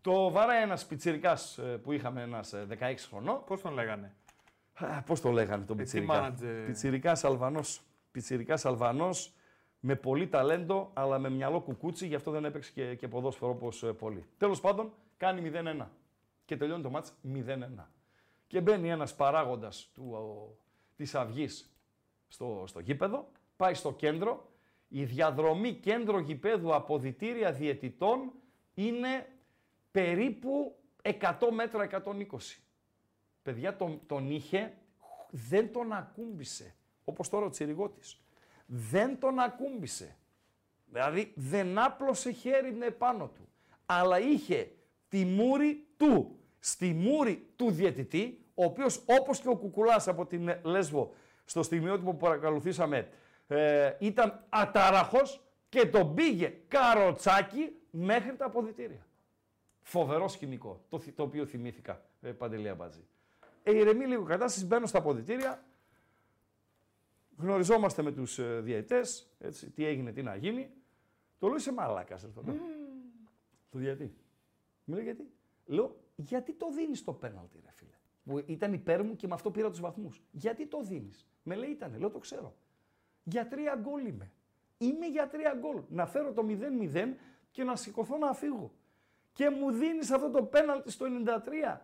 Το βαράει ένας πιτσιρικάς ε, που είχαμε, ένας ε, 16 χρονών. Πώς τον λέγανε; Α, Πώς το λέγανε τον Ε, τι πιτσιρικά; manager. Πιτσιρικάς Αλβανός. Πιτσιρικάς Αλβανός με πολύ ταλέντο, αλλά με μυαλό κουκούτσι, γι' αυτό δεν έπαιξε και, και ποδόσφαιρο όπως ε, πολλοί. Τέλος πάντων, κάνει 0-1 και τελειώνει το μάτς 0-1. Και μπαίνει ένας παράγοντας του, ο, της Αυγής στο, στο γήπεδο, πάει στο κέντρο. Η διαδρομή κέντρο γηπέδου από διτήρια διαιτητών είναι περίπου 100 μέτρα 120. Παιδιά, τον, τον είχε, δεν τον ακούμπησε. Όπως τώρα ο Τσιριγώτης. Δεν τον ακούμπησε. Δηλαδή δεν άπλωσε χέρι επάνω του. Αλλά είχε τη μούρη του στη μούρη του διαιτητή, ο οποίος όπως και ο Κουκουλάς από την ε, Λέσβο στο στιγμιότυπο που παρακολουθήσαμε ε, ήταν ατάραχος και τον πήγε καροτσάκι μέχρι τα αποδητήρια. Φοβερό σκηνικό, το, θυ- το οποίο θυμήθηκα, ε, Παντελή Αμπάτζη. Ε, ηρεμεί λίγο η κατάσταση, μπαίνω στα αποδητήρια, γνωριζόμαστε με τους ε, διαιτητές, έτσι, τι έγινε, τι να γίνει. Το λέω είσαι μαλάκας, ρε, το λέω. Το διαιτή. Μου λέει γιατί. Λέω, γιατί το δίνεις το πέναλτι, ρε φίλε. Που ήταν υπέρ μου και με αυτό πήρα τους βαθμούς. Γιατί το δίνεις; Με λέει ήτανε, λέω το ξέρω. Για τρία γκολ είμαι. Είμαι για τρία γκολ. Να φέρω το 0-0 και να σηκωθώ να φύγω. Και μου δίνεις αυτό το πέναλτι στο 93.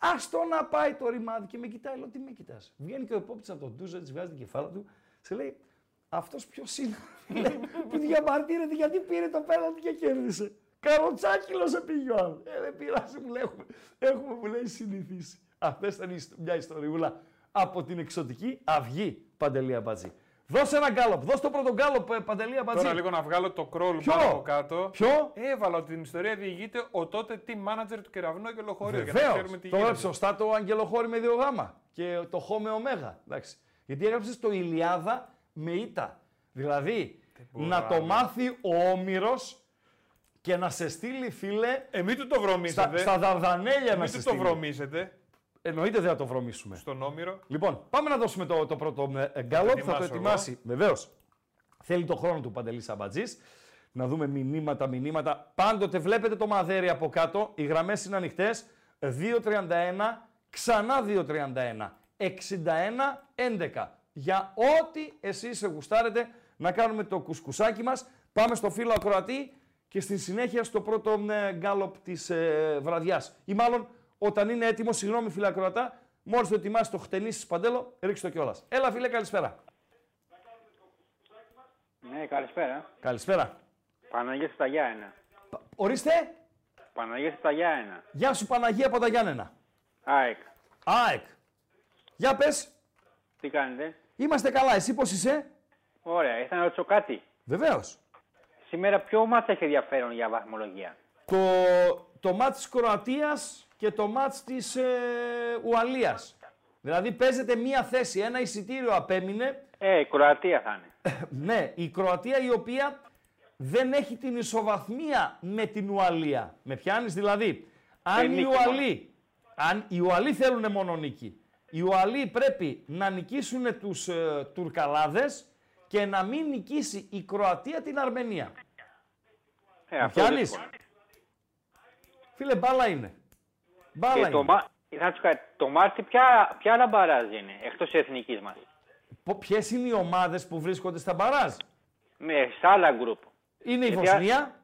Άστο να πάει το ρημάδι και με κοιτάει. Λέω τι με κοιτάς. Βγαίνει και ο επόπτης από τον Ντούζα, της βγάζει την κεφάλα του. Σε λέει αυτός ποιος είναι; Λέει, που διαμαρτύρεται γιατί πήρε το πέναλτι και κέρδισε. Καροτσάκυλο σε πήγε ο άλλος. Ε, δεν πειράζει, μου λέει, έχουμε, έχουμε μου λέει συνηθίσει. Αυτή ήταν η ιστο- μια ιστοριούλα από την εξωτική αυγή Παντελή Αμπατζή. Δώσε ένα γκάλωπ, δώσε το πρώτο γκάλωπ ε, Παντελή Αμπατζή. Τώρα λίγο να βγάλω το κρόλ Ποιο; πάνω από κάτω. Ποιο; Έβαλα ότι την ιστορία διηγείται ο τότε team manager του κεραυνού και λοχωρίου. Για να Βεβαίως. ξέρουμε τι Το γίνεται. έγραψε σωστά το Αγγελοχώρι με δύο γάμα και το Χ με ωμέγα. Εντάξει. Γιατί έγραψες το Ηλιάδα με ήττα. Δηλαδή, μπορώ να να το δω. μάθει ο Όμηρος και να σε στείλει, φίλε, Ε, μην του το στα, βρωμίσετε. στα Δαρδανέλια να μην σε του το στείλει. βρωμίσετε Εννοείται δεν θα το βρωμίσουμε. στον Όμηρο. Λοιπόν, πάμε να δώσουμε το, το πρώτο ε, γκάλωπ. Θα το ετοιμάσω ετοιμάσει. Βεβαίως. Θέλει το χρόνο του Παντελής Αμπατζής. Να δούμε μηνύματα, μηνύματα. Πάντοτε βλέπετε το μαδέρι από κάτω. Οι γραμμές είναι ανοιχτές. 2.31, ξανά 2.31. 61-11. Για ό,τι εσείς γουστάρετε να κάνουμε το κουσκουσάκι μας. Πάμε στο φίλο ακροατή και στη συνέχεια στο πρώτο ε, γκάλωπ της ε, βραδιάς. Ή μάλλον όταν είναι έτοιμος, συγγνώμη φίλε ακροατά, μόλις το ετοιμάσει το χτενίσει Παντέλο, ρίξτε το κιόλας. Έλα φίλε, καλησπέρα. Ναι, καλησπέρα. Καλησπέρα. Παναγία στα Γιάννενα. Ορίστε, Παναγία στα Γιάννενα. γεια σου Παναγία από τα Γιάννενα. ΑΕΚ. ΑΕΚ. Για πες, Τι κάνετε; είμαστε καλά, εσύ πώς είσαι; Ωραία, ήθελα να ρωτήσω κάτι. Βεβαίως. Σήμερα ποιο μάτς έχει ενδιαφέρον για βαθμολογία; το, το μάτς της Κροατίας και το μάτς της ε, Ουαλίας. Δηλαδή παίζεται μία θέση, ένα εισιτήριο απέμεινε. Ε, η Κροατία θα είναι. Ναι, η Κροατία η οποία δεν έχει την ισοβαθμία με την Ουαλία. Με πιάνεις δηλαδή. Αν οι νίκη Ουαλοί, αν οι Ουαλοί θέλουν μόνο νίκη, οι Ουαλοί πρέπει να νικήσουν τους ε, Τουρκαλάδες και να μην νικήσει η Κροατία την Αρμενία. Ε, Με αυτό πιάνεις; δύσκολο. Φίλε, μπάλα είναι. Μπάλα Και είναι. το, μα... να ρωτήσω κάτι. το Μάρτι ποια, ποια άλλα μπαράζ είναι, εκτός της εθνικής μας; Ποιες είναι οι ομάδες που βρίσκονται στα μπαράζ; Με σε άλλα γκρουπ. Είναι η Γιατί- Βοσνία,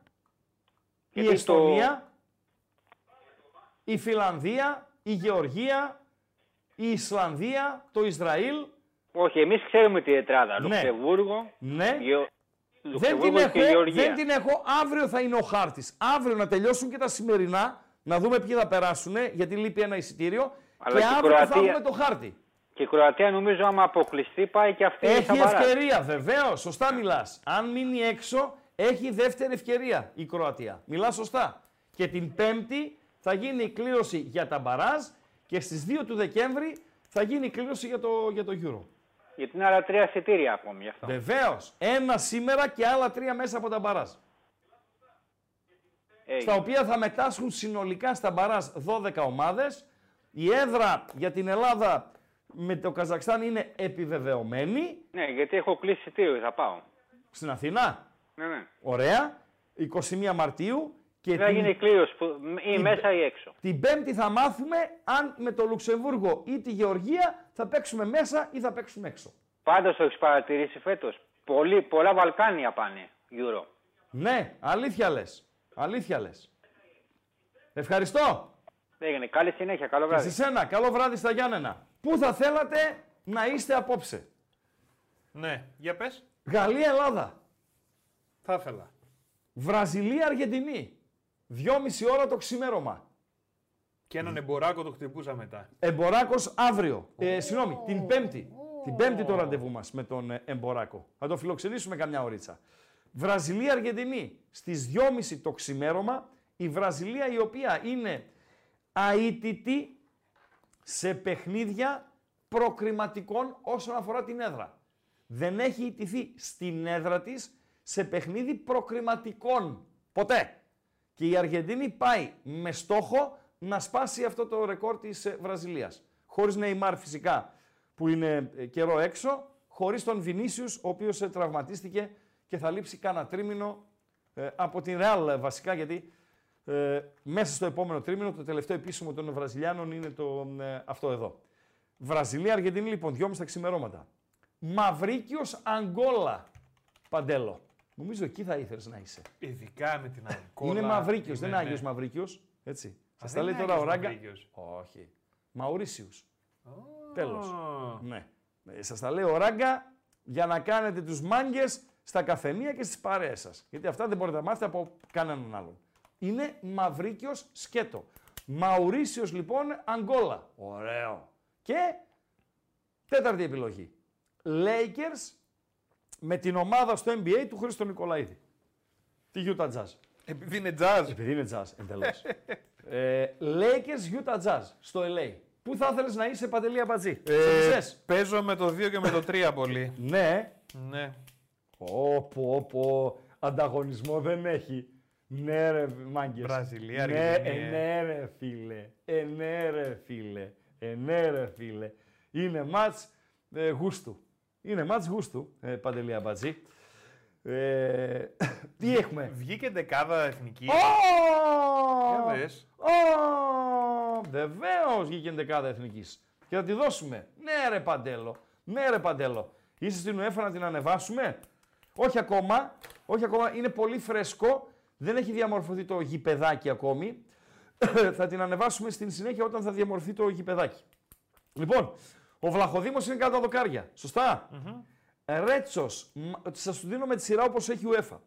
η γιατί το- Εστονία, η Φιλανδία, η Γεωργία, η Ισλανδία, το Ισραήλ. Όχι, εμείς ξέρουμε τη τετράδα. Ναι. Λουξεμβούργο, Ναι, Γεω... δεν την, Λουξεμβούργο και έχω, Γεωργία. δεν την έχω. Αύριο θα είναι ο χάρτης. Αύριο να τελειώσουν και τα σημερινά, να δούμε ποιοι θα περάσουν, γιατί λείπει ένα εισιτήριο. Αλλά και και η αύριο θα Κροατία- έχουμε το χάρτη. Και η Κροατία νομίζω άμα αποκλειστεί πάει και αυτή Έχει στα μπαράζ. ευκαιρία, βεβαίως. Σωστά μιλάς. Αν μείνει έξω, έχει δεύτερη ευκαιρία η Κροατία. Μιλάς σωστά. Και την Πέμπτη θα γίνει η κλήρωση για τα μπαράζ και στις 2 του Δεκέμβρη θα γίνει η κλήρωση για το, για το Euro. Γιατί είναι άλλα τρία εισιτήρια ακόμη γι' αυτό. Βεβαίως. Ένα σήμερα και άλλα τρία μέσα από τα μπαράζ. Έγινε. Στα οποία θα μετάσχουν συνολικά στα μπαράζ 12 ομάδες. Η έδρα για την Ελλάδα με το Καζακστάν είναι επιβεβαιωμένη Ναι, γιατί έχω κλείσει εισιτήριο, θα πάω. στην Αθηνά. Ναι, ναι. Ωραία. 21 Μαρτίου. Και Θα την, γίνει κλήρωση που ή την- μέσα ή έξω. την Πέμπτη θα μάθουμε αν με το Λουξεμβούργο ή τη Γεωργία θα παίξουμε μέσα ή θα παίξουμε έξω. Πάντως το έχεις παρατηρήσει φέτος. Πολλά Βαλκάνια πάνε Euro. Ναι, αλήθεια λες. Αλήθεια λες. Ευχαριστώ. Έγινε. Καλή συνέχεια. Καλό Και βράδυ. σε σένα. Καλό βράδυ στα Γιάννενα. Πού θα θέλατε να είστε απόψε; Ναι, για πες. Γαλλία-Ελλάδα. Θα ήθελα. Βραζιλία-Αργεντινή. Δυόμιση ώρα το ξημέρωμα. Και έναν εμποράκο το χτυπούσα μετά. Εμποράκος αύριο. Ε, συγγνώμη, την Πέμπτη. Την Πέμπτη το ραντεβού μας με τον ε, Εμποράκο. Θα το φιλοξενήσουμε καμιά ωρίτσα. Βραζιλία-Αργεντινή. Στις 2.30 το ξημέρωμα. Η Βραζιλία η οποία είναι αίτητη σε παιχνίδια προκριματικών όσον αφορά την έδρα. Δεν έχει ιτηθεί στην έδρα της σε παιχνίδι προκριματικών. Ποτέ. Και η Αργεντινή πάει με στόχο να σπάσει αυτό το ρεκόρ της ε, Βραζιλίας. Χωρίς Νεϊμάρ φυσικά που είναι ε, καιρό έξω, χωρίς τον Βινίσιους ο οποίος ε, τραυματίστηκε και θα λείψει κάνα τρίμηνο ε, από την Ρεάλ ε, βασικά γιατί ε, μέσα στο επόμενο τρίμηνο το τελευταίο επίσημο των Βραζιλιάνων είναι το, ε, αυτό εδώ. Βραζιλία-Αργεντινή λοιπόν, 2.30 τα ξημερώματα. Μαυρίκιος Αγγόλα, Παντέλο. Νομίζω εκεί θα ήθελες να είσαι. Ειδικά με την Αγκόλα. Είναι Μαυρίκιος, είναι, δεν είναι ναι. Άγιος Μαυρίκιος. Έτσι. Σας τα δεν λέει είναι τώρα ο Άγιος Ράγκα. Μαυρίκιος. Όχι. Μαουρίσιους. Τέλος. Α, Ναι. Ε, Σας τα λέει ο Ράγκα για να κάνετε τους μάγκες στα καφενεία και στις παρέες σας. Γιατί αυτά δεν μπορείτε να μάθετε από κανέναν άλλον. Είναι Μαυρίκιος σκέτο. Μαουρίσιος λοιπόν Αγγόλα. Ωραίο. Και τέταρτη επιλογή. Lakers με την ομάδα στο NBA του Χρήστο Νικολαίδη. Τη Utah Jazz. Επειδή είναι jazz. Επειδή είναι jazz, εντελώς. ε, Lakers Utah Jazz στο LA. Πού θα ήθελες να είσαι παντελή αμπατζή; Ε, Σε παίζω με το 2 και με το 3 πολύ. Ναι. ναι. Όπο, όπο, ανταγωνισμό δεν έχει. Ναι ρε μάγκες. Βραζιλία, ναι, Αργεντινή, ε, ναι ρε φίλε. Ε, ναι ρε φίλε. Ε, ναι ρε φίλε. Είναι μάτς ε, γούστου. Είναι μάτς γούστου, ε, Παντελή Αμπατζή. Ε, τι έχουμε; Βγήκε δεκάδα εθνική. Ω! Για δες. Ω! Βεβαίως βγήκε δεκάδα εθνικής. Και θα τη δώσουμε. Ναι, ρε Παντέλο. Ναι, ρε Παντέλο. Είσαι στην UEFA να την ανεβάσουμε; Όχι ακόμα. Όχι ακόμα. Είναι πολύ φρέσκο. Δεν έχει διαμορφωθεί το γηπεδάκι ακόμη. θα την ανεβάσουμε στην συνέχεια όταν θα διαμορφωθεί το γηπεδάκι. Λοιπόν, ο Βλαχοδήμος είναι κάτω τα δοκάρια. Σωστά; Ρέτσος, σα του δίνω με τη σειρά όπως έχει η UEFA.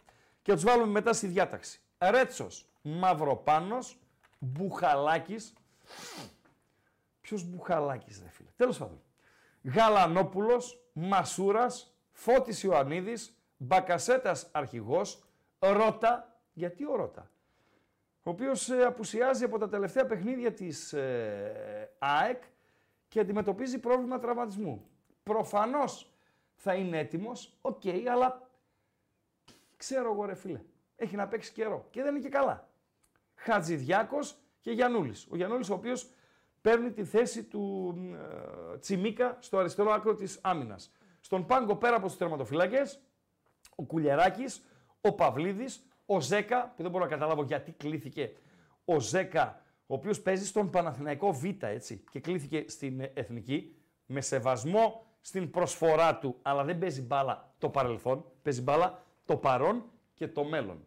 Και τους βάλουμε μετά στη διάταξη. Ρέτσος, Μαυροπάνος, Μπουχαλάκης. Ποιος Μπουχαλάκης, ρε φίλε. Τέλος πάντων. Γαλανόπουλος, Μασούρας, Φώτης Ιωαννίδης, Μπακασέτας αρχηγός, Ρότα. Γιατί ο Ρότα; Ο οποίος απουσιάζει από τα τελευταία παιχνίδια της ΑΕΚ και αντιμετωπίζει πρόβλημα τραυματισμού. Προφανώς θα είναι έτοιμος, οκ, αλλά ξέρω εγώ ρε φίλε, έχει να παίξει καιρό και δεν είναι και καλά. Χατζηδιάκος και Γιαννούλης. Ο Γιαννούλης ο οποίος παίρνει τη θέση του ε, Τσιμίκα στο αριστερό άκρο της άμυνας. Στον πάγκο πέρα από τους τερματοφύλακες, ο Κουλιεράκης, ο Παυλίδης, ο Ζέκα, που δεν μπορώ να καταλάβω γιατί κλήθηκε ο Ζέκα, ο οποίος παίζει στον Παναθηναϊκό Β, έτσι, και κλήθηκε στην Εθνική, με σεβασμό στην προσφορά του, αλλά δεν παίζει μπάλα το παρελθόν, παίζει μπάλα το παρόν και το μέλλον.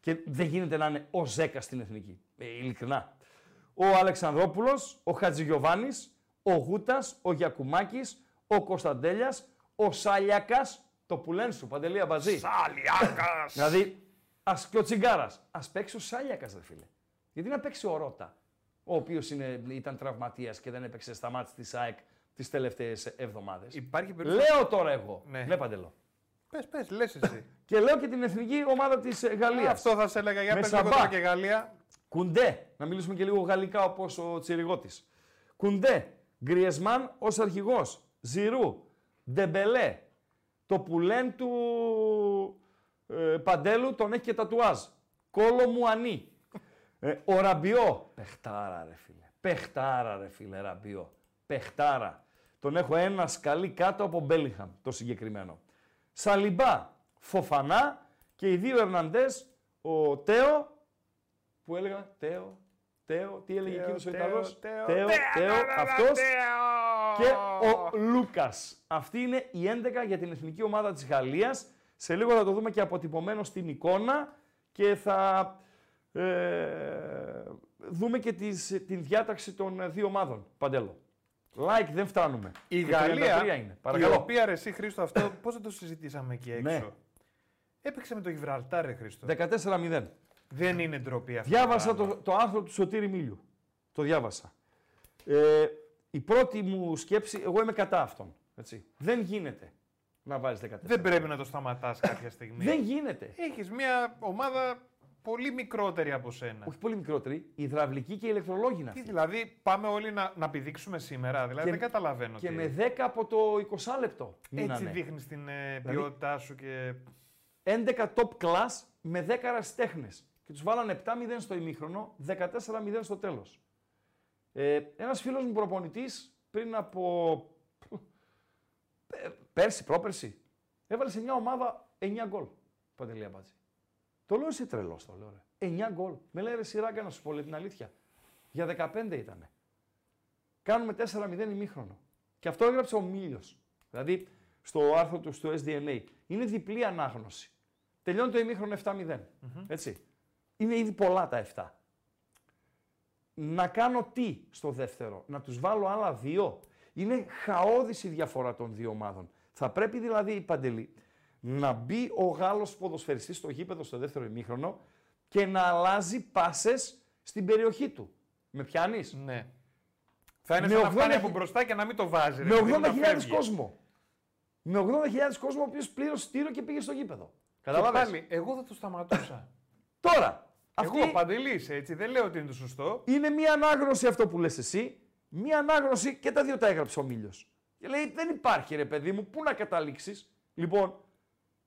Και δεν γίνεται να είναι ο Ζέκα στην Εθνική, ε, ειλικρινά. Ο Αλεξανδρόπουλος, ο Χατζηγιοβάνης, ο Γούτας, ο Γιακουμάκης, ο Κωνσταντέλιας, ο Σάλιακας, το πουλέν σου, Παντελή Αμπαζή. Σαλιάκας! Δηλαδή, ας και ο Τσιγκάρας. Ας παίξει ο Σάλιακας, ρε φίλε. Γιατί να παίξει ο Ρότα, ο οποίος ήταν τραυματίας και δεν έπαιξε στα μάτια της ΑΕΚ τις τελευταίες εβδομάδες. Υπάρχει περίπτωση. Λέω τώρα εγώ. Ναι. Ναι, Παντελό. Πες, πες, λες εσύ. Και λέω και την εθνική ομάδα της ε, Γαλλίας. Αυτό θα σε έλεγα για Με πες λίγο Σαμπά. τώρα και Γαλλία. Κουντέ, να μιλήσουμε και λίγο γαλλικά όπως ο Τσιριγώτης. Κουντέ, Γκριεσμάν ως αρχηγός, Ζιρού, Ντεμπελέ, το πουλέν του ε, Παντέλου τον έχει και τατουάζ. Κόλο Μουανί. Ε, ο Ραμπιό, παιχτάρα ρε φίλε, παιχτάρα ρε φίλε Ραμπιό, παιχτάρα. Τον έχω ένα σκαλί κάτω από Μπέλιχαμ, το συγκεκριμένο. Σαλιμπά, Φοφανά και οι δύο Ερναντές, ο Τέο, που έλεγα, Τέο, Τέο, τι έλεγε εκείνος ο Ιταλός, Τέο, Τέο, Τέο, αυτός και ο Λούκας. Αυτή είναι η 11 για την εθνική ομάδα της Γαλλίας. Σε λίγο θα το δούμε και αποτυπωμένο στην εικόνα και θα ε, δούμε και τις, την διάταξη των ε, δύο ομάδων. Παντέλο. Like δεν φτάνουμε. Η Και Γαλλία, 33 είναι. η Παρακαλώ. οποία ρε εσύ Χρήστο αυτό, πώς δεν το συζητήσαμε εκεί έξω; Ναι. Έπαιξε με το Γιβραλτάρ ρε Χρήστο. 14-0. Δεν είναι ντροπή αυτό. Διάβασα πράγμα. το, το άρθρο του Σωτήρη Μίλιου. Το διάβασα. Ε, η πρώτη μου σκέψη, εγώ είμαι κατά αυτόν. Έτσι. Δεν γίνεται να βάζεις 14. Δεν πρέπει να το σταματάς κάποια στιγμή. Δεν γίνεται. Έχεις μια ομάδα πολύ μικρότερη από σένα. Όχι πολύ μικρότερη, υδραυλική και ηλεκτρολόγοι είναι Τι αυτή. δηλαδή, πάμε όλοι να, να πηδήξουμε σήμερα. Δηλαδή, Και- δεν καταλαβαίνω. Και τι. με 10 από το 20 λεπτό. Έτσι μείνανε. δείχνεις την ε, Δηλαδή- ποιότητά σου και. 11 top class με 10 ερασιτέχνε. Και τους βάλανε 7-0 στο ημίχρονο, 14-0 στο τέλος. Ε, Ένας φίλος μου προπονητής πριν από. ε, πέρσι, πρόπερσι, έβαλε σε μια ομάδα 9 γκολ. Παντελή Αμπάτζη. Το λέω είσαι τρελός, το λέω. Ρε. 9 γκολ. Με λέει ρε σειράγκα να σου πω λέει, την αλήθεια. Για 15 ήταν. Κάνουμε 4-0 ημίχρονο. Και αυτό έγραψε ο Μίλιος. Δηλαδή στο άρθρο του στο SDNA. Είναι διπλή ανάγνωση. Τελειώνει το ημίχρονο 7-0. Έτσι. Είναι ήδη πολλά τα 7. Να κάνω τι στο δεύτερο, να τους βάλω άλλα δύο; Είναι χαόδης η διαφορά των δύο ομάδων. Θα πρέπει δηλαδή η Παντελή να μπει ο Γάλλος ποδοσφαιριστής στο γήπεδο στο δεύτερο ημίχρονο και να αλλάζει πάσες στην περιοχή του. Με πιάνεις; Ναι. Θα είναι Με σαν να 80 φτάνει από χι- μπροστά και να μην το βάζει. ρε, Με επειδή 80.000 να φεύγει. κόσμο. Με 80.000 κόσμο ο οποίος πλήρωσε τύρο και πήγε στο γήπεδο. Και Καταλάβες; πάλι, εγώ θα το σταματούσα. Τώρα, αυτή Εγώ ο Παντελής, έτσι, δεν λέω ότι είναι το σωστό. είναι μία ανάγνωση αυτό που λες εσύ. μία ανάγνωση και τα δύο τα έγραψε ο Μίλιος. Και λέει: Δεν υπάρχει ρε παιδί μου, πού να καταλήξεις; Λοιπόν,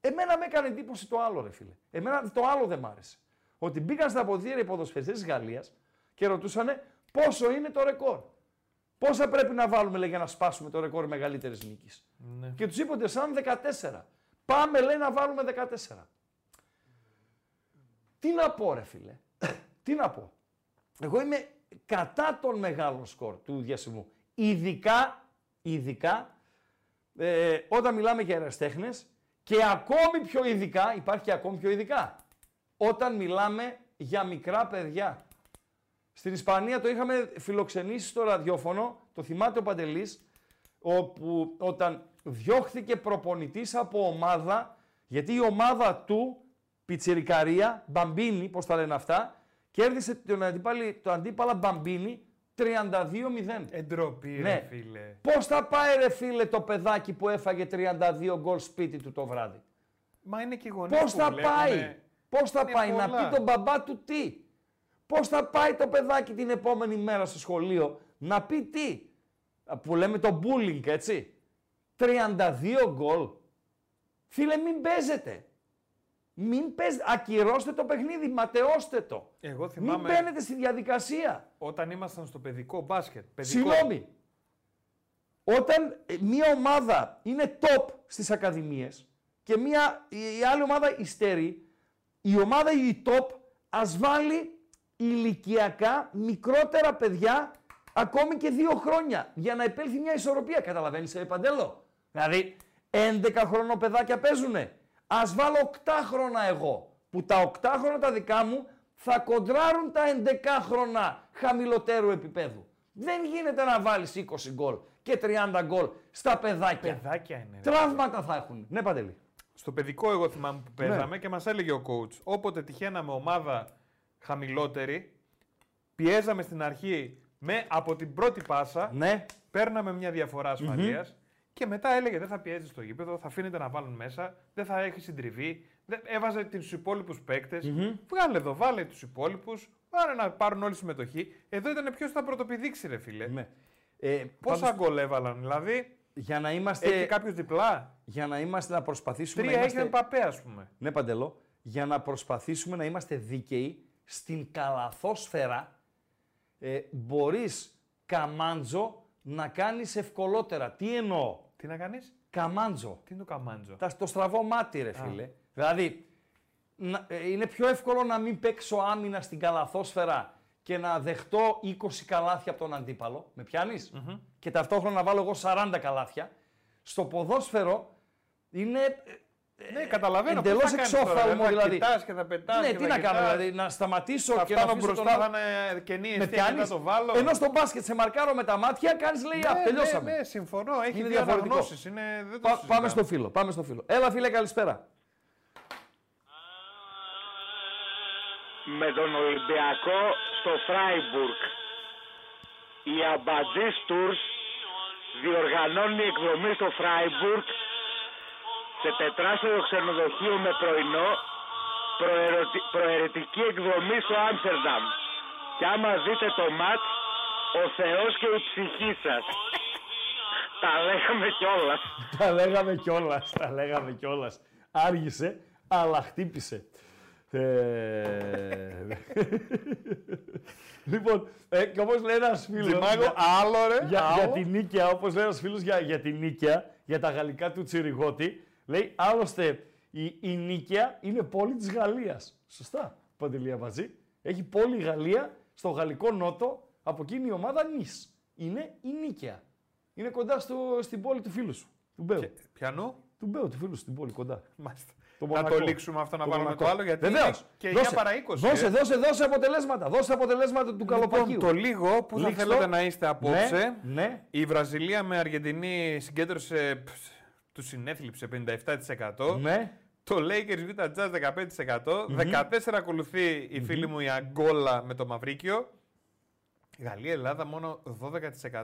εμένα με έκανε εντύπωση το άλλο, ρε φίλε. Εμένα το άλλο δεν μ' άρεσε. Ότι μπήκαν στα αποδεία οι ποδοσφαιριστές της Γαλλίας και ρωτούσαν πόσο είναι το ρεκόρ. Πόσα πρέπει να βάλουμε λέει, για να σπάσουμε το ρεκόρ μεγαλύτερης νίκης. Ναι. Και τους είπατε σαν 14. Πάμε λέει να βάλουμε 14. Τι να πω ρε φίλε. Τι να πω. Εγώ είμαι κατά τον μεγάλο σκορ του διασυμού. Ειδικά, ειδικά ε, όταν μιλάμε για αεραστέχνες και ακόμη πιο ειδικά, υπάρχει και ακόμη πιο ειδικά, όταν μιλάμε για μικρά παιδιά. Στην Ισπανία το είχαμε φιλοξενήσει στο ραδιόφωνο, το θυμάται ο Παντελής, όπου όταν διώχθηκε προπονητής από ομάδα, γιατί η ομάδα του, Πιτσιρικαρία, Μπαμπίνι, πώς τα λένε αυτά, κέρδισε τον αντίπαλο, το αντίπαλα Μπαμπίνι 32-0. Εντροπή, Ναι. ρε φίλε. Πώς θα πάει ρε φίλε το παιδάκι που έφαγε 32 γκολ σπίτι του το βράδυ; Μα είναι και οι γονείς Πώς που θα βλέπουνε. πάει, πώς θα Είναι πάει να πολλά. πει τον μπαμπά του τι; Πώς θα πάει το παιδάκι την επόμενη μέρα στο σχολείο να πει τι; Α, Που λέμε το bullying, έτσι. 32 γκολ. Φίλε, μην παίζετε. Μην παίζετε. Ακυρώστε το παιχνίδι, ματαιώστε το. Εγώ Μην θυμάμαι μπαίνετε στη διαδικασία. όταν ήμασταν στο παιδικό μπάσκετ. Παιδικό. Συγγνώμη. Όταν ε, μία ομάδα είναι top στις ακαδημίες και μία, η η άλλη ομάδα υστερεί, η ομάδα η top ας βάλει ηλικιακά μικρότερα παιδιά ακόμη και δύο χρόνια για να επέλθει μια ισορροπία. Καταλαβαίνεις, ε, Παντέλο; Δηλαδή, 11 χρονών παιδάκια παίζουνε. Ας βάλω 8 χρόνια εγώ, που τα 8 χρόνια τα δικά μου θα κοντράρουν τα 11 χρόνια χαμηλότερου επίπεδου. Δεν γίνεται να βάλεις 20 γκολ και 30 γκολ στα παιδάκια. Παιδάκια είναι. ρε. Τραύματα θα έχουν. Ναι, Παντελή. Στο παιδικό, εγώ θυμάμαι που παίζαμε Ναι. και μας έλεγε ο coach, όποτε τυχαίναμε ομάδα χαμηλότερη, πιέζαμε στην αρχή με, από την πρώτη πάσα, Ναι. παίρναμε μια διαφορά ασφαλείας και μετά έλεγε δεν θα πιέζεις στο γήπεδο, θα αφήνετε να βάλουν μέσα, δεν θα έχεις συντριβή. Δεν, έβαζε τους υπόλοιπους παίκτες. Βγάλε εδώ, βάλε τους υπόλοιπους. Πάρε να πάρουν όλη συμμετοχή. Εδώ ήταν ποιος θα πρωτοπηδήξει, ρε φίλε. ναι. Ε, Πόσα πάντως, γκολ έβαλαν, δηλαδή; για να είμαστε, Έχει κάποιος διπλά; για να είμαστε να προσπαθήσουμε Τρία να έχει είμαστε... ο Παπέ, ας πούμε. Ναι, Παντελό, για να προσπαθήσουμε να είμαστε δίκαιοι στην καλαθόσφαιρα, ε, μπορείς καμάντζο να κάνεις ευκολότερα. Τι εννοώ; Τι να κάνεις, Καμάντζο. τι είναι το καμάντζο; Τα, το στραβό μάτι, ρε φίλε. Δηλαδή, να- ε, είναι πιο εύκολο να μην παίξω άμυνα στην καλαθόσφαιρα και να δεχτώ 20 καλάθια από τον αντίπαλο. Με πιανεις Και ταυτόχρονα να βάλω εγώ 40 καλάθια. Στο ποδόσφαιρο είναι ε, Ναι, καταλαβαίνω. εντελώς πώς θα κάνεις τώρα, εξόφθαλμο, θα δηλαδή. κοιτάς και θα πετάς ναι, και τι θα να κάνω, κοιτάς. δηλαδή, να σταματήσω Θα και να φτάνω αφήσω μπροστά, τον θα άλλο. είναι κενή Με αιστεία και πιάνεις, θα το βάλω. ενώ στο μπάσκετ σε μαρκάρω με τα μάτια, κάνεις λέει, ναι, «Α, τελειώσαμε». Ναι, ναι, συμφωνώ. Έχει Είναι δύο διαφορετικό. αναγνώσεις. Είναι, δεν το Πα- συζητάμε. πάμε στο φίλο, πάμε στο φίλο. Έλα φίλε, καλησπέρα. με τον Ολυμπιακό στο Φράιμπουργκ. Η Αμπατζής Tours διοργανώνει εκδρομή στο Φράιμπουργκ σε τετράστερο ξενοδοχείο με πρωινό προαιρετι- προαιρετική εκδρομή στο Άμστερνταμ. Και άμα δείτε το ματ, ο Θεός και η ψυχή σας. Τα λέγαμε κιόλας. Τα λέγαμε κιόλας. Τα λέγαμε κιόλας. Άργησε, αλλά χτύπησε. Ε... λοιπόν, ε, και όπως λέει ένας φίλος... Τζιμάκο, για- άλλο ρε. για, άλλο. για την Νίκαια, όπως λέει ένας φίλος για, για την Νίκαια, για τα γαλλικά του Τσιριγώτη, λέει άλλωστε η, η Νίκαια είναι πόλη της Γαλλίας. Σωστά, Παντελή Αμπατζή. Έχει πόλη η Γαλλία στο γαλλικό νότο, από εκείνη η ομάδα Νης. Είναι η Νίκαια. Είναι κοντά στο, στην πόλη του φίλου σου, του Μπέου. Και- Πιανού; Του Μπέου, του φίλου σου, στην πόλη κοντά. Μάλιστα. Το Να Μονακό. το λήξουμε αυτό να Το βάλουμε Μονακό. το άλλο γιατί Βεβαίως. είναι και 9 Δώσε, παρά 20. Δώσε, ε. δώσε, δώσε αποτελέσματα. Δώσε αποτελέσματα του καλοπακίου. Λοιπόν, το λίγο που θα Λήξτε θέλετε το. να είστε απόψε. Ναι, ναι. Η Βραζιλία με Αργεντινή συγκέντρωσε, π, του συνέθλιψε 57%. ναι. Το Lakers Vita Jazz 15%. 14 ακολουθεί η φίλη μου η Αγκόλα με το Μαυρίκιο. Γαλλία-Ελλάδα μόνο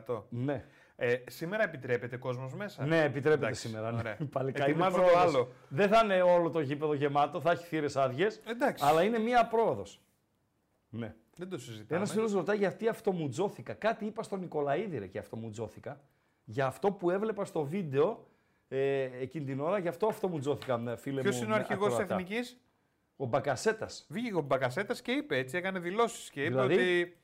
12%. Ναι. Ε, σήμερα επιτρέπεται κόσμος μέσα; Ναι, επιτρέπεται Εντάξει, σήμερα. Ναι. ωραία. Παλικάρι, είναι Ετοιμάζω το πρόοδος. άλλο. Δεν θα είναι όλο το γήπεδο γεμάτο, θα έχει θύρες άδειες. Εντάξει. Αλλά είναι μία πρόοδος. Ναι. Δεν το συζητάμε. Ένας φίλος ρωτάει γιατί αυτομουτζώθηκα. Κάτι είπα στον Νικολαίδη ρε και αυτομουτζώθηκα. Για αυτό που έβλεπα στο βίντεο ε, εκείνη την ώρα, γι' αυτό αυτομουτζώθηκα, ε, φίλε μου. Ποιο είναι ο αρχηγός της ακροατά. Εθνικής, Ο Μπακασέτας. Βγήκε ο Μπακασέτας και είπε έτσι, έκανε δηλώσεις και είπε Δηλαδή; ότι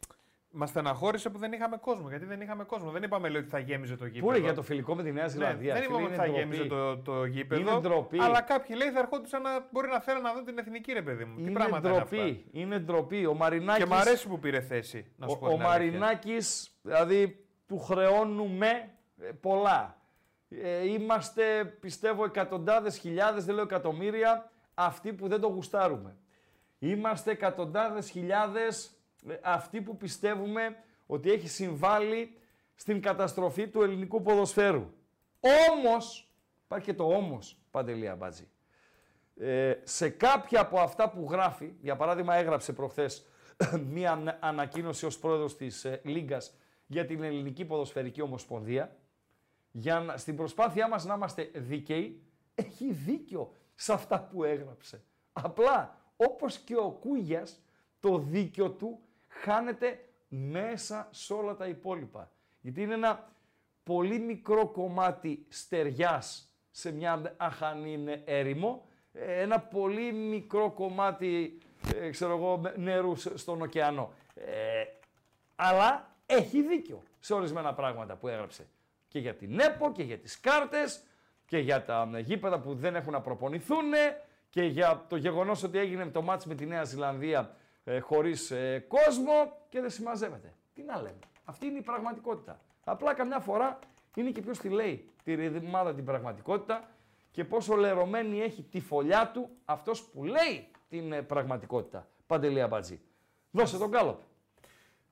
μας στεναχώρησε που δεν είχαμε κόσμο. Γιατί δεν είχαμε κόσμο. Δεν είπαμε λέει, ότι θα γέμιζε το γήπεδο. Πού είναι για το φιλικό με τη Νέα Ναι, Ζηλανδία. δεν φίλε, είπαμε ότι θα είναι γέμιζε ντροπή. το, το γήπεδο. Είναι ντροπή. Αλλά κάποιοι λέει θα ερχόντουσαν να μπορεί να θέλουν να δουν την εθνική ρε παιδί μου. Τι Είναι πράγματα είναι αυτά; ντροπή. Είναι ντροπή. Ο Μαρινάκης, Και μ' αρέσει που πήρε θέση. Να σου πω ο, ο την αλήθεια. Μαρινάκης, δηλαδή του χρεώνουμε ε, πολλά. Ε, είμαστε, πιστεύω, εκατοντάδες χιλιάδες, δεν λέω εκατομμύρια, αυτοί που δεν το γουστάρουμε. Είμαστε εκατοντάδες χιλιάδες ε, αυτοί που πιστεύουμε ότι έχει συμβάλει στην καταστροφή του ελληνικού ποδοσφαίρου. Όμως, υπάρχει και το όμως, Παντελία Μπάτζη. Ε, σε κάποια από αυτά που γράφει, για παράδειγμα έγραψε προχθές μία ανα- ανακοίνωση ως πρόεδρος της ε, Λίγκας για την Ελληνική Ποδοσφαιρική Ομοσπονδία, για να, στην προσπάθειά μας να είμαστε δίκαιοι, έχει δίκιο σε αυτά που έγραψε. Απλά, όπως και ο Κούγιας, το δίκιο του χάνεται μέσα σε όλα τα υπόλοιπα. Γιατί είναι ένα πολύ μικρό κομμάτι στεριάς σε μια αχανή έρημο, ε, ένα πολύ μικρό κομμάτι, ε, ξέρω εγώ, με- νερού σ- στον ωκεανό. Ε, αλλά έχει δίκιο σε ορισμένα πράγματα που έγραψε. Και για την ΕΠΟ και για τις κάρτες και για τα ε, γήπεδα που δεν έχουν να προπονηθούν και για το γεγονός ότι έγινε το μάτς με τη Νέα Ζηλανδία ε, χωρίς ε, κόσμο και δεν συμμαζεύεται. Τι να λέμε. Αυτή είναι η πραγματικότητα. Απλά καμιά φορά είναι και ποιος τη λέει τη ρημάδα την πραγματικότητα και πόσο λερωμένη έχει τη φωλιά του αυτός που λέει την ε, πραγματικότητα. Παντελία Μπατζή. Δώσε τον κάλοπ.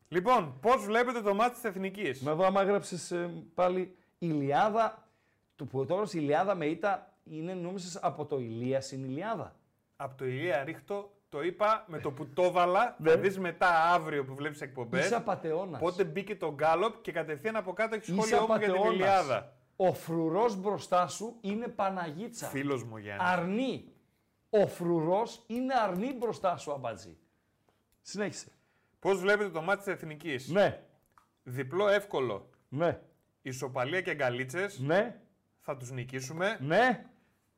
Λοιπόν, πώς βλέπετε το μάτι της Εθνικής; Με εδώ άμα έγραψες ε, πάλι Ηλιάδα, το που τώρα η Ηλιάδα με ήττα είναι νόμισες από το Ηλίας στην Ηλιάδα. Από το Ηλία Ρίχτο το είπα με το που το έβαλα. Ναι. θα δεις μετά αύριο που βλέπεις εκπομπές. Είσαι απατεώνας. Πότε μπήκε το γκάλοπ και κατευθείαν από κάτω έχεις Είσαι σχόλιο μου για την απατεώνας. Ηλιάδα. Ο φρουρός μπροστά σου είναι Παναγίτσα. Φίλος μου Γιάννη. Αρνή. Ο φρουρός είναι αρνή μπροστά σου, αμπατζή. Συνέχισε. Πώς βλέπετε το μάτι της Εθνικής; Ναι. Διπλό εύκολο. Ναι. Ισοπαλία και γκαλίτσες. Ναι. Θα τους νικήσουμε. Ναι.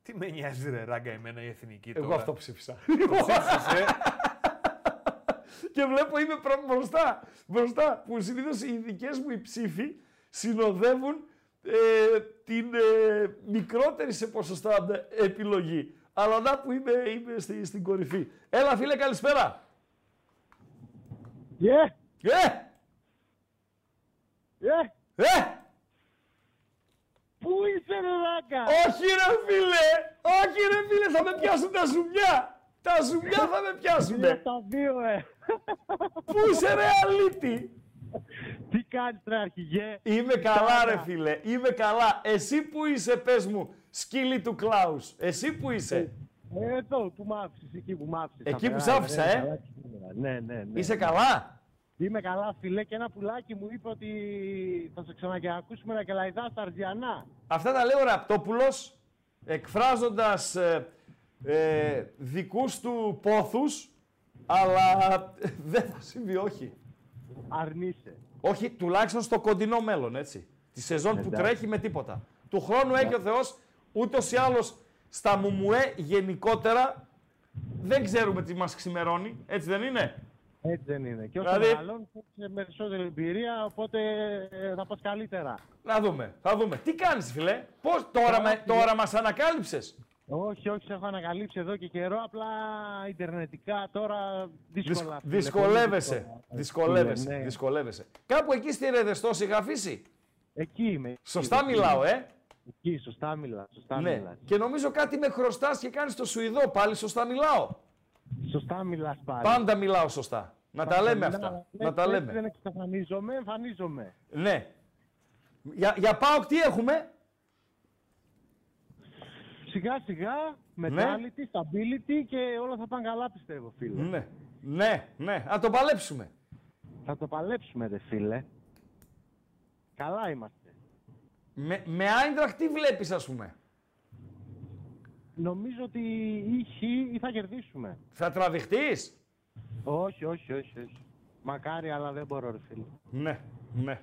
Τι με νοιάζει ρε ράγκα εμένα η Εθνική Εγώ τώρα; αυτό ψήφισα. Το ψήφισες, ε; και βλέπω είμαι προ- μπροστά. Μπροστά. Που συνήθως οι δικές μου οι ψήφοι συνοδεύουν ε, την ε, μικρότερη σε ποσοστά ε, επιλογή. Αλλά να που είμαι, είμαι στη- στην κορυφή. Έλα φίλε καλησπέρα. Yeah. Ε! Yeah. Ε! Πού είσαι ρε Ράγκα; Όχι ρε φίλε! Όχι ρε φίλε, θα με πιάσουν τα ζουμιά! Τα ζουμιά θα με πιάσουν! Είναι τα δύο ε. Πού είσαι ρε αλήτη! Τι κάνεις ρε αρχηγέ; Είμαι καλά ρε φίλε, είμαι καλά. Εσύ που είσαι πες μου, σκύλι του Κλάους. Εσύ που είσαι. Ε, Εδώ που μ' άφησες, εκεί που μ' άφησες. Εκεί που Απερά, σ' άφησα, ρε, ε. καλά σήμερα. Ναι, ναι, ναι. Είσαι καλά. Είμαι καλά φίλε και ένα πουλάκι μου είπε ότι θα σε ξανακακούσουμε να κελαϊδά στα Αρζιανά. Αυτά τα λέει ο Ραπτόπουλος, εκφράζοντας ε, ε, δικούς του πόθους, αλλά ε, δεν θα συμβεί, όχι. Αρνείσαι. Όχι, τουλάχιστον στο κοντινό μέλλον, έτσι. Τη σεζόν που Εντάξει. τρέχει με τίποτα. Του χρόνου έχει ο Θεός, ούτως ή άλλως στα μουμουέ γενικότερα, δεν ξέρουμε τι μας ξημερώνει, έτσι δεν είναι; Έτσι δεν είναι. Και όσο Δηλαδή- μεγαλώνεις έχεις περισσότερη εμπειρία, οπότε ε, θα πας καλύτερα. Να δούμε, θα δούμε. Τι κάνεις φίλε, πώς τώρα, με, τώρα μας ανακάλυψες; Όχι, όχι, σε έχω ανακαλύψει εδώ και καιρό. Απλά ιντερνετικά τώρα δύσκολα. φίλε, Δυσκολεύεσαι, πολύ δύσκολα. δυσκολεύεσαι, Ναι. δυσκολεύεσαι. Κάπου εκεί στη Ρεδεστό σε είχα αφήσει. Εκεί είμαι. Σωστά εκεί, μιλάω, ε; Εκεί, σωστά μιλά. Σωστά Ναι. μιλάς. Και νομίζω κάτι με χρωστάς και κάνεις το Σουηδό. Πάλι σωστά μιλάω. Σωστά μιλάς πάλι. Πάντα μιλάω σωστά. Να τα λέμε αυτά. Να τα λέμε. Δεν εξαφανίζομαι, εμφανίζομαι. Ναι. Για, για ΠΑΟΚ τι έχουμε; Σιγά σιγά, Ναι. mentality, stability και όλα θα πάνε καλά πιστεύω φίλε. Ναι. Ναι, ναι. Να το παλέψουμε. Θα το παλέψουμε ρε φίλε. Καλά είμαστε. Με, με Άιντραχ τι βλέπεις ας πούμε; Νομίζω ότι ή χ ή θα κερδίσουμε. Θα τραβηχτείς; Όχι, όχι, όχι. όχι. Μακάρι, αλλά δεν μπορώ, ρε φίλε. Ναι, ναι.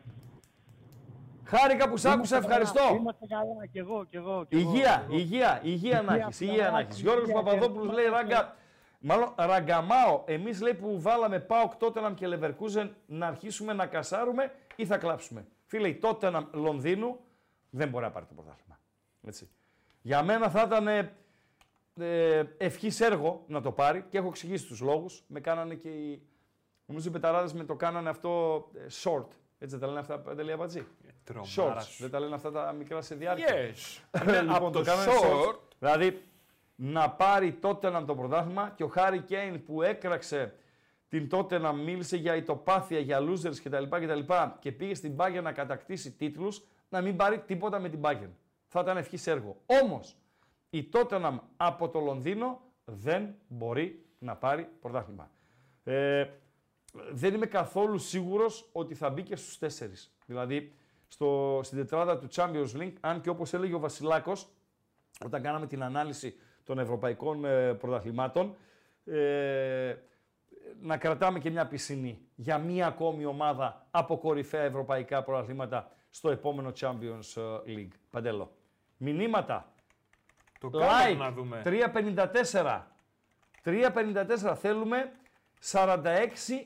Χάρηκα που σ' άκουσα, Είμαστε καλά, ευχαριστώ. Είμαστε καλά, κι εγώ, κι εγώ. κι εγώ, Υγεία, κι εγώ. υγεία, υγεία να Υγεία, έχεις, υγεία να έχεις. υγεία, Γιώργος υγεία, Παπαδόπουλος υγεία. λέει ράγκα, μάλλον ραγκαμάω, εμείς λέει που βάλαμε πάω Τότεναμ και Leverkusen να αρχίσουμε να κασάρουμε ή θα κλάψουμε. Φίλε, η Τότεναμ Λονδίνου δεν μπορεί να πάρει το πρωτάθλημα. Έτσι. Για μένα θα ήταν ε, ε, ευχής έργο να το πάρει και έχω εξηγήσει τους λόγους. Με κάνανε και οι, νομίζω οι πεταράδες με το κάνανε αυτό ε, short. Έτσι δεν τα λένε αυτά, Παντελή Αμπατζή. Τρομάρας Shorts. σου. Δεν τα λένε αυτά τα μικρά σε διάρκεια. Yes. Ναι, Ναι, λοιπόν, από το το κάνανε short. short. Δηλαδή, να πάρει τότε να το πρωτάθλημα και ο Χάρη Κέιν που έκραξε την τότε να μίλησε για ητοπάθεια, για losers κτλ. κτλ και πήγε στην Bayern να κατακτήσει τίτλους, να μην πάρει τίποτα με την Bayern. Θα ήταν ευχής έργο. Όμως, η Tottenham από το Λονδίνο δεν μπορεί να πάρει πρωτάθλημα. Ε, δεν είμαι καθόλου σίγουρος ότι θα μπει και στους τέσσερις. Δηλαδή, στο, στην τετράδα του Champions League, αν και όπως έλεγε ο Βασιλάκος, όταν κάναμε την ανάλυση των ευρωπαϊκών ε, πρωταθλημάτων, ε, να κρατάμε και μια πισινή για μία ακόμη ομάδα από κορυφαία ευρωπαϊκά πρωταθλήματα στο επόμενο Champions League. Παντέλο. Μηνύματα. Το κάτω like. να δούμε. 354. 354. Θέλουμε 46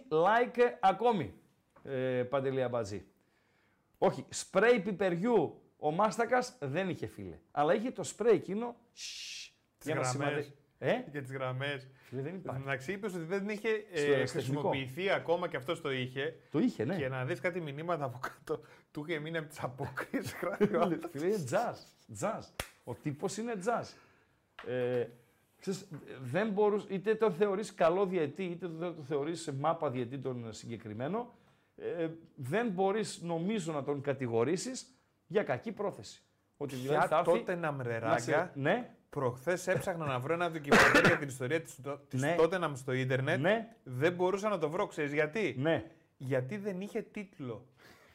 like ακόμη. Ε, Παντελή Αμπατζή. Όχι, σπρέι πιπεριού ο Μάστακας δεν είχε φίλε. Αλλά είχε το σπρέι εκείνο. σσ, Τις για να γραμμές. σημαδε- Ε; Για τις γραμμές. Φίλε, δεν υπάρχει. Εντάξει, είπε ότι δεν είχε Στο ε, αεραστεχνικό. χρησιμοποιηθεί ακόμα και αυτό το είχε. Το είχε, ναι. Και να δει κάτι μηνύματα από κάτω. Του είχε μείνει από τις απόκρισει. Γράφει ο άλλος. Φίλε, είναι jazz. jazz. Ο τύπος είναι jazz. Ε, ξέρεις, δεν μπορούς, είτε το θεωρείς καλό διαιτή, είτε το, το θεωρείς μάπα διαιτή τον συγκεκριμένο, ε, δεν μπορείς νομίζω να τον κατηγορήσεις για κακή πρόθεση. Ότι δηλαδή θα Ποια έρθει τότε να να μρεράγκα. σε- Ναι, Προχθές έψαχνα να βρω ένα ντοκιμαντέρ για την ιστορία της της Ναι. Tottenham στο ίντερνετ. Ναι. Δεν μπορούσα να το βρω. Ξέρεις γιατί; ναι. Γιατί δεν είχε τίτλο.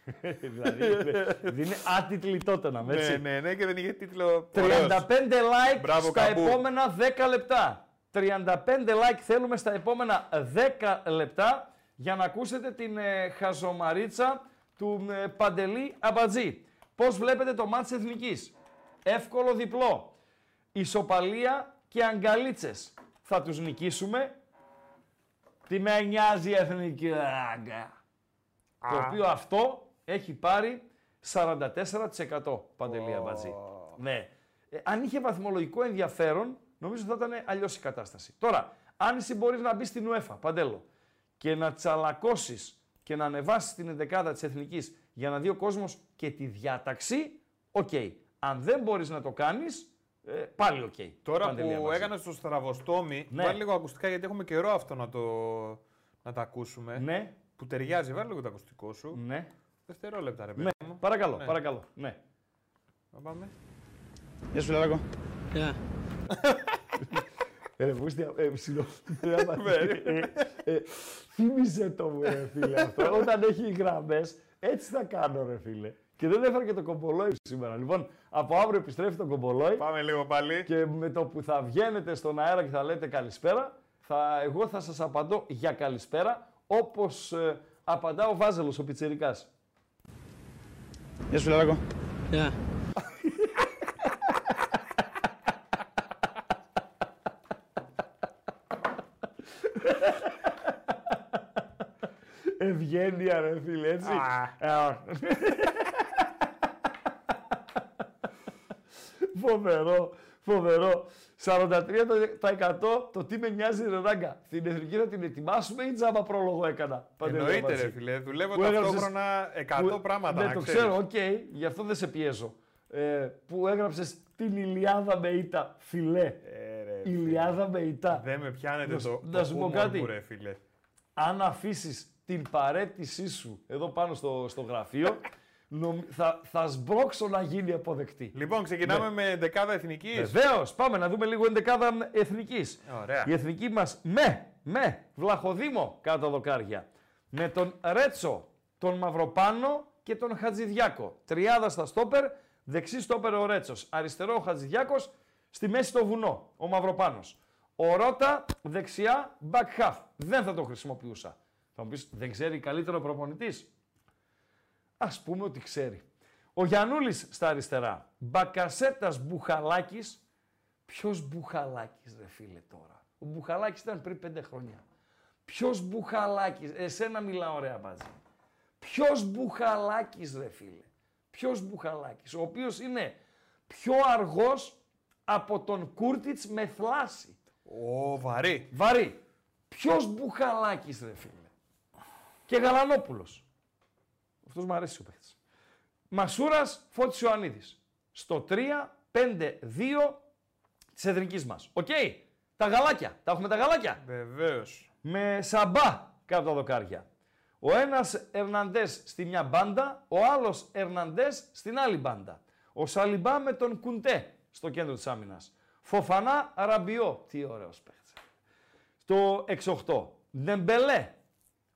δηλαδή είναι- είναι άτιτλη τότε να Ναι, έτσι. ναι, ναι, και δεν είχε τίτλο. 35 Ωραίος. like Μπράβο, στα Καμπού. επόμενα 10 λεπτά. 35 like θέλουμε στα επόμενα 10 λεπτά για να ακούσετε την ε, χαζομαρίτσα του ε, Παντελή Αμπατζή. Πώς βλέπετε το μάτς Εθνικής; Εύκολο διπλό. Ισοπαλία και αγκαλίτσες. Θα τους νικήσουμε. Τι με νοιάζει η Εθνική Ράγκα. Το οποίο αυτό έχει πάρει 44% Παντελή Αμπατζή. Ναι. Ε, αν είχε βαθμολογικό ενδιαφέρον, νομίζω θα ήταν αλλιώς η κατάσταση. Τώρα, αν εσύ μπορείς να μπεις στην UEFA, Παντέλο, και να τσαλακώσεις και να ανεβάσεις την ενδεκάδα της εθνικής για να δει ο κόσμος και τη διάταξη, οκ. Αν δεν μπορείς να το κάνεις, ε, πάλι οκ. Τώρα Παντελή που Αμπατζή. έκανες το στραβοστόμι, Ναι. βάλει λίγο ακουστικά γιατί έχουμε καιρό αυτό να το, να τα ακούσουμε. Ναι, Που ταιριάζει, βάλει λίγο το ακουστικό σου. ναι. Δευτερόλεπτα, ρε παιδί ναι. μου. Παρακαλώ, Ναι. παρακαλώ. Ναι. Να πάμε. Γεια σου, Φιλαράκο. Ε, Βούστια, ε, συγγνώμη. Ε, ε, Θύμιζε το μου, ρε φίλε, αυτό. Όταν έχει γραμμές, έτσι θα κάνω, ρε φίλε. Και δεν έφερα και το κομπολόι σήμερα. Λοιπόν, από αύριο επιστρέφει το κομπολόι Πάμε λίγο πάλι. και με το που θα βγαίνετε στον αέρα και θα λέτε καλησπέρα, θα, εγώ θα σας απαντώ για καλησπέρα, όπως ε, απαντά ο Βάζελος, ο πιτσιρικάς. Γεια σου, Φιλαράκο. Ευγένεια, ρε φίλε, έτσι. Ε, φοβερό, φοβερό. 43% το τι με νοιάζει ρε ράγκα. Την εθνική θα την ετοιμάσουμε ή τζάμπα πρόλογο έκανα. Παντελή Εννοείται, Αμπατζή. ρε φίλε. Δουλεύω Που έγραψες- ταυτόχρονα 100 που- πράγματα. Ναι, να το ξέρεις. ξέρω, οκ, γι' αυτό δεν σε πιέζω. Ε, που έγραψες την Ηλιάδα με ήττα, φιλέ. Ε, ρε, φίλε. Ηλιάδα με ήττα. Δεν με πιάνετε Να σου- το, να το σου πω χούμορ κάτι. μου, ρε φίλε. αν αφήσεις την παρέτησή σου εδώ πάνω στο, στο γραφείο, νομ- θα, θα σμπρώξω να γίνει αποδεκτή. Λοιπόν, ξεκινάμε με δεκάδα εθνικής. Βεβαίως, πάμε να δούμε λίγο ενδεκάδα εθνικής. Ωραία. Η εθνική μας με, με Βλαχοδήμο κάτω δοκάρια. Με τον Ρέτσο, τον Μαυροπάνο και τον Χατζηδιάκο. Τριάδα στα στόπερ, δεξί στόπερ ο Ρέτσος. Αριστερό ο Χατζηδιάκος, στη μέση το βουνό, ο Μαυροπάνος. Ο Ρότα δεξιά, back half. Δεν θα το χρησιμοποιούσα. Θα μου πεις, δεν ξέρει καλύτερο προπονητής; Ας πούμε ότι ξέρει. Ο Γιαννούλης στα αριστερά. Μπακασέτας Μπουχαλάκης. Ποιος Μπουχαλάκης ρε φίλε τώρα; Ο Μπουχαλάκης ήταν πριν πέντε χρόνια. Ποιος Μπουχαλάκης; Εσένα μιλάω ωραία μπάτζη. Ποιος Μπουχαλάκης ρε φίλε; Ποιος Μπουχαλάκης; Ο οποίος είναι πιο αργός από τον Κούρτιτς με θλάση. Ω, βαρύ. Βαρύ. Ποιος Μπουχαλάκης ρε φίλε; Και Γαλανόπουλος. Αυτός μου αρέσει ο παίχτης. Μασούρας Φώτης Ιωαννίδης. Στο 3-5-2 της εθνικής μας. Οκ. Τα γαλάκια. Τα έχουμε τα γαλάκια. Βεβαίως. Με Σαμπά κάτω τα δοκάρια. Ο ένας Ερναντές στη μια μπάντα, ο άλλος Ερναντές στην άλλη μπάντα. Ο Σαλιμπά με τον Κουντέ στο κέντρο της άμυνας. Φοφανά Ραμπιό. Τι ωραίος παίχτης. Το 6-8. Ντεμπελέ.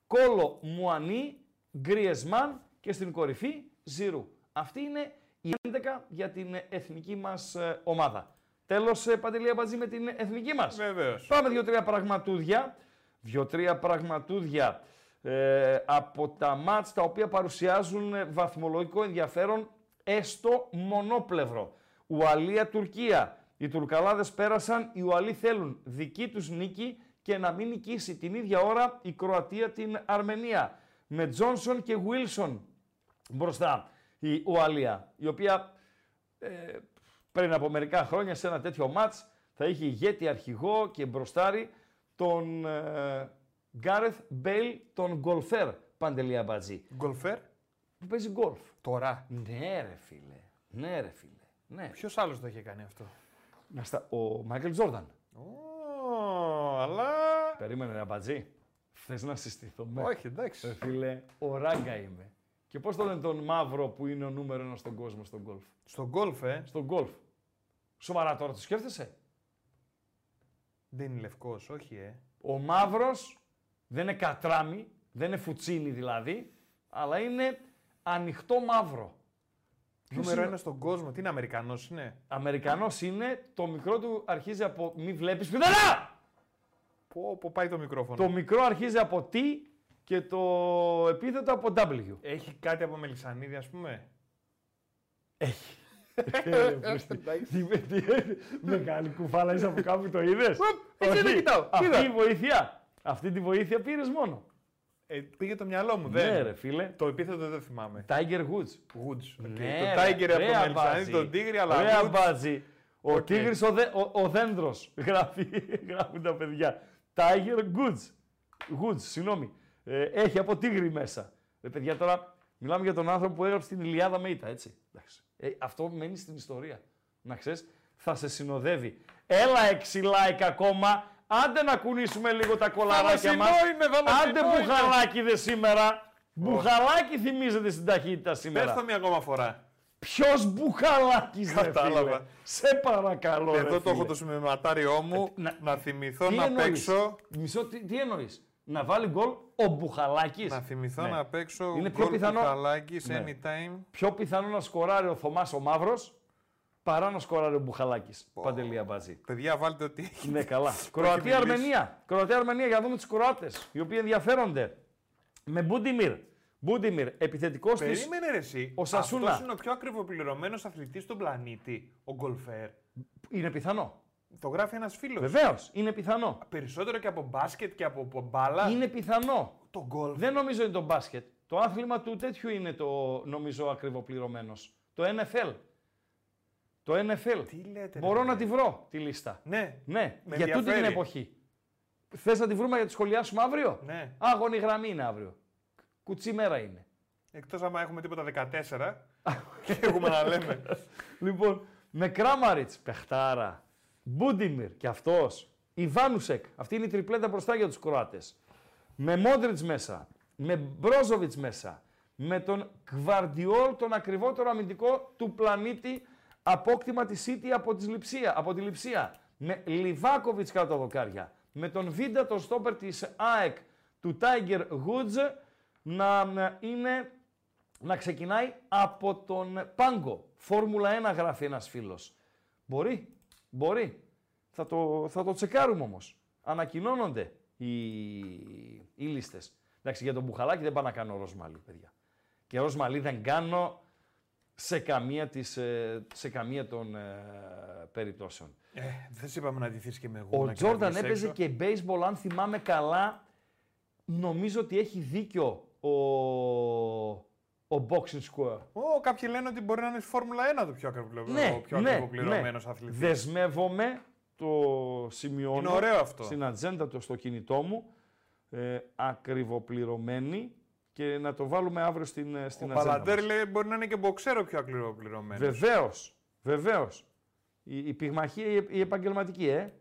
Κόλο Μουανί. Γκριεσμάν και στην κορυφή Ζηρού. Αυτή είναι η 11 για την εθνική μας ε, ομάδα. Τέλος, ε, Παντελία Μπατζή, με την εθνική μας. Βεβαίως. Πάμε δύο-τρία πραγματούδια. Δύο-τρία πραγματούδια ε, από τα μάτς τα οποία παρουσιάζουν ε, βαθμολογικό ενδιαφέρον έστω μονόπλευρο. Ουαλία-Τουρκία. Οι Τουρκαλάδες πέρασαν, οι Ουαλοί θέλουν δική τους νίκη και να μην νικήσει την ίδια ώρα η Κροατία την Αρμενία. Με Τζόνσον και Βίλσον μπροστά η Ουαλία, η οποία ε, πριν από μερικά χρόνια σε ένα τέτοιο μάτς θα είχε ηγέτη αρχηγό και μπροστάρι τον ε, Γκάρεθ Μπέιλ, τον γκολφέρ Παντελή Αμπατζή. Γκολφέρ; Που παίζει γκολφ. Τώρα; Ναι ρε φίλε. Ναι ρε φίλε. Ναι. Ποιος άλλος το είχε κάνει αυτό; Να στα... Ο Μάικλ Τζόρνταν. Ω, αλλά... Περίμενε ρε Αμπατζή. Θες να συστηθώ με. Όχι, εντάξει. Ρε φίλε, ο Ράγκα είμαι. Και πώς το λένε τον μαύρο που είναι ο νούμερο ένα στον κόσμο στον γκολφ; Στον γκολφ, ε; Στον γκολφ. Σοβαρά τώρα το σκέφτεσαι; Δεν είναι λευκός, όχι, ε. Ο μαύρος δεν είναι κατράμι, δεν είναι φουτσίνι δηλαδή, αλλά είναι ανοιχτό μαύρο. Ποιος Νούμερο είναι; ένα στον κόσμο. Τι είναι, Αμερικανός είναι; Αμερικανός είναι, το μικρό του αρχίζει από μη βλέπεις πιδερά! Πω, πω πάει το μικρόφωνο. Το μικρό αρχίζει από T και το επίθετο από W. Έχει κάτι από Μελισσανίδη, ας πούμε; Έχει. Τι με- τι- Μεγάλη κουφάλα είσαι από κάπου το είδες; έτσι δεν κοιτάω. Αυτή Είδα. η βοήθεια. Αυτή τη βοήθεια πήρες μόνο. Ε, πήγε το μυαλό μου, δεν. Ναι, ρε φίλε. Το επίθετο δεν θυμάμαι. Tiger Woods. Woods. οκ. Ναι, το ρε, Tiger από ρε, το Αμπατζή. Μελισσανίδη, τον Τίγρη, αλλά Ρε Woods. Αμπατζή. Ο Οκ. Τίγρης ο, δε, ο, ο δέντρος, γράφει, γράφουν τα παιδιά. Tiger Woods. Woods, συγγνώμη. Ε, έχει από τίγρη μέσα. Ρε παιδιά, τώρα μιλάμε για τον άνθρωπο που έγραψε την Ιλιάδα με ήττα, έτσι. Εντάξει. Ε, αυτό μένει στην ιστορία. Να ξέρεις, θα σε συνοδεύει. Έλα έξι like ακόμα. Άντε να κουνήσουμε λίγο τα κολαράκια Θαλασσινό μας. είναι, θαλασσινό Άντε είναι. μπουχαλάκι δε σήμερα. Μπουχαλάκι θυμίζεται στην ταχύτητα Πες σήμερα. το μία ακόμα φορά. Ποιος μπουχαλάκι ρε Κατάλαβα. φίλε. Σε παρακαλώ. ρε Εδώ το φίλε. έχω το σημειωματάριό μου. να- να θυμηθώ Τι να εννοείς; παίξω. Μισό, τι, τι εννοείς; Να βάλει γκολ ο Μπουχαλάκης. Να θυμηθώ να παίξω Είναι πιο γκολ πιθανό. Μπουχαλάκης Ναι. anytime. Πιο πιθανό να σκοράρει ο Θωμάς ο Μαύρος παρά να σκοράρει ο Μπουχαλάκης. Παντελία μπάζι. Παιδιά, βάλτε ότι έχει. Ναι, καλά. μιλήσεις. Κροατία-Αρμενία. Κροατία-Αρμενία για να δούμε τους Κροάτες. Οι οποίοι ενδιαφέρονται. Με Μπούντιμιρ. Μπούντιμιρ, επιθετικός της. Περίμενε ρε εσύ. Ο Σασούνα. Αυτός είναι ο πιο ακριβοπληρωμένος αθλητής στον πλανήτη. Ο γκολφέρ. Είναι πιθανό. Το γράφει ένας φίλος. Βεβαίως, είναι πιθανό. Περισσότερο και από μπάσκετ και από από μπάλα. Είναι πιθανό. Το γκολ. Δεν νομίζω είναι το μπάσκετ. Το άθλημα του τέτοιου είναι το νομίζω ακριβοπληρωμένος. Το NFL. Το NFL. Τι λέτε, Μπορώ ρε, να παιδιά. τη βρω τη λίστα. Ναι. Ναι, Με για τούτη την ενδιαφέρει. εποχή. Θες να τη βρούμε για τη σχολιάσουμε αύριο; Ναι. Άγωνη γραμμή είναι αύριο. Κουτσή μέρα είναι. Εκτός άμα έχουμε τίποτα 14 και έχουμε να λέμε. Λοιπόν, με Κράμαριτ, παιχτάρα. Μπούντιμιρ και αυτός. Ιβάνουσεκ. Αυτή είναι η τριπλέτα μπροστά για τους Κροάτες. Με Μόντριτς μέσα. Με Μπρόζοβιτς μέσα. Με τον Κβαρντιόλ, τον ακριβότερο αμυντικό του πλανήτη. Απόκτημα της City από, της Λιψία, από τη Λιψία. Με Λιβάκοβιτς κάτω τα δοκάρια. Με τον Βίντα, τον στόπερ της ΑΕΚ του Tiger Woods να να είναι να ξεκινάει από τον Πάγκο. Φόρμουλα 1 γράφει ένας φίλος. Μπορεί, μπορεί. Θα το, θα το τσεκάρουμε όμως. Ανακοινώνονται οι, οι λίστες. Εντάξει, για τον Μπουχαλάκη δεν πάω να κάνω ροσμαλί, παιδιά. Και ροσμαλί δεν κάνω σε καμία, της, ε, σε καμία των ε, περιπτώσεων. Ε, δεν σε είπαμε να ντυθείς και με Ο γούνα. και να Τζόρνταν βγεις έπαιζε έξω. και baseball, αν θυμάμαι καλά. Νομίζω ότι έχει δίκιο ο, ο Boxing Square. Ω, κάποιοι λένε ότι μπορεί να είναι στη Φόρμουλα 1 το πιο, ακριβό, Ναι, ο πιο ναι, ακριβοπληρωμένος ναι. αθλητής. Δεσμεύομαι, το σημειώνω Είναι ωραίο αυτό. στην ατζέντα του στο κινητό μου, ε, ακριβοπληρωμένη και να το βάλουμε αύριο στην, ε, στην Ο ατζέντα Παλαντέρ μας. λέει μπορεί να είναι και μποξέρο πιο ακριβοπληρωμένος. Βεβαίως, βεβαίως. Η, η πυγμαχία η, η επαγγελματική, ε.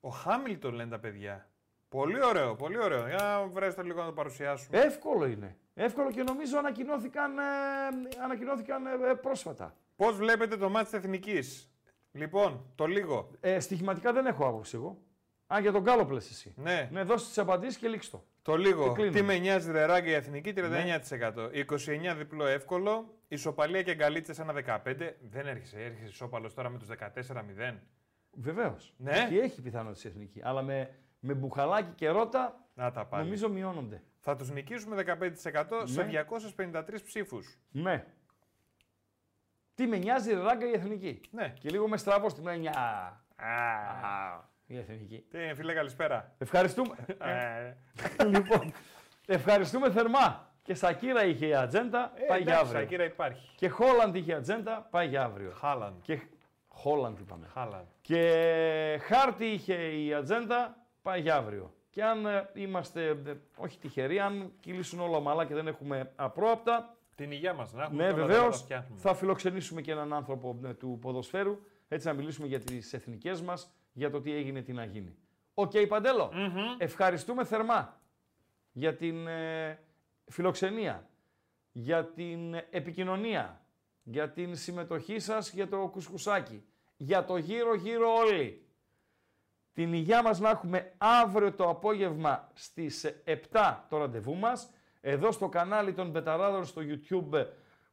Ο Χάμιλτον λένε τα παιδιά. Πολύ ωραίο, πολύ ωραίο. Για να βρες το λίγο να το παρουσιάσουμε. Εύκολο είναι. Εύκολο και νομίζω ανακοινώθηκαν, ε, ανακοινώθηκαν ε, ε, πρόσφατα. Πώς βλέπετε το μάτι της Εθνικής; Λοιπόν, το λίγο. Ε, στοιχηματικά δεν έχω άποψη εγώ. Αν για τον Γκάλο πλες εσύ. Ναι. Ναι, δώσε τις απαντήσεις και λήξτε το. Το λίγο. Και κλείνουμε. Τι με νοιάζει ρε ράγκα η Εθνική, Ναι. 39%. 29 διπλό εύκολο. Ισοπαλία και γκαλίτσες ένα 15. Δεν έρχεσαι, έρχεσαι ισόπαλος τώρα με τους 14-0. Βεβαίως. Ναι. Έχει, έχει πιθανότητα η εθνική. Αλλά με, με μπουχαλάκι και ρότα Να τα πάλι. νομίζω μειώνονται. Θα τους νικήσουμε 15% σε Ναι. 253 ψήφους. Ναι. Τι με νοιάζει ρε ράγκα η εθνική; Ναι. Και λίγο με στραβό στη μενιά. Α, η εθνική. Τι φίλε, καλησπέρα. Ευχαριστούμε. Ε, λοιπόν, ευχαριστούμε θερμά. Και Σακύρα είχε η ατζέντα, ε, πάει για εντάξει, αύριο. Σακύρα υπάρχει. Και Χόλαντ είχε ατζέντα, πάει για αύριο. Χάλαντ. Και Χόλαντ είπαμε. Χάλαντ. Και Χάρτη είχε η ατζέντα, πάει για αύριο. Και αν ε, είμαστε, ε, όχι τυχεροί, αν κυλήσουν όλα ομαλά και δεν έχουμε απρόαπτα, Την υγεία μας να έχουμε. ναι, όλα βεβαίως να τα φτιάχνουμε. θα φιλοξενήσουμε και έναν άνθρωπο ε, του ποδοσφαίρου, έτσι να μιλήσουμε για τις εθνικές μας, για το τι έγινε, τι να γίνει. Οκ, παντελο Ευχαριστούμε θερμά για την ε, φιλοξενία, για την επικοινωνία, για την συμμετοχή σας για το κουσκουσάκι, για το γύρω-γύρω όλοι. Την υγεία μας να έχουμε αύριο το απόγευμα στις 7 το ραντεβού μας, εδώ στο κανάλι των Πεταράδων στο YouTube,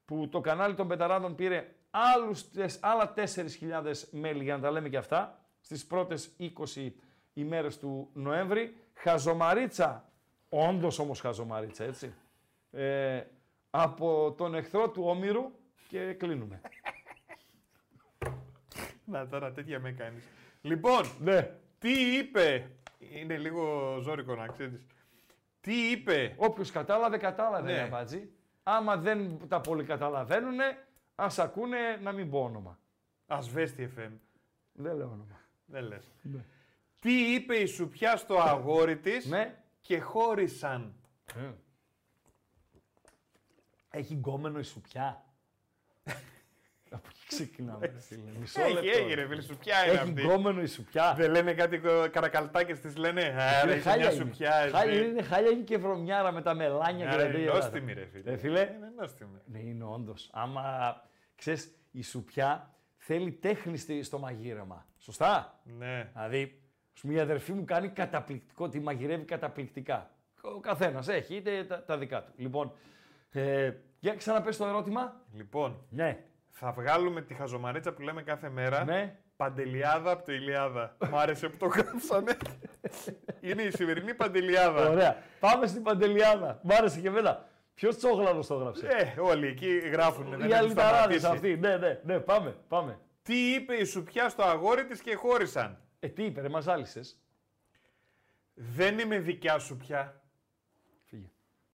που το κανάλι των Πεταράδων πήρε άλλους, τεσ- άλλα 4.000 μέλη, για να τα λέμε και αυτά, στις πρώτες 20 ημέρες του Νοέμβρη. Χαζομαρίτσα, όντως όμως χαζομαρίτσα, έτσι, ε, από τον εχθρό του Όμηρου και κλείνουμε. Να τώρα τέτοια με κάνεις. Λοιπόν, ναι. Τι είπε; Είναι λίγο ζώρικο να ξέρεις. Τι είπε; Όποιος κατάλαβε, κατάλαβε, Ναι. ναι. Αμπάτζη. Άμα δεν τα πολύ καταλαβαίνουν, ας ακούνε να μην πω όνομα. Ασβέστη FM. Δεν λέω όνομα. Δεν λες. Ναι. Τι είπε η Σουπιά στο αγόρι της Ναι. και χώρισαν; Έχει γκόμενο η σουπιά. Από εκεί ξεκινάμε. ρε φίλε. Μισό Έχει, λεπτό. έχει ρε φίλε, Σουπιά είναι Έχει αυτή. γκόμενο η σουπιά. Δεν λένε κάτι κο- καρακαλτάκες της λένε. Άρα Είναι είσαι χάλια μια είναι. Σουπιά. Χάλια εσύ». είναι, χάλια είναι και βρωμιάρα με τα μελάνια Άρα και είναι τα τέτοια. νόστιμη, ρε φίλε. Ε, φίλε. Είναι νόστιμη. Ναι, είναι όντως. Άμα ξέρεις, η σουπιά θέλει τέχνη στη- στο μαγείρεμα. Σωστά; Ναι. Δηλαδή, ας πούμε, η αδερφή μου κάνει καταπληκτικό, τη μαγειρεύει καταπληκτικά. Ο καθένας έχει είτε τα, τα δικά του. Λοιπόν, ε, για ξαναπες το ερώτημα. Λοιπόν, Ναι. Θα βγάλουμε τη χαζομαρίτσα που λέμε κάθε μέρα. Ναι. Παντελιάδα από το Ηλιάδα. Μ' άρεσε που το γράψανε. Είναι η σημερινή Παντελιάδα. Ωραία. Πάμε στην Παντελιάδα. Μ' άρεσε και εμένα. Ποιος τσόγλανο το έγραψε. Ε, όλοι εκεί γράφουν. δεν Οι έχουν αλυταράδε σταματήσει. αυτοί. Ναι, ναι, ναι, πάμε, πάμε. Τι είπε η Σουπιά στο αγόρι της και χώρισαν; Ε, τι είπε, ρε, μας άλυσες. Δεν είμαι δικιά σου πια.